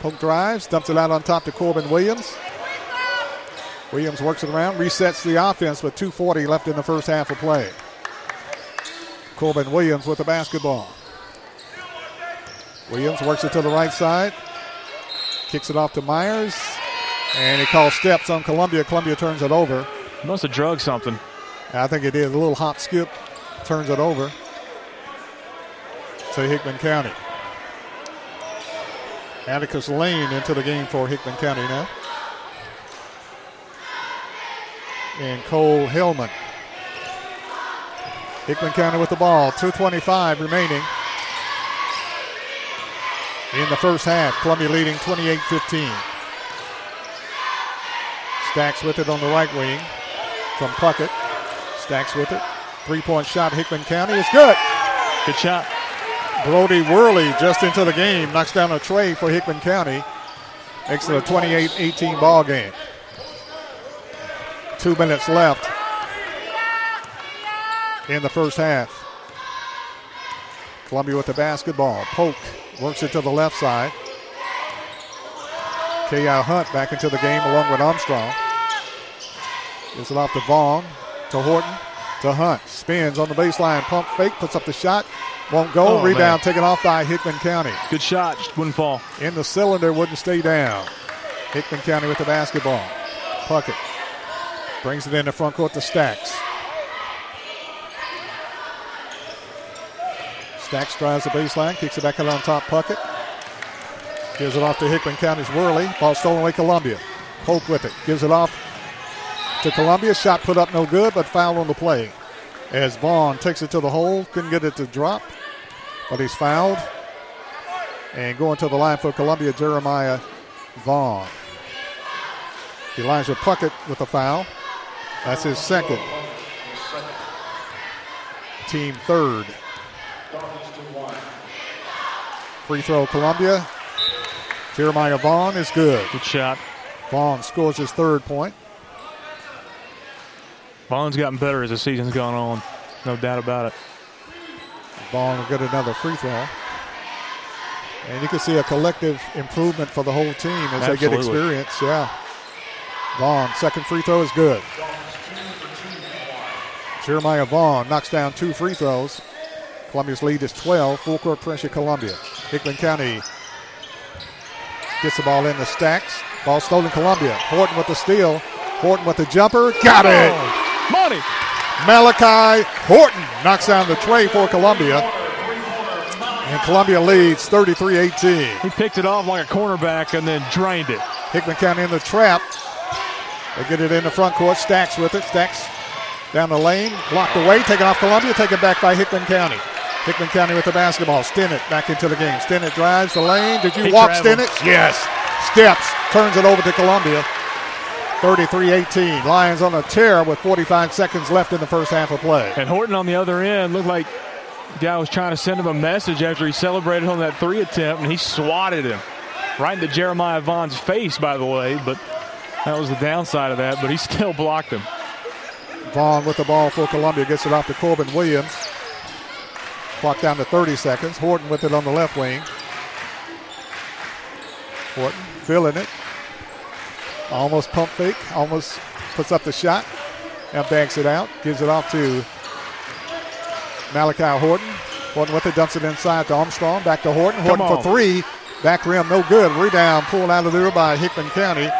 Polk drives, dumps it out on top to Corbin Williams. Williams works it around, resets the offense with 2.40 left in the first half of play. Corbin Williams with the basketball. Williams works it to the right side, kicks it off to Myers, and he calls steps on Columbia. Columbia turns it over. Must have drugged something. I think it did. A little hop skip turns it over to Hickman County. Atticus Lane into the game for Hickman County now. And Cole Hillman. Hickman County with the ball. 2.25 remaining in the first half. Columbia leading 28 15. Stacks with it on the right wing from Puckett. Stacks with it. Three point shot, Hickman County is good. Good shot. Brody Worley just into the game, knocks down a tray for Hickman County. Makes it a 28 18 ball game. Two minutes left in the first half. Columbia with the basketball. Polk works it to the left side. K.I. Hunt back into the game along with Armstrong. Gives it off to Vaughn, to Horton, to Hunt. Spins on the baseline, pump fake, puts up the shot. Won't go. Oh, Rebound man. taken off by Hickman County. Good shot. Just wouldn't fall. In the cylinder, wouldn't stay down. Hickman County with the basketball. Puckett brings it in the front court to Stacks. Stacks drives the baseline, kicks it back out on top. Puckett Gives it off to Hickman County's Worley. Ball stolen away Columbia. Hope with it. Gives it off to Columbia. Shot put up no good, but foul on the play. As Vaughn takes it to the hole. Couldn't get it to drop, but he's fouled. And going to the line for Columbia, Jeremiah Vaughn. Elijah Puckett with a foul. That's his second. Team third. Free throw, Columbia. Jeremiah Vaughn is good. Good shot. Vaughn scores his third point. Vaughn's gotten better as the season's gone on. No doubt about it. Vaughn will get another free throw. And you can see a collective improvement for the whole team as Absolutely. they get experience. Yeah. Vaughn, second free throw is good. Jeremiah Vaughn knocks down two free throws. Columbia's lead is 12. Full court pressure, Columbia. Hickman County gets the ball in the stacks. Ball stolen, Columbia. Horton with the steal. Horton with the jumper. Got it. Oh, money. Malachi Horton knocks down the tray for Columbia. And Columbia leads 33 18. He picked it off like a cornerback and then drained it. Hickman County in the trap. They get it in the front court. Stacks with it. Stacks down the lane. Blocked away. Taken off Columbia. Taken back by Hickman County. Hickman County with the basketball. Stinnett back into the game. Stinnett drives the lane. Did you He walk traveled. Stinnett? Yes. Steps. Turns it over to Columbia. 33-18. Lions on a tear with 45 seconds left in the first half of play. And Horton on the other end looked like the guy was trying to send him a message after he celebrated on that three attempt, and he swatted him right into Jeremiah Vaughn's face, by the way. But that was the downside of that, but he still blocked him. Vaughn with the ball for Columbia gets it off to Corbin Williams. Clock down to 30 seconds. Horton with it on the left wing. Horton feeling it. Almost pump fake. Almost puts up the shot. Now banks it out. Gives it off to Malachi Horton. Horton with it. Dumps it inside to Armstrong. Back to Horton. Horton for three. Back rim no good. Rebound pulled out of there by Hickman County.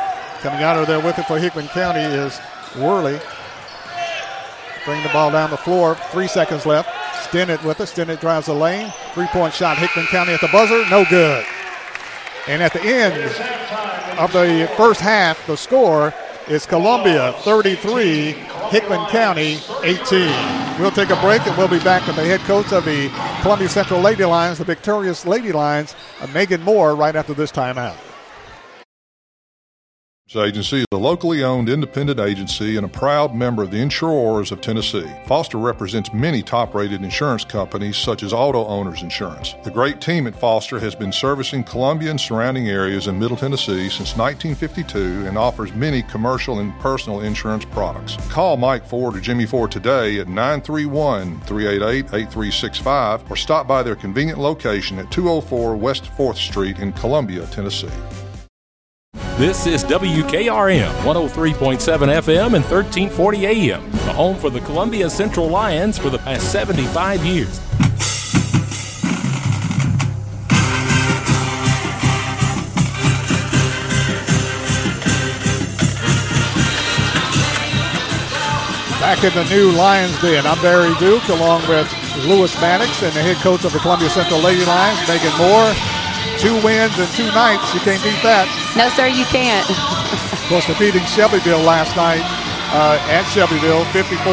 Coming out of there with it for Hickman County is Worley. Bring the ball down the floor. Three seconds left. Stinnett with it. Stinnett drives the lane. Three point shot. Hickman County at the buzzer. No good. And at the end of the first half, the score is Columbia 33, Hickman County 18. We'll take a break and we'll be back with the head coach of the Columbia Central Lady Lions, the victorious Lady Lions, uh, Megan Moore, right after this timeout. Agency is a locally owned independent agency and a proud member of the Insurors of Tennessee. Foster represents many top rated insurance companies such as Auto Owners Insurance. The great team at Foster has been servicing Columbia and surrounding areas in Middle Tennessee since 1952 and offers many commercial and personal insurance products. Call Mike Ford or Jimmy Ford today at 931 388 8365 or stop by their convenient location at 204 West 4th Street in Columbia, Tennessee. This is WKRM 103.7 FM and 1340 AM, the home for the Columbia Central Lions for the past 75 years. Back in the new Lions Den, I'm Barry Duke along with Lewis Maddox and the head coach of the Columbia Central Lady Lions, Megan Moore. Two wins and two nights. You can't beat that. No, sir, you can't. Of course, defeating Shelbyville last night uh, at Shelbyville, 54-42.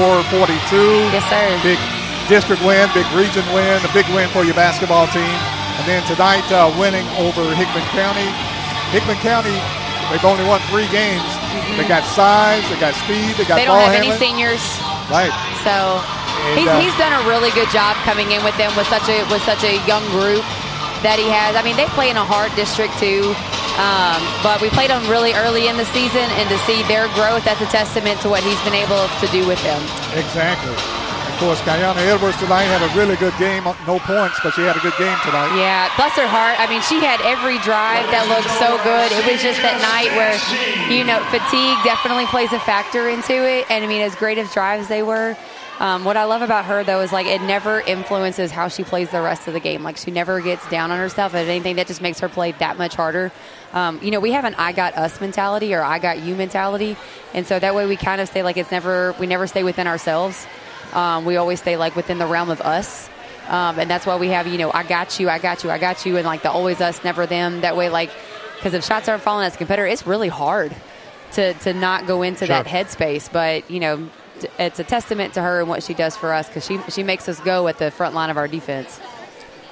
Yes, sir. Big district win, big region win, a big win for your basketball team. And then tonight, uh, winning over Hickman County. Hickman County, they've only won three games. They got size, they got speed, they got they don't have handling. any seniors, Right. so And, he's, uh, he's done a really good job coming in with them with such a with such a young group that he has. I mean, they play in a hard district too, um, but we played them really early in the season, and to see their growth, that's a testament to what he's been able to do with them. Exactly. Of course, Kayana Edwards tonight had a really good game. No points, but she had a good game tonight. Yeah, bless her heart. I mean, she had every drive that looked so good. It was just that night where, you know, fatigue definitely plays a factor into it. And I mean, as great as drives they were, um, what I love about her though is like it never influences how she plays the rest of the game. Like she never gets down on herself at anything that just makes her play that much harder. Um, you know, we have an "I got us" mentality or "I got you" mentality, and so that way we kind of stay like it's never we never stay within ourselves. Um, we always stay like within the realm of us. Um, and that's why we have, you know, I got you, I got you, I got you, and like the always us, never them. That way, like, because if shots aren't falling as a competitor, it's really hard to, to not go into Sure. that headspace. But, you know, it's a testament to her and what she does for us because she, she makes us go at the front line of our defense.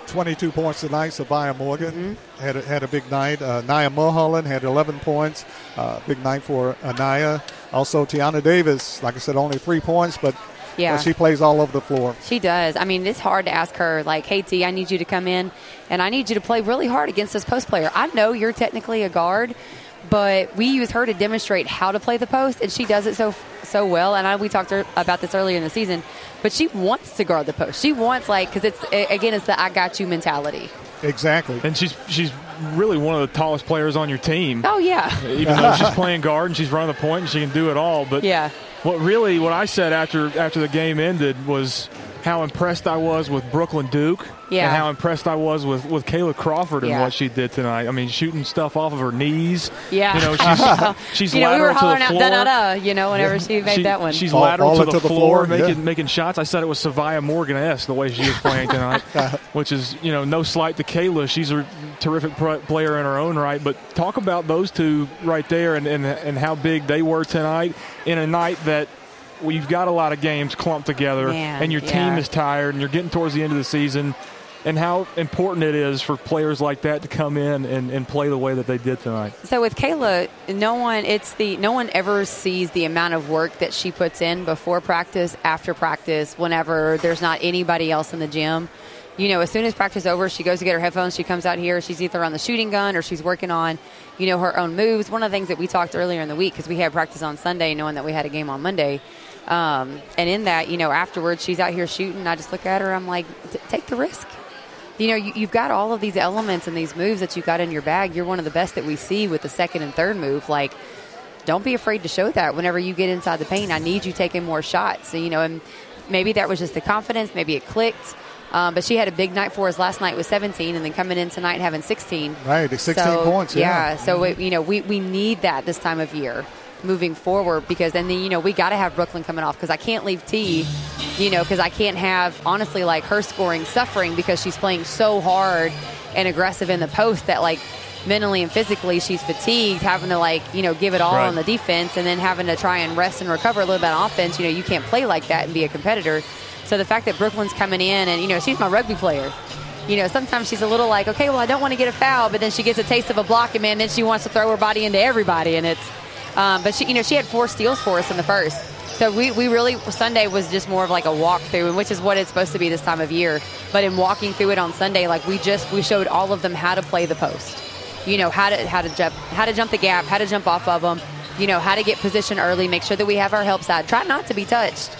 22 points tonight. Savia Morgan Mm-hmm. had a, had a big night. Uh, Nia Mulholland had 11 points. Uh, big night for Anaya. Also, Tiana Davis, like I said, only three points, but, Yeah. but she plays all over the floor. She does. I mean, it's hard to ask her, like, hey, T, I need you to come in and I need you to play really hard against this post player. I know you're technically a guard, but we use her to demonstrate how to play the post, and she does it so so well. And I, we talked to her about this earlier in the season, but she wants to guard the post. She wants, like, because it's, a- again, it's the I got you mentality. Exactly. And she's she's really one of the tallest players on your team. Oh, yeah. Even though she's playing guard and she's running the point and she can do it all. But Yeah. what really what I said after after the game ended was how impressed I was with Brooklyn Duke. Yeah. And how impressed I was with, with Kayla Crawford and Yeah. what she did tonight. I mean, shooting stuff off of her knees. Yeah. You know, she's she's you know, we were lateral to hollering the out floor. da da da, you know, whenever she made She- that one. She's Ball- lateral ball to the, to the floor, floor, making yeah. making shots. I said it was Savia Morgan esque the way she was playing tonight, which is you know no slight to Kayla. She's a terrific pr- player in her own right. But talk about those two right there and, and and how big they were tonight in a night that. We've got a lot of games clumped together, Man, and your yeah. team is tired, and you're getting towards the end of the season, and how important it is for players like that to come in and, and play the way that they did tonight. So with Kayla, no one it's the no one ever sees the amount of work that she puts in before practice, after practice, whenever there's not anybody else in the gym. You know, as soon as practice over, she goes to get her headphones. She comes out here. She's either on the shooting gun or she's working on, you know, her own moves. One of the things that we talked earlier in the week because we had practice on Sunday, knowing that we had a game on Monday. Um, and in that, you know, afterwards, she's out here shooting. I just look at her. I'm like, take the risk you know, you, you've got all of these elements and these moves that you got in your bag. You're one of the best that we see with the second and third move. Like, don't be afraid to show that whenever you get inside the paint. I need you taking more shots. So, you know, and maybe that was just the confidence. Maybe it clicked. Um, but she had a big night for us last night with 17, and then coming in tonight having 16. Right, 16 So, points, yeah. So it, you know, we, we need that this time of year moving forward because then the, you know we got to have Brooklyn coming off because I can't leave T, you know, because I can't have honestly like her scoring suffering because she's playing so hard and aggressive in the post that like mentally and physically she's fatigued having to like you know give it all Right. on the defense and then having to try and rest and recover a little bit on offense. You know, you can't play like that and be a competitor. So the fact that Brooklyn's coming in and you know she's my rugby player you know, sometimes she's a little like, okay, well, I don't want to get a foul, but then she gets a taste of a block, and man, then she wants to throw her body into everybody, and it's. Um, but she, you know, she had four steals for us in the first, so we, we really Sunday was just more of like a walkthrough, and which is what it's supposed to be this time of year. But in walking through it on Sunday, like we just we showed all of them how to play the post, you know, how to how to jump how to jump the gap, how to jump off of them, you know, how to get position early, make sure that we have our help side, try not to be touched.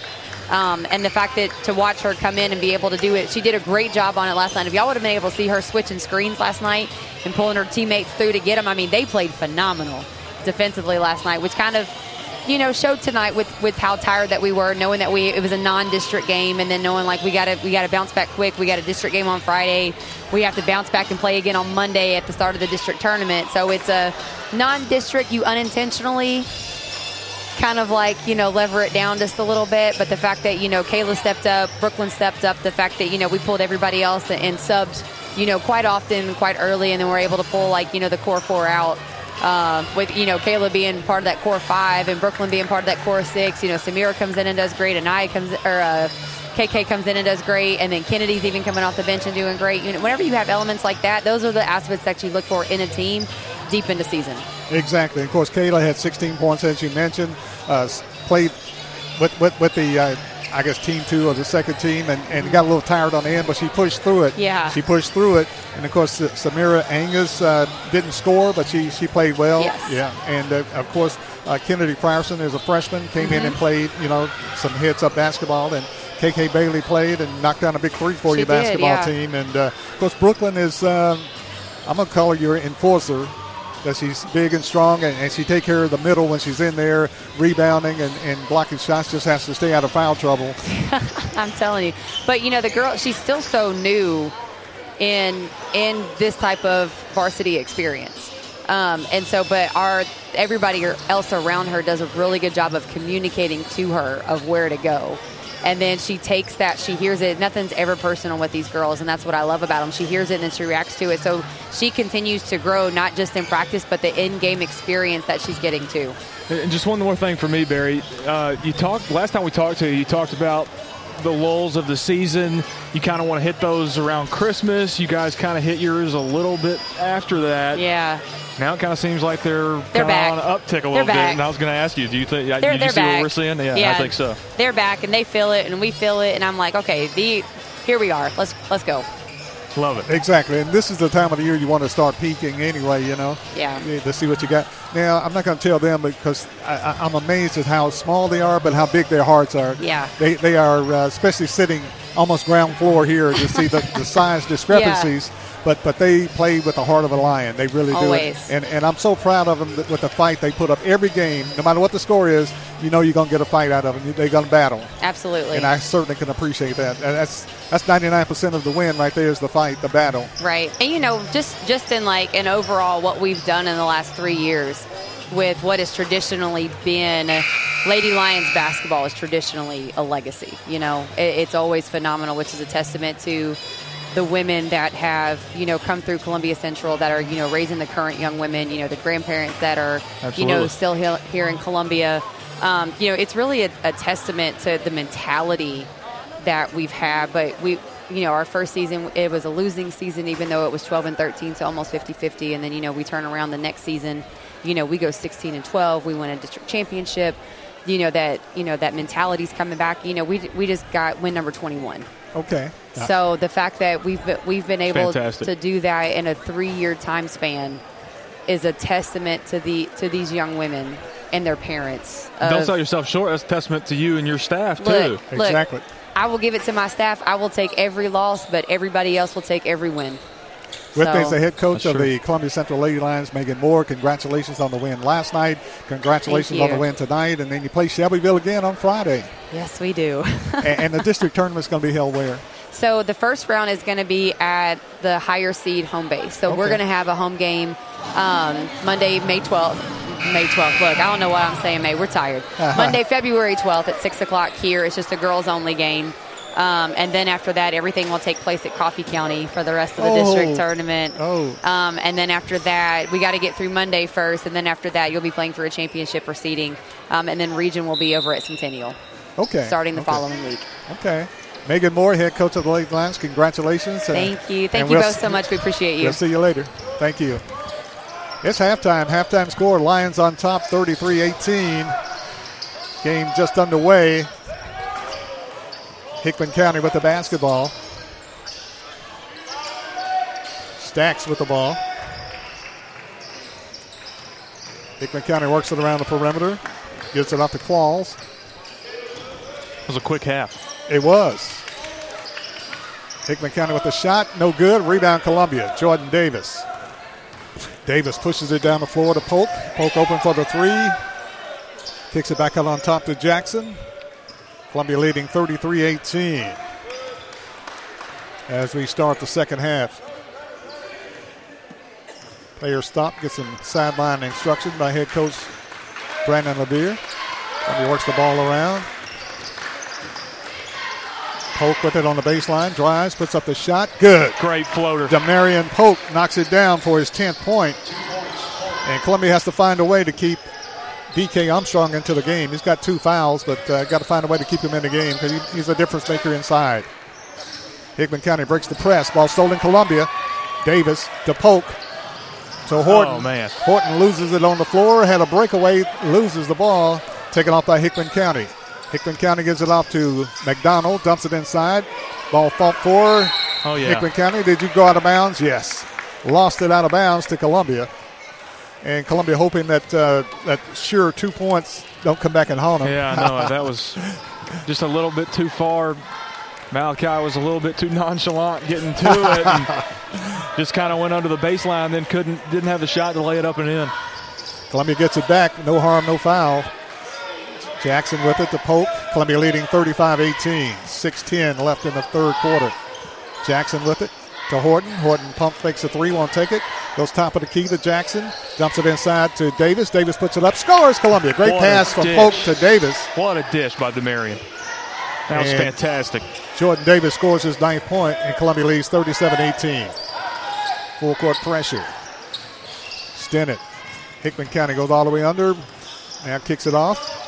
Um, and the fact that to watch her come in and be able to do it, she did a great job on it last night. If y'all would have been able to see her switching screens last night and pulling her teammates through to get them, I mean, they played phenomenal defensively last night, which kind of, you know, showed tonight with, with how tired that we were, knowing that we it was a non-district game, and then knowing like we got to we got to bounce back quick. We got a district game on Friday. We have to bounce back and play again on Monday at the start of the district tournament. So it's a non-district. You unintentionally kind of like you know lever it down just a little bit but the fact that you know Kayla stepped up Brooklyn stepped up the fact that you know we pulled everybody else and subbed you know quite often quite early and then we're able to pull like you know the core four out uh, with you know Kayla being part of that core five and Brooklyn being part of that core six you know Samira comes in and does great Anaya comes or uh, KK comes in and does great and then Kennedy's even coming off the bench and doing great you know whenever you have elements like that those are the aspects that you look for in a team deep into season Exactly. Of course, Kayla had 16 points, as you mentioned. Uh, played with, with, with the, uh, I guess, team two or the second team, and, and got a little tired on the end, but she pushed through it. Yeah. She pushed through it. And of course, uh, Samira Angus uh, didn't score, but she, she played well. Yes. Yeah. And uh, of course, uh, Kennedy Frierson is a freshman, came in Mhm. and played, you know, some hits up basketball. And KK Bailey played and knocked down a big three for She you did, basketball yeah. team. And uh, of course, Brooklyn is, um, I'm going to call her your enforcer that she's big and strong and, and she take care of the middle when she's in there rebounding and, and blocking shots just has to stay out of foul trouble I'm telling you. But you know, the girl, she's still so new in in this type of varsity experience. Um, and so, but our everybody else around her does a really good job of communicating to her of where to go. And then she takes that, she hears it. Nothing's ever personal with these girls, and that's what I love about them. She hears it and then she reacts to it. So she continues to grow, not just in practice, but the in-game experience that she's getting too. And just one more thing for me, Barry. Uh, you talked last time we talked to you. You talked about the lulls of the season. You kind of want to hit those around Christmas. You guys kind of hit yours a little bit after that. Yeah. Now it kind of seems like they're, They're back. on an uptick a little bit. And I was going to ask you, do you think? They're- did you they're see back. what we're seeing? Yeah, Yeah. I think so. They're back and they feel it, and we feel it, and I'm like, okay, the here we are. Let's let's go. Love it. Exactly, and this is the time of the year you want to start peaking anyway. You know, Yeah. to see what you got. Now, I'm not going to tell them because I, I, I'm amazed at how small they are, but how big their hearts are. Yeah. they they are, uh, especially sitting almost ground floor here to see the, the size discrepancies. But but they play with the heart of a lion. They really do. Always. It. And and I'm so proud of them that with the fight they put up every game. No matter what the score is, you know you're going to get a fight out of them. They're going to battle. Absolutely. And I certainly can appreciate that. And that's that's 99% of the win right there is the fight, the battle. Right. And you know, just just in like an overall what we've done in the last three years with what has traditionally been Lady Lions basketball is traditionally a legacy. You know, it, it's always phenomenal, which is a testament to the women that have you know come through Columbia Central that are you know raising the current young women. You know, the grandparents that are you know still he- here in Columbia. Um, you know, it's really a, a testament to the mentality that we've had. But we, you know, our first season, it was a losing season, even though it was 12 and 13, so almost 50 50. And then, you know, we turn around the next season, you know, we go 16 and 12, we win a district championship. You know, that, you know, that mentality's coming back. You know, we, we just got win number 21. Okay. So the fact that we've been, we've been able Fantastic. to do that in a three year time span is a testament to the to these young women and their parents. Don't sell yourself short. That's a testament to you and your staff, Look, too. look, I will give it to my staff. I will take every loss, but everybody else will take every win. With me So- is the head coach of true. the Columbia Central Lady Lions, Megan Moore. Congratulations on the win last night. Congratulations on the win tonight. And then you play Shelbyville again on Friday. Yes, we do. and, and the district tournament's going to be held where? So the first round is going to be at the higher seed home base. So we're going to have a home game um, Monday, May 12th. May 12th. Look, I don't know what I'm saying, May. We're tired. Monday, February 12th at 6 o'clock here. It's just a girls only game. Um, and then after that, everything will take place at Coffee County for the rest of the Oh. district tournament. Oh. Um, and then after that, we got to get through Monday first. And then after that, you'll be playing for a championship proceeding. Um, and then region will be over at Centennial Okay. starting the Okay. following week. Okay. Megan Moore, head coach of the Lady Lions. Congratulations. Thank you. Thank you we'll both s- so much. We appreciate you. We'll see you later. Thank you. It's halftime. Halftime score Lions on top 33 18. Game just underway. Hickman County with the basketball. Stacks with the ball. Hickman County works it around the perimeter. gets it off the Qualls. It was a quick half. It was. Hickman County with the shot, no good. Rebound Columbia. Jordan Davis. Davis pushes it down the floor to Polk. Polk open for the three. Kicks it back out on top to Jackson. Columbia leading 33 18 as we start the second half. Player stop, gets some sideline instruction by head coach Brandon Levere. Columbia works the ball around. Polk with it on the baseline, drives, puts up the shot. Good. Great floater. Demarion Polk knocks it down for his 10th point. And Columbia has to find a way to keep DK Armstrong into the game. He's got two fouls, but uh, got to find a way to keep him in the game because he, he's a difference maker inside. Hickman County breaks the press. Ball stolen Columbia. Davis to Polk to Horton. Oh, man. Horton loses it on the floor. Had a breakaway, loses the ball. Taken off by Hickman County. Hickman County gives it off to McDonald. Dumps it inside. Ball fought for Oh, yeah. Hickman County. Did you go out of bounds? Yes. Lost it out of bounds to Columbia. And Columbia hoping that uh, that sure two points don't come back and haunt them. Yeah, I know. that was just a little bit too far. Malachi was a little bit too nonchalant getting to it and just kind of went under the baseline, then couldn't didn't have the shot to lay it up and in. Columbia gets it back. No harm, no foul. Jackson with it to Polk. Columbia leading 35 18. 6 left in the third quarter. Jackson with it to Horton. Horton pump fakes a three, won't take it. Goes top of the key to Jackson. Dumps it inside to Davis. Davis puts it up. Scores Columbia. Great What pass from dish. Polk to Davis. What a dish by Demarion. That was And fantastic. Jordan Davis scores his ninth point, and Columbia leads 37 18. Full court pressure. Stinnett. Hickman County goes all the way under. Now kicks it off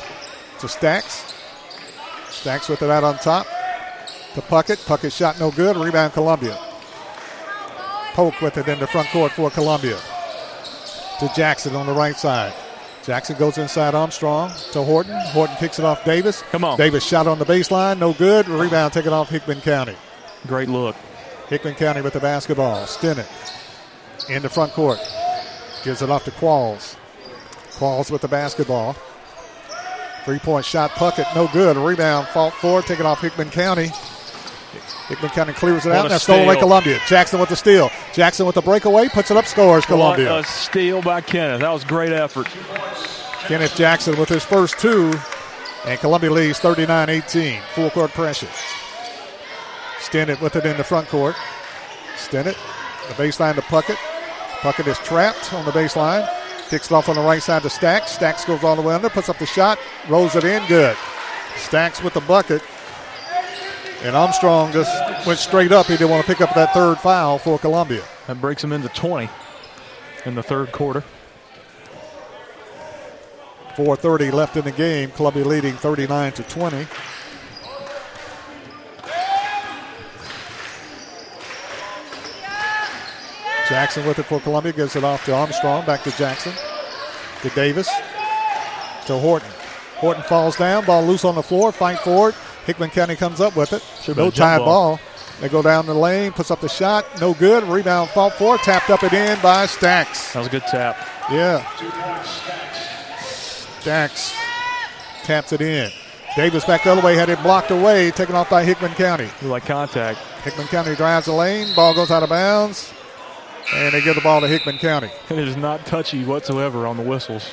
to Stacks. Stacks with it out on top. To Puckett. Puckett shot no good. Rebound Columbia. Polk with it in the front court for Columbia. To Jackson on the right side. Jackson goes inside Armstrong to Horton. Horton kicks it off Davis. Come on. Davis shot on the baseline. No good. Rebound taken off Hickman County. Great look. Hickman County with the basketball. Stinnett in the front court. Gives it off to Qualls. Qualls with the basketball. Three point shot, Puckett, no good. Rebound, fault four, taken off Hickman County. Hickman County clears it What out. a Now stolen away. Columbia. Jackson with the steal. Jackson with the breakaway, puts it up, scores Columbia. What a steal by Kenneth. That was great effort. Kenneth Jackson with his first two, and Columbia leads 39 18. Full court pressure. Stinnett with it in the front court. Stinnett, the baseline to Puckett. Puckett is trapped on the baseline. Kicks it off on the right side to Stacks. Stacks goes all the way under, puts up the shot, rolls it in, good. Stacks with the bucket. And Armstrong just went straight up. He didn't want to pick up that third foul for Columbia. That breaks him into 20 in the third quarter. 4.30 left in the game. Columbia leading 39 to 20. Jackson with it for Columbia. Gives it off to Armstrong. Back to Jackson. To Davis. To Horton. Horton falls down. Ball loose on the floor. Fight for it. Hickman County comes up with it. Should've No a tied ball. ball. They go down the lane. Puts up the shot. No good. Rebound. fought for. Tapped up and in by Stacks. That was a good tap. Yeah. Stacks taps it in. Davis back the other way, had it blocked away, taken off by Hickman County. Like contact. Hickman County drives the lane, ball goes out of bounds, and they give the ball to Hickman County. It is not touchy whatsoever on the whistles.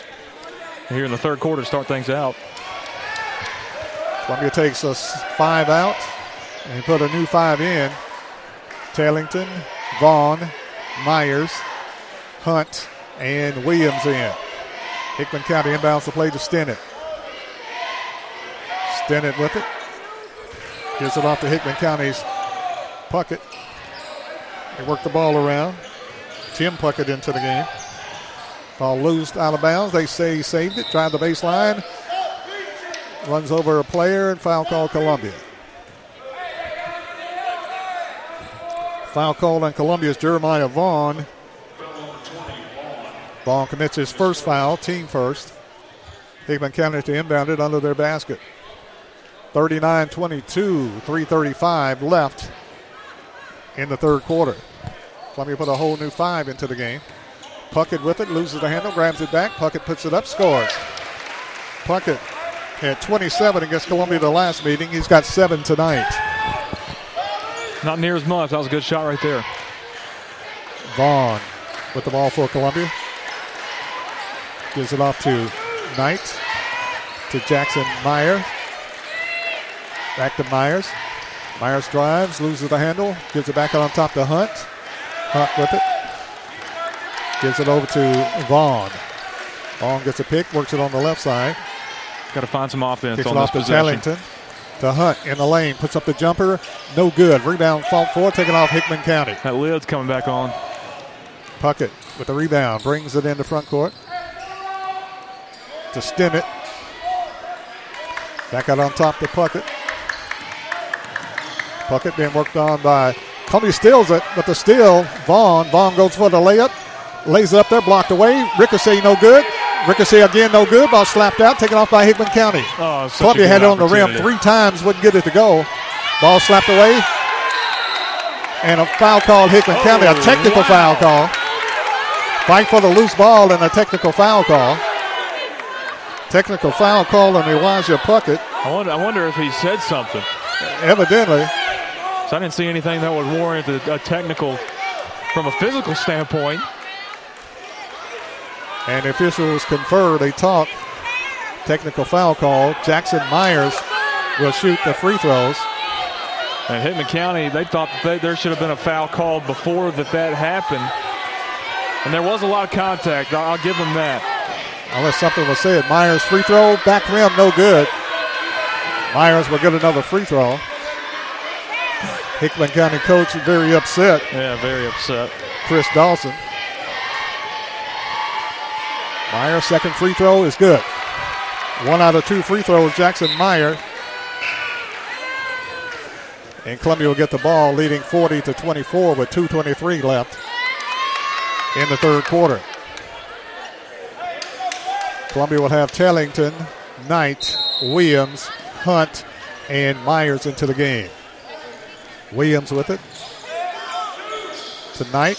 Here in the third quarter to start things out. Columbia takes us five out and put a new five in. Taylington, Vaughn, Myers, Hunt, and Williams in. Hickman County inbounds the play to Stinnett. Stinnett with it. Gives it off to Hickman County's Puckett. They work the ball around. Tim Puckett into the game. Ball loosed out of bounds. They say he saved it. Tried the baseline. Runs over a player and foul call Columbia. Foul called on Columbia's Jeremiah Vaughn. Vaughn commits his first foul, team first. Hickman County to inbound it under their basket. 39 22, 335 left in the third quarter. Columbia put a whole new five into the game. Puckett with it, loses the handle, grabs it back. Puckett puts it up, scores. Puckett had 27 against Columbia the last meeting. He's got seven tonight. Not near as much. That was a good shot right there. Vaughn with the ball for Columbia. Gives it off to Knight. To Jackson Meyer. Back to Myers. Myers drives, loses the handle, gives it back out on top to Hunt. Hunt with it. Gives it over to Vaughn. Vaughn gets a pick, works it on the left side. Got to find some offense Kicks on it this off to possession. Tellington. To Hunt in the lane, puts up the jumper, no good. Rebound, fault four, taken off Hickman County. That lid's coming back on. Puckett with the rebound, brings it into front court. To Stinnett. Back out on top to Puckett. Puckett being worked on by Columbia steals it, but the steal, Vaughn. Vaughn goes for the layup. Lays it up there, blocked away. Ricochet no good. Ricochet again no good. Ball slapped out, taken off by Hickman County. Oh, Columbia had it on the rim three times, wouldn't get it to go. Ball slapped away. And a foul called Hickman County, a oh, technical foul call. Fight for the loose ball and a technical foul call. Technical foul call on Elijah Puckett. I wonder, I wonder if he said something. Evidently. So I didn't see anything that would warrant a, a technical from a physical standpoint. And the officials confer, they talk. Technical foul call. Jackson Myers will shoot the free throws. And Hickman County, they thought that they, there should have been a foul called before that that happened. And there was a lot of contact. I'll, I'll give them that. Unless something was said. Myers free throw, back rim, no good. Myers will get another free throw. Hickman County coach very upset. Yeah, very upset. Chris Dawson. Myers' second free throw is good. One out of two free throws, Jackson Meyer. And Columbia will get the ball leading 40 to 24 with 2.23 left in the third quarter. Columbia will have Tellington, Knight, Williams, Hunt, and Myers into the game. Williams with it. Tonight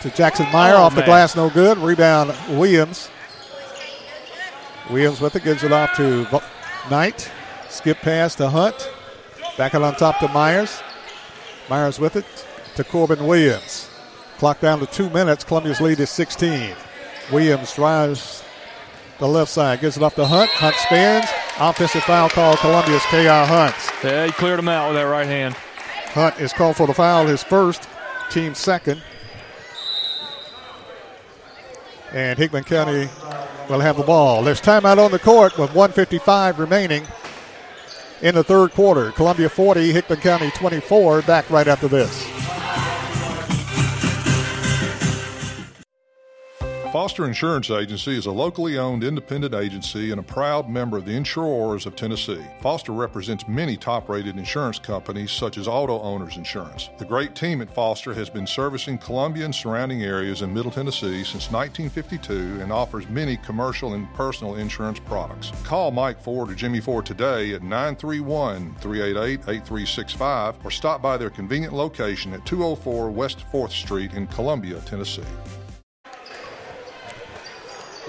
to Jackson Meyer Oh, off the glass, no good. Rebound Williams. Williams with it, gives it off to Knight. Skip pass to Hunt. Back it on top to Myers. Myers with it to Corbin Williams. Clock down to two minutes. Columbia's lead is 16. Williams drives the left side, gives it off to Hunt. Hunt spins. Offensive foul call. Columbia's K.R. Hunt. Yeah, he cleared him out with that right hand. Hunt is called for the foul, his first, team second. And Hickman County will have the ball. There's timeout on the court with 155 remaining in the third quarter. Columbia 40, Hickman County 24. Back right after this. Foster Insurance Agency is a locally owned independent agency and a proud member of the Insurors of Tennessee. Foster represents many top rated insurance companies such as Auto Owners Insurance. The great team at Foster has been servicing Columbia and surrounding areas in Middle Tennessee since 1952 and offers many commercial and personal insurance products. Call Mike Ford or Jimmy Ford today at 931 388 8365 or stop by their convenient location at 204 West 4th Street in Columbia, Tennessee.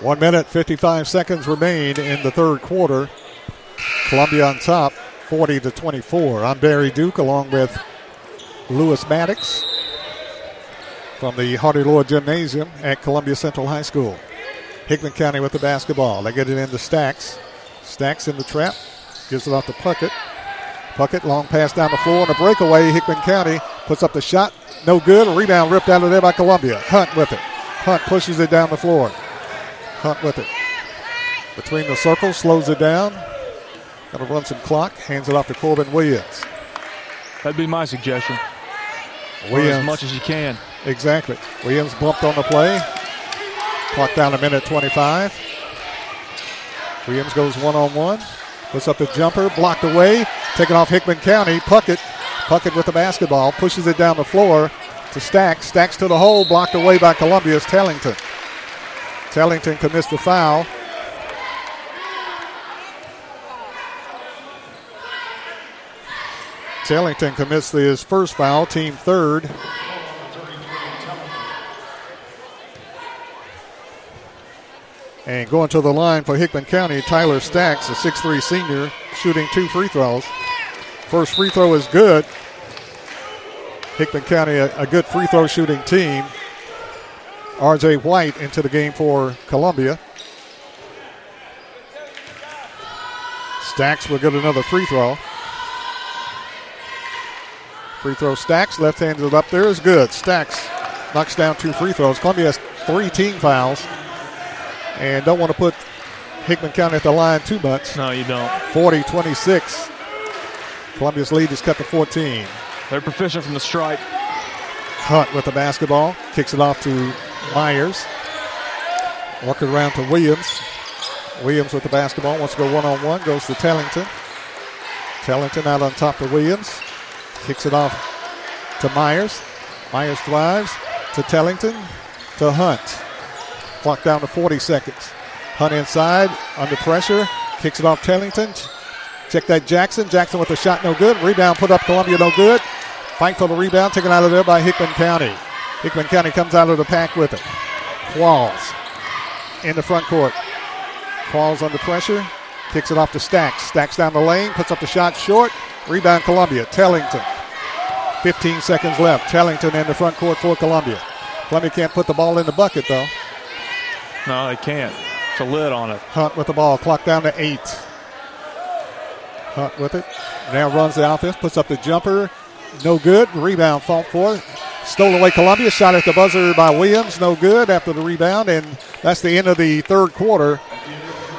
One minute, 55 seconds remain in the third quarter. Columbia on top, 40 to 24. I'm Barry Duke along with Lewis Maddox from the Hardy Lord Gymnasium at Columbia Central High School. Hickman County with the basketball. They get it into Stacks. Stacks in the trap. Gives it off to Puckett. Puckett, long pass down the floor and a breakaway. Hickman County puts up the shot. No good. A rebound ripped out of there by Columbia. Hunt with it. Hunt pushes it down the floor. Hunt with it. Between the circles, slows it down. Gonna run some clock. Hands it off to Corbin Williams. That'd be my suggestion. Williams. as much as you can. Exactly. Williams bumped on the play. Clock down a minute 25. Williams goes one on one. Puts up the jumper, blocked away. Taken off Hickman County. Puckett. Puckett with the basketball. Pushes it down the floor to Stacks. Stacks to the hole. Blocked away by Columbia's Tellington. Tellington commits the foul. Tellington commits his first foul, team third. And going to the line for Hickman County, Tyler Stacks, a 6'3 senior, shooting two free throws. First free throw is good. Hickman County, a, a good free throw shooting team. RJ White into the game for Columbia. Stacks will get another free throw. Free throw Stacks, left handed up there is good. Stacks knocks down two free throws. Columbia has three team fouls and don't want to put Hickman County at the line too much. No, you don't. 40 26. Columbia's lead is cut to 14. They're proficient from the stripe. Hunt with the basketball, kicks it off to Myers. Walking around to Williams. Williams with the basketball, wants to go one on one, goes to Tellington. Tellington out on top to Williams. Kicks it off to Myers. Myers drives to Tellington to Hunt. Clock down to 40 seconds. Hunt inside, under pressure, kicks it off Tellington. Check that Jackson. Jackson with the shot, no good. Rebound put up Columbia, no good. Fight for the rebound, taken out of there by Hickman County. Hickman County comes out of the pack with it. Qualls in the front court. Qualls under pressure, kicks it off to Stacks. Stacks down the lane, puts up the shot short. Rebound Columbia. Tellington. 15 seconds left. Tellington in the front court for Columbia. Columbia can't put the ball in the bucket though. No, they can't. It's a lid on it. Hunt with the ball. Clock down to eight. Hunt with it. Now runs the offense. Puts up the jumper. No good. Rebound fought for. Stole away Columbia. Shot at the buzzer by Williams. No good after the rebound. And that's the end of the third quarter.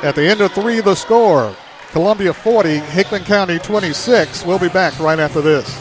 At the end of three, the score Columbia 40, Hickman County 26. We'll be back right after this.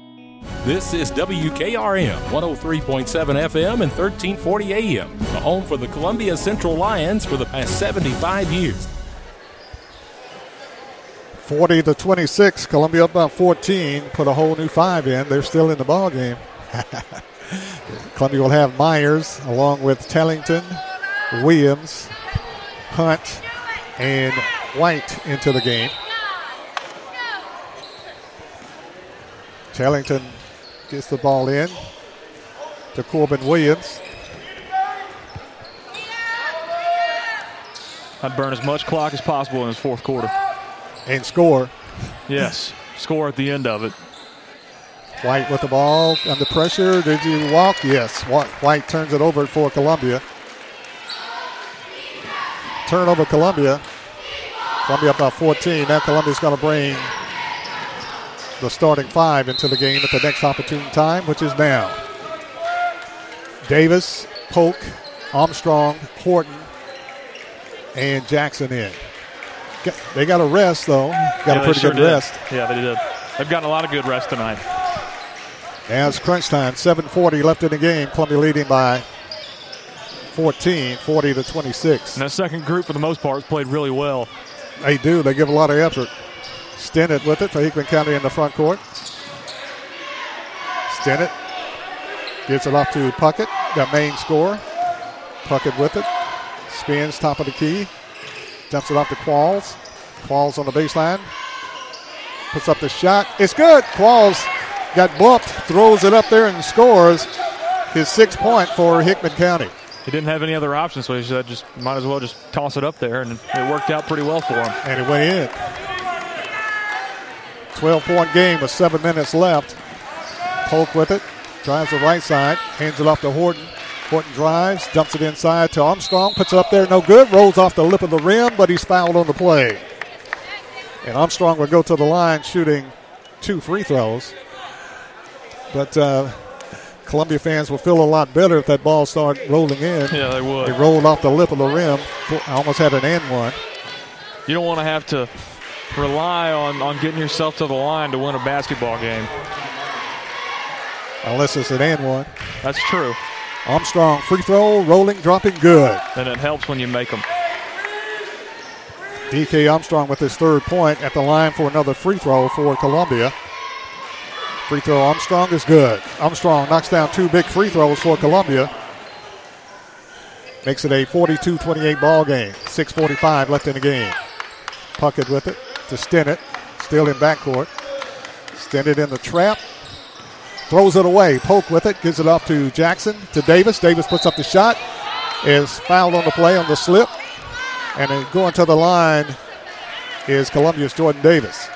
This is WKRM 103.7 FM and 1340 AM, the home for the Columbia Central Lions for the past 75 years. 40 to 26, Columbia up by 14, put a whole new five in. They're still in the ball game. Columbia will have Myers along with Tellington, Williams, Hunt, and White into the game. Tellington gets the ball in to Corbin Williams. I'd burn as much clock as possible in this fourth quarter. And score. Yes, score at the end of it. White with the ball under pressure. Did you walk? Yes. White turns it over for Columbia. Turnover Columbia. Columbia up by 14. Now Columbia's going to bring the starting five into the game at the next opportune time, which is now. Davis, Polk, Armstrong, Horton, and Jackson in. They got a rest, though. Got yeah, a pretty sure good did. rest. Yeah, they did. They've gotten a lot of good rest tonight. Now it's crunch time. 7.40 left in the game. Columbia leading by 14, 40 to 26. And that second group, for the most part, has played really well. They do. They give a lot of effort. Stinnett with it for Hickman County in the front court. Stinnett gets it off to Puckett, the main scorer. Puckett with it. Spins top of the key. Dumps it off to Qualls. Qualls on the baseline. Puts up the shot. It's good. Qualls got bumped, throws it up there and scores his sixth point for Hickman County. He didn't have any other options, so he said just might as well just toss it up there, and it worked out pretty well for him. And it went in. 12 point game with seven minutes left. Polk with it. Drives the right side. Hands it off to Horton. Horton drives. Dumps it inside to Armstrong. Puts it up there. No good. Rolls off the lip of the rim, but he's fouled on the play. And Armstrong will go to the line shooting two free throws. But uh, Columbia fans will feel a lot better if that ball started rolling in. Yeah, they would. It rolled off the lip of the rim. I Almost had an end one. You don't want to have to rely on, on getting yourself to the line to win a basketball game. Unless it's an and one. That's true. Armstrong, free throw, rolling, dropping, good. And it helps when you make them. DK Armstrong with his third point at the line for another free throw for Columbia. Free throw Armstrong is good. Armstrong knocks down two big free throws for Columbia. Makes it a 42 28 ball game. 6.45 left in the game. Puckett with it to Stinnett. Still in backcourt. Stinnett in the trap. Throws it away. Polk with it. Gives it off to Jackson. To Davis. Davis puts up the shot. Is fouled on the play on the slip. And then going to the line is Columbia's Jordan Davis.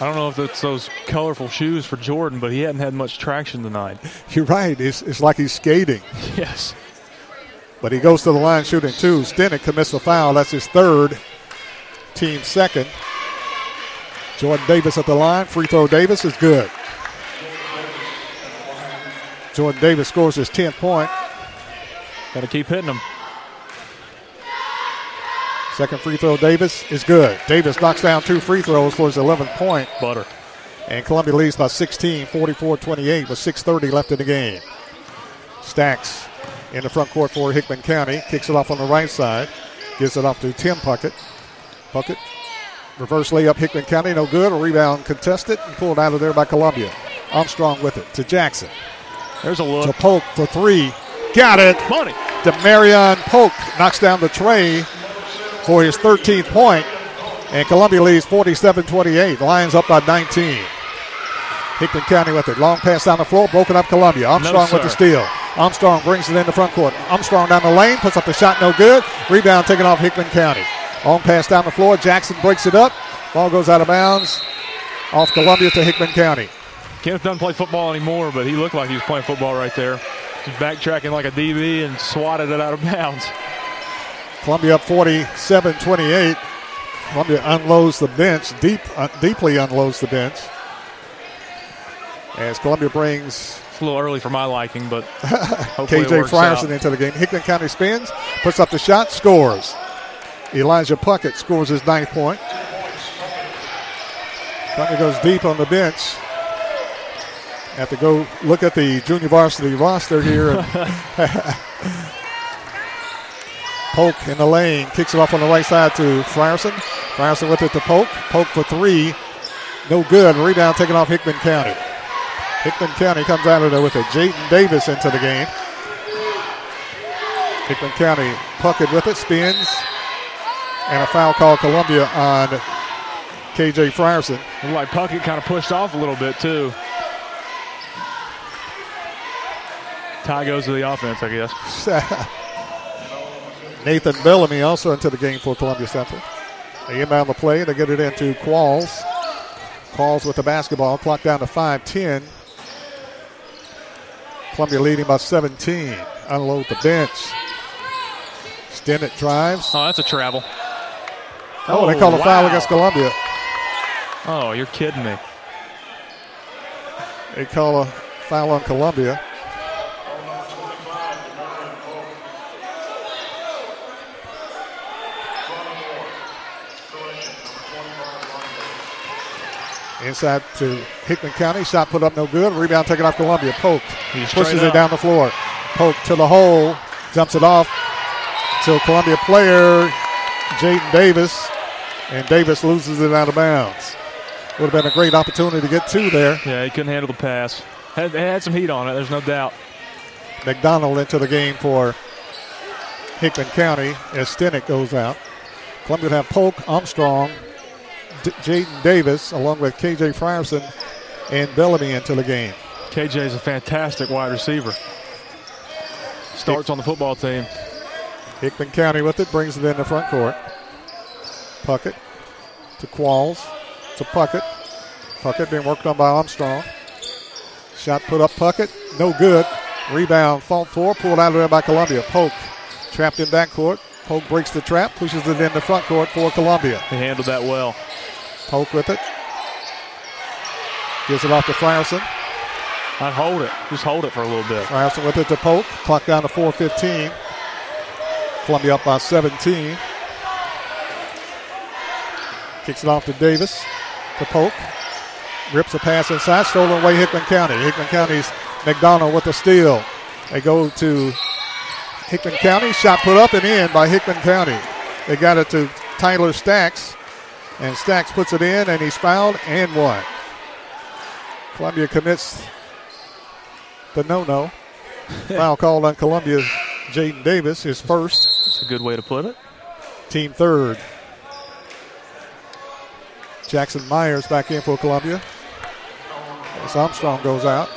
I don't know if it's those colorful shoes for Jordan, but he hadn't had much traction tonight. You're right. It's, it's like he's skating. Yes. But he goes to the line shooting two. Stinnett commits the foul. That's his third, team second. Jordan Davis at the line. Free throw Davis is good. Jordan Davis scores his 10th point. Got to keep hitting them. Second free throw Davis is good. Davis knocks down two free throws for his 11th point. Butter. And Columbia leads by 16, 44 28, with 6.30 left in the game. Stacks in the front court for Hickman County. Kicks it off on the right side. Gives it off to Tim Puckett. Puckett. Reverse layup Hickman County. No good. A rebound contested and pulled out of there by Columbia. Armstrong with it to Jackson. There's a look. To Polk for three. Got it. Money. Demarion Polk knocks down the tray for his 13th point. And Columbia leads 47 28. Lions up by 19. Hickman County with it. Long pass down the floor. Broken up Columbia. Armstrong no, with the steal. Armstrong brings it in the front court. Armstrong down the lane, puts up the shot, no good. Rebound taken off Hickman County. On pass down the floor. Jackson breaks it up. Ball goes out of bounds. Off Columbia to Hickman County. Kenneth doesn't play football anymore, but he looked like he was playing football right there. He's backtracking like a DB and swatted it out of bounds. Columbia up 47 28. Columbia unloads the bench, deep, uh, deeply unloads the bench. As Columbia brings. It's a little early for my liking, but KJ Frierson into the game. Hickman County spins, puts up the shot, scores. Elijah Puckett scores his ninth point. Columbia goes deep on the bench. Have to go look at the junior varsity roster here. Polk in the lane, kicks it off on the right side to Frierson. Frierson with it to Polk. Polk for three. No good. Rebound taken off Hickman County. Hickman County comes out of there with a Jayden Davis into the game. Hickman County Puckett with it, spins. And a foul call Columbia on KJ Frierson. Looked like Puckett kind of pushed off a little bit too. Tie goes to the offense, I guess. Nathan Bellamy also into the game for Columbia Central. They inbound the play. They get it into Qualls. Qualls with the basketball. Clock down to 5-10. Columbia leading by 17. Unload the bench. Stinnett drives. Oh, that's a travel. Oh, oh they oh, call a wow. foul against Columbia. Oh, you're kidding me. They call a foul on Columbia. Inside to Hickman County. Shot put up no good. Rebound taken off Columbia. Polk pushes it down the floor. Polk to the hole. Jumps it off to Columbia player Jaden Davis. And Davis loses it out of bounds. Would have been a great opportunity to get two there. Yeah, he couldn't handle the pass. Had, had some heat on it, there's no doubt. McDonald into the game for Hickman County as Stinnett goes out. Columbia have Polk, Armstrong, D- Jaden Davis, along with KJ Frierson and Bellamy into the game. KJ is a fantastic wide receiver. Starts Hick- on the football team. Hickman County with it, brings it in the front court. Puckett to Qualls to Puckett. Puckett being worked on by Armstrong. Shot put up Puckett, no good. Rebound, fault four, pulled out of there by Columbia. Polk trapped in backcourt. Polk breaks the trap, pushes it in the front court for Columbia. He handled that well. Polk with it. Gives it off to Frierson. I'd hold it. Just hold it for a little bit. Frierson with it to Polk. Clock down to 4.15. Columbia up by 17. Kicks it off to Davis. To Polk. Rips a pass inside. Stolen away Hickman County. Hickman County's McDonald with the steal. They go to Hickman County. Shot put up and in by Hickman County. They got it to Tyler Stacks. And Stacks puts it in, and he's fouled and one. Columbia commits the no-no. Foul called on Columbia. Jaden Davis, his first. That's a good way to put it. Team third. Jackson Myers back in for Columbia. As Armstrong goes out.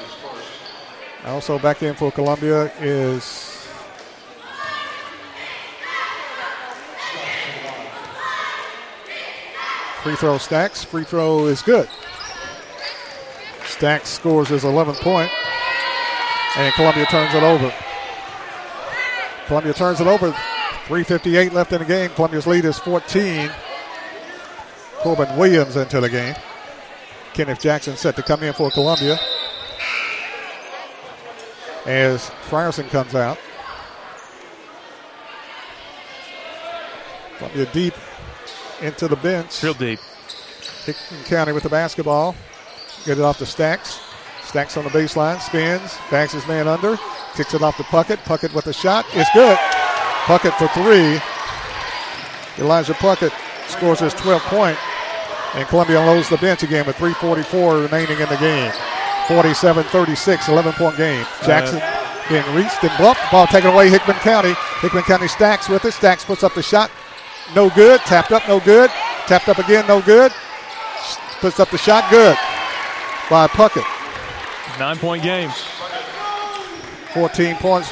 Also back in for Columbia is Free throw stacks. Free throw is good. Stacks scores his 11th point, and Columbia turns it over. Columbia turns it over. 3.58 left in the game. Columbia's lead is 14. Corbin Williams into the game. Kenneth Jackson set to come in for Columbia. As Frierson comes out. Columbia deep into the bench. Real deep. Hickman County with the basketball. Get it off to Stacks. Stacks on the baseline, spins, backs his man under, kicks it off to Puckett. Puckett with a shot. It's good. Puckett for three. Elijah Puckett scores his 12th point, and Columbia unloads the bench again with 3.44 remaining in the game. 47 36, 11 point game. Jackson uh, being reached and bumped. Ball taken away, Hickman County. Hickman County stacks with it. Stacks puts up the shot no good. Tapped up, no good. Tapped up again, no good. Puts up the shot, good by Puckett. Nine point game. 14 points.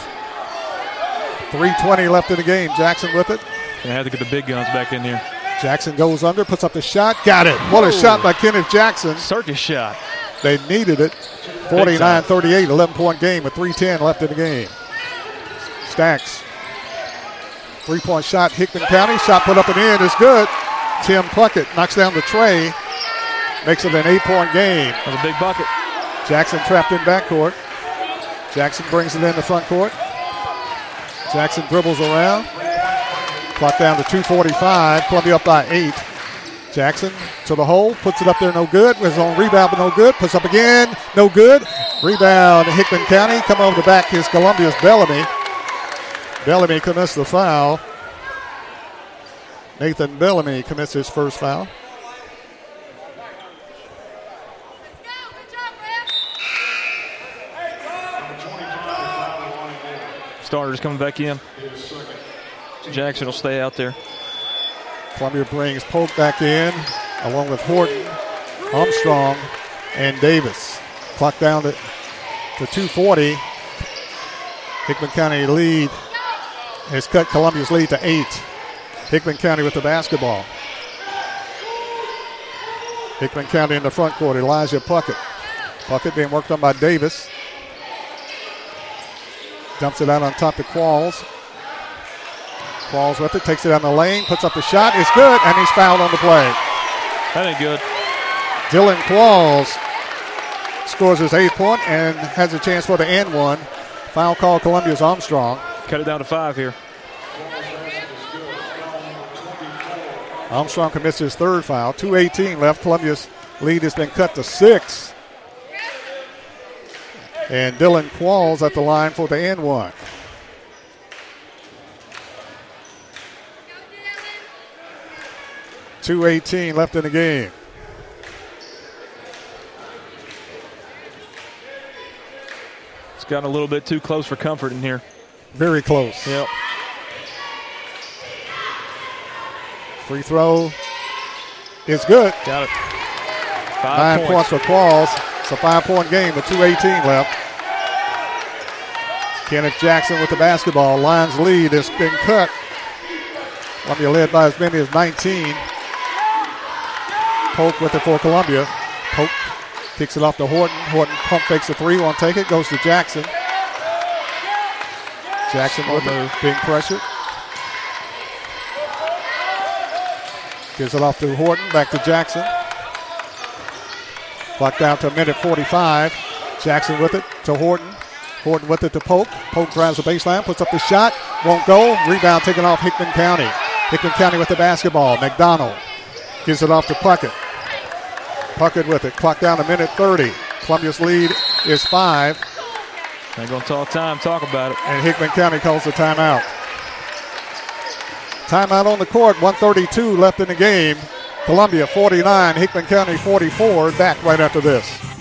320 left in the game. Jackson with it. Gonna have to get the big guns back in here. Jackson goes under, puts up the shot, got it. What a Whoa. shot by Kenneth Jackson. Circus shot. They needed it. 49 38, 11 point game with 310 left in the game. Stacks. Three point shot, Hickman County. Shot put up and in is good. Tim Puckett knocks down the tray. Makes it an eight point game. That's a big bucket. Jackson trapped in backcourt. Jackson brings it in the front court. Jackson dribbles around. Clock down to 245. Columbia up by eight. Jackson to the hole, puts it up there, no good. Was on rebound, but no good. Puts up again, no good. Rebound, Hickman County. Come over the back is Columbia's Bellamy. Bellamy commits the foul. Nathan Bellamy commits his first foul. Starters coming back in. Jackson will stay out there. Columbia brings Polk back in, along with Horton, Armstrong, and Davis. Clock down to, to 240. Hickman County lead has cut Columbia's lead to eight. Hickman County with the basketball. Hickman County in the front court. Elijah Puckett. Puckett being worked on by Davis. Dumps it out on top to Qualls. Qualls with it, takes it down the lane, puts up the shot. It's good, and he's fouled on the play. That ain't good. Dylan Qualls scores his eighth point and has a chance for the end one. Foul call Columbia's Armstrong. Cut it down to five here. Armstrong commits his third foul. 2.18 left. Columbia's lead has been cut to six. And Dylan Qualls at the line for the end one. Two eighteen left in the game. It's gotten a little bit too close for comfort in here. Very close. Yep. Free throw is good. Got it. Five Nine points. points for Qualls. It's a five point game with 2.18 left. Kenneth Jackson with the basketball. Lions lead has been cut. Columbia led by as many as 19. Polk with it for Columbia. Polk kicks it off to Horton. Horton pump fakes a three, won't take it, goes to Jackson. Jackson with it, being pressured. Gives it off to Horton, back to Jackson. Clock down to a minute 45. Jackson with it to Horton. Horton with it to Polk. Polk drives the baseline, puts up the shot, won't go. Rebound taken off Hickman County. Hickman County with the basketball. McDonald gives it off to Puckett. Puckett with it. Clock down a minute 30. Columbia's lead is five. Ain't gonna talk time, talk about it. And Hickman County calls the timeout. Timeout on the court, 132 left in the game. Columbia 49, Hickman County 44. Back right after this.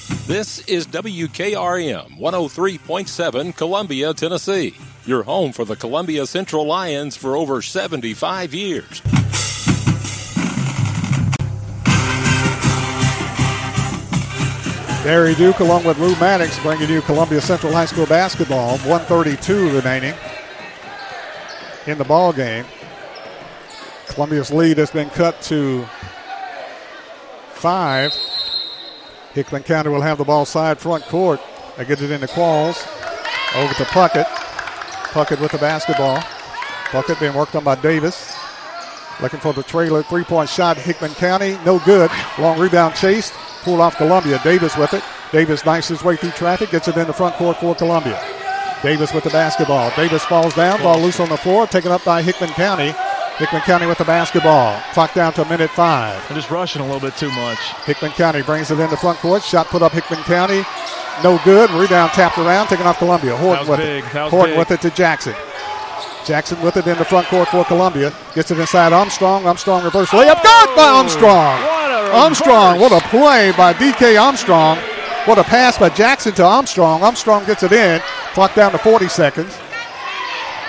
This is WKRM 103.7 Columbia, Tennessee. Your home for the Columbia Central Lions for over 75 years. Barry Duke, along with Lou Maddox, bringing you Columbia Central High School basketball. 132 remaining in the ball game. Columbia's lead has been cut to five. Hickman County will have the ball side front court. They get it into Qualls. Over to Puckett. Puckett with the basketball. Puckett being worked on by Davis. Looking for the trailer three point shot. Hickman County, no good. Long rebound chase. Pulled off Columbia. Davis with it. Davis knifes his way through traffic. Gets it in the front court for Columbia. Davis with the basketball. Davis falls down. Ball loose on the floor. Taken up by Hickman County. Hickman County with the basketball. Clock down to a minute five. They're just rushing a little bit too much. Hickman County brings it into front court. Shot put up Hickman County. No good. Rebound tapped around, taken off Columbia. Horton with big. it. Horton big. with it to Jackson. Jackson with it in the front court for Columbia. Gets it inside Armstrong. Armstrong reverse layup. Oh, good by Armstrong. Armstrong, what a play by DK Armstrong. What a pass by Jackson to Armstrong. Armstrong gets it in. Clock down to 40 seconds.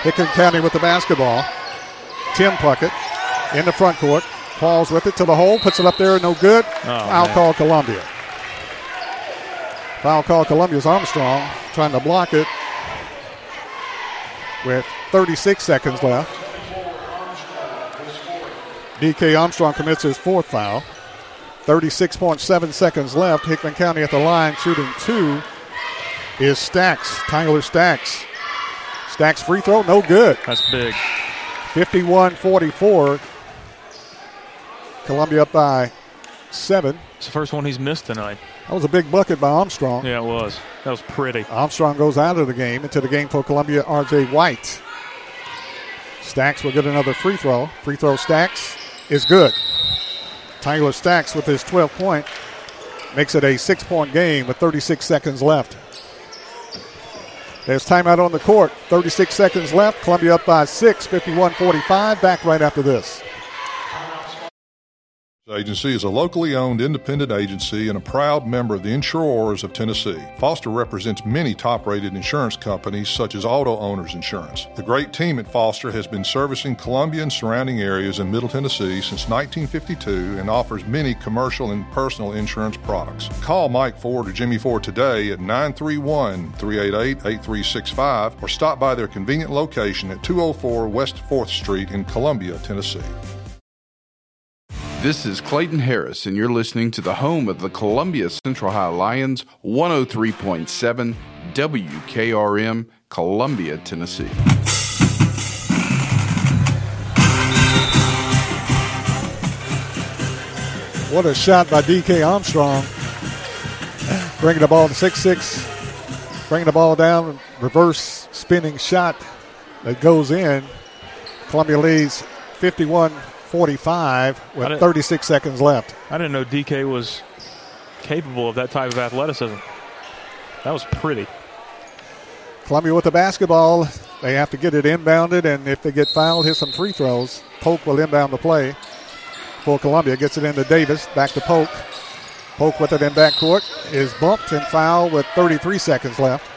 Hickman County with the basketball. Tim Puckett in the front court. Falls with it to the hole. Puts it up there. No good. Oh, foul man. call Columbia. Foul call Columbia's Armstrong trying to block it with 36 seconds left. DK Armstrong commits his fourth foul. 36.7 seconds left. Hickman County at the line shooting two is Stacks. Tyler Stacks. Stacks free throw, no good. That's big. 51 44. Columbia up by seven. It's the first one he's missed tonight. That was a big bucket by Armstrong. Yeah, it was. That was pretty. Armstrong goes out of the game into the game for Columbia, RJ White. Stacks will get another free throw. Free throw Stacks is good. Tyler Stacks with his 12 point makes it a six point game with 36 seconds left. There's timeout on the court. 36 seconds left. Columbia up by six, 51 45. Back right after this. Agency is a locally owned independent agency and a proud member of the Insurors of Tennessee. Foster represents many top rated insurance companies such as Auto Owners Insurance. The great team at Foster has been servicing Columbia and surrounding areas in Middle Tennessee since 1952 and offers many commercial and personal insurance products. Call Mike Ford or Jimmy Ford today at 931 388 8365 or stop by their convenient location at 204 West 4th Street in Columbia, Tennessee. This is Clayton Harris, and you're listening to the home of the Columbia Central High Lions, 103.7 WKRM, Columbia, Tennessee. What a shot by DK Armstrong. Bringing the ball to 6 6. Bringing the ball down. Reverse spinning shot that goes in. Columbia leads 51 45 with 36 seconds left. I didn't know DK was capable of that type of athleticism. That was pretty. Columbia with the basketball. They have to get it inbounded, and if they get fouled, hit some free throws. Polk will inbound the play for Columbia. Gets it into Davis. Back to Polk. Polk with it in backcourt is bumped and fouled with 33 seconds left.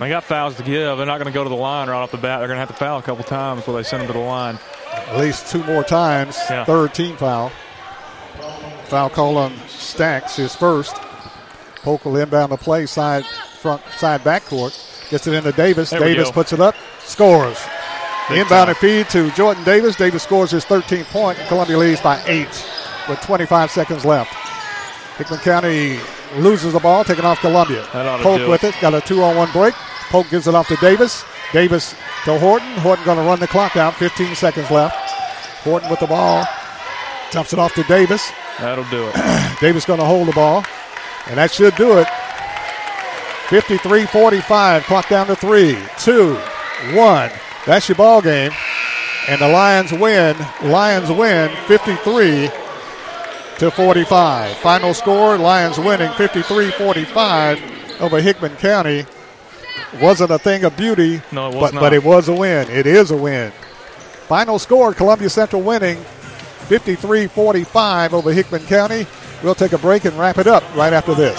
They got fouls to give. They're not going to go to the line right off the bat. They're going to have to foul a couple times before they send them to the line. At least two more times. Yeah. Third team foul. Foul call on Stacks, his first. Polk will inbound the play side front side backcourt. Gets it into Davis. There Davis puts it up. Scores. Big Inbounded time. feed to Jordan Davis. Davis scores his 13th point. and Columbia leads by eight with 25 seconds left. Hickman County loses the ball, taking off Columbia. Polk with it. it. Got a two-on-one break. Polk gives it off to Davis. Davis to Horton. Horton going to run the clock out. 15 seconds left. Horton with the ball. Dumps it off to Davis. That'll do it. Davis going to hold the ball. And that should do it. 53 45. Clock down to three, two, one. That's your ball game. And the Lions win. Lions win 53 to 45. Final score Lions winning 53 45 over Hickman County. Wasn't a thing of beauty, No, it was but, not. but it was a win. It is a win. Final score Columbia Central winning 53 45 over Hickman County. We'll take a break and wrap it up right after this.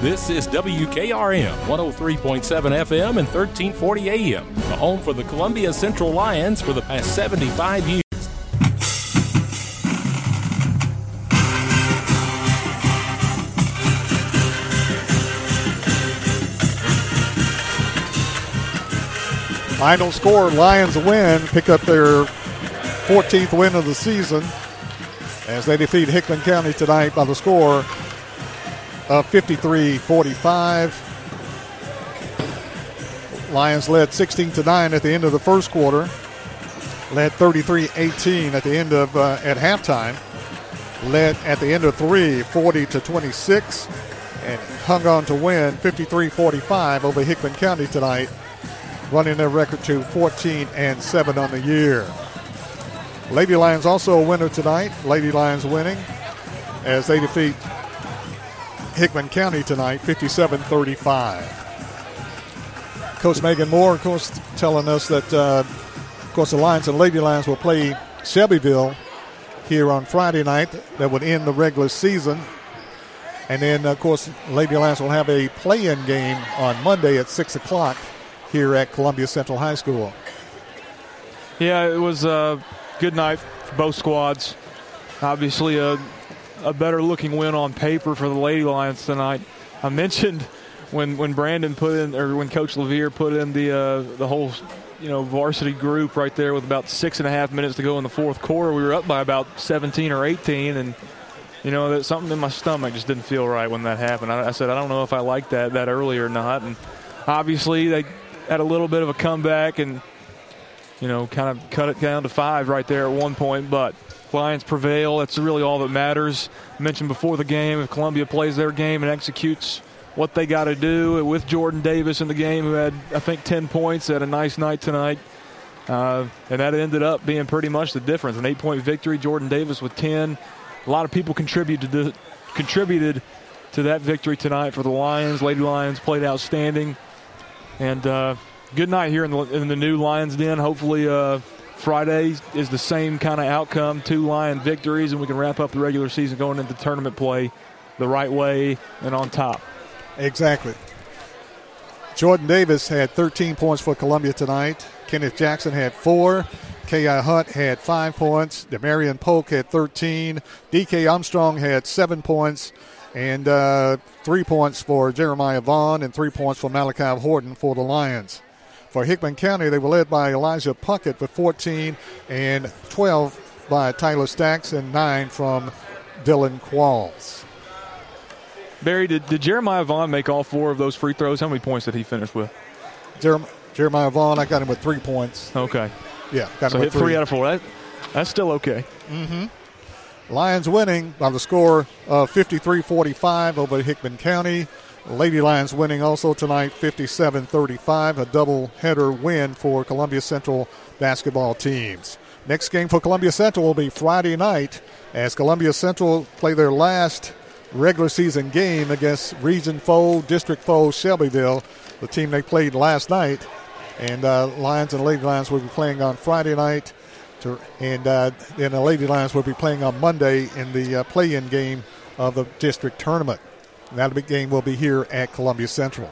This is WKRM 103.7 FM and 1340 AM, the home for the Columbia Central Lions for the past 75 years. Final score Lions win, pick up their 14th win of the season as they defeat Hickman County tonight by the score of 53 45. Lions led 16 to 9 at the end of the first quarter, led 33 18 at the end of uh, at halftime, led at the end of three 40 to 26, and hung on to win 53 45 over Hickman County tonight, running their record to 14 and 7 on the year. Lady Lions also a winner tonight. Lady Lions winning as they defeat Hickman County tonight, 57 35. Coach Megan Moore, of course, telling us that, uh, of course, the Lions and Lady Lions will play Shelbyville here on Friday night. That would end the regular season. And then, of course, Lady Lions will have a play in game on Monday at 6 o'clock here at Columbia Central High School. Yeah, it was a good night for both squads. Obviously, a, a better looking win on paper for the Lady Lions tonight. I mentioned when when Brandon put in or when Coach Levere put in the uh, the whole you know varsity group right there with about six and a half minutes to go in the fourth quarter, we were up by about 17 or 18, and you know that something in my stomach just didn't feel right when that happened. I, I said I don't know if I liked that that early or not, and obviously they had a little bit of a comeback and you know kind of cut it down to five right there at one point, but. Lions prevail. That's really all that matters. I mentioned before the game, if Columbia plays their game and executes what they got to do with Jordan Davis in the game, who had, I think, 10 points, had a nice night tonight. Uh, and that ended up being pretty much the difference. An eight point victory, Jordan Davis with 10. A lot of people contributed to, contributed to that victory tonight for the Lions. Lady Lions played outstanding. And uh, good night here in the, in the new Lions Den. Hopefully, uh, Friday is the same kind of outcome two Lion victories, and we can wrap up the regular season going into tournament play the right way and on top. Exactly. Jordan Davis had 13 points for Columbia tonight. Kenneth Jackson had four. K.I. Hunt had five points. Demarion Polk had 13. D.K. Armstrong had seven points. And uh, three points for Jeremiah Vaughn and three points for Malachi Horton for the Lions. For Hickman County, they were led by Elijah Puckett with 14 and 12 by Tyler Stacks and nine from Dylan Qualls. Barry, did, did Jeremiah Vaughn make all four of those free throws? How many points did he finish with? Jerem- Jeremiah Vaughn, I got him with three points. Okay. Yeah, got so him hit with three. out of four. That, that's still okay. Mm-hmm. Lions winning by the score of 53-45 over Hickman County. Lady Lions winning also tonight 57-35, a double header win for Columbia Central basketball teams. Next game for Columbia Central will be Friday night as Columbia Central play their last regular season game against region foe, district foe Shelbyville, the team they played last night. And uh, Lions and Lady Lions will be playing on Friday night. To, and uh, then the Lady Lions will be playing on Monday in the uh, play-in game of the district tournament. That big game will be here at Columbia Central.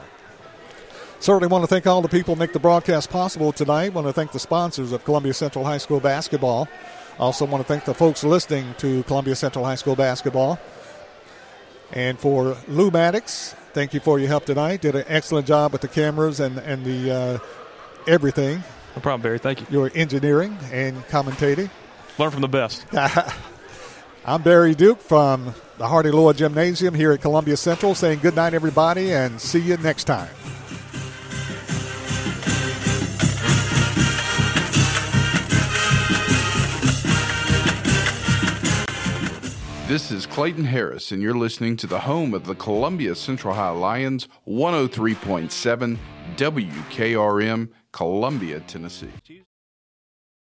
Certainly want to thank all the people who make the broadcast possible tonight. Want to thank the sponsors of Columbia Central High School basketball. Also want to thank the folks listening to Columbia Central High School basketball. And for Lou Maddox, thank you for your help tonight. Did an excellent job with the cameras and, and the uh, everything. No problem, Barry. Thank you. Your engineering and commentating. Learn from the best. I'm Barry Duke from the Hardy Loa Gymnasium here at Columbia Central saying good night, everybody, and see you next time. This is Clayton Harris, and you're listening to the home of the Columbia Central High Lions, 103.7 WKRM, Columbia, Tennessee.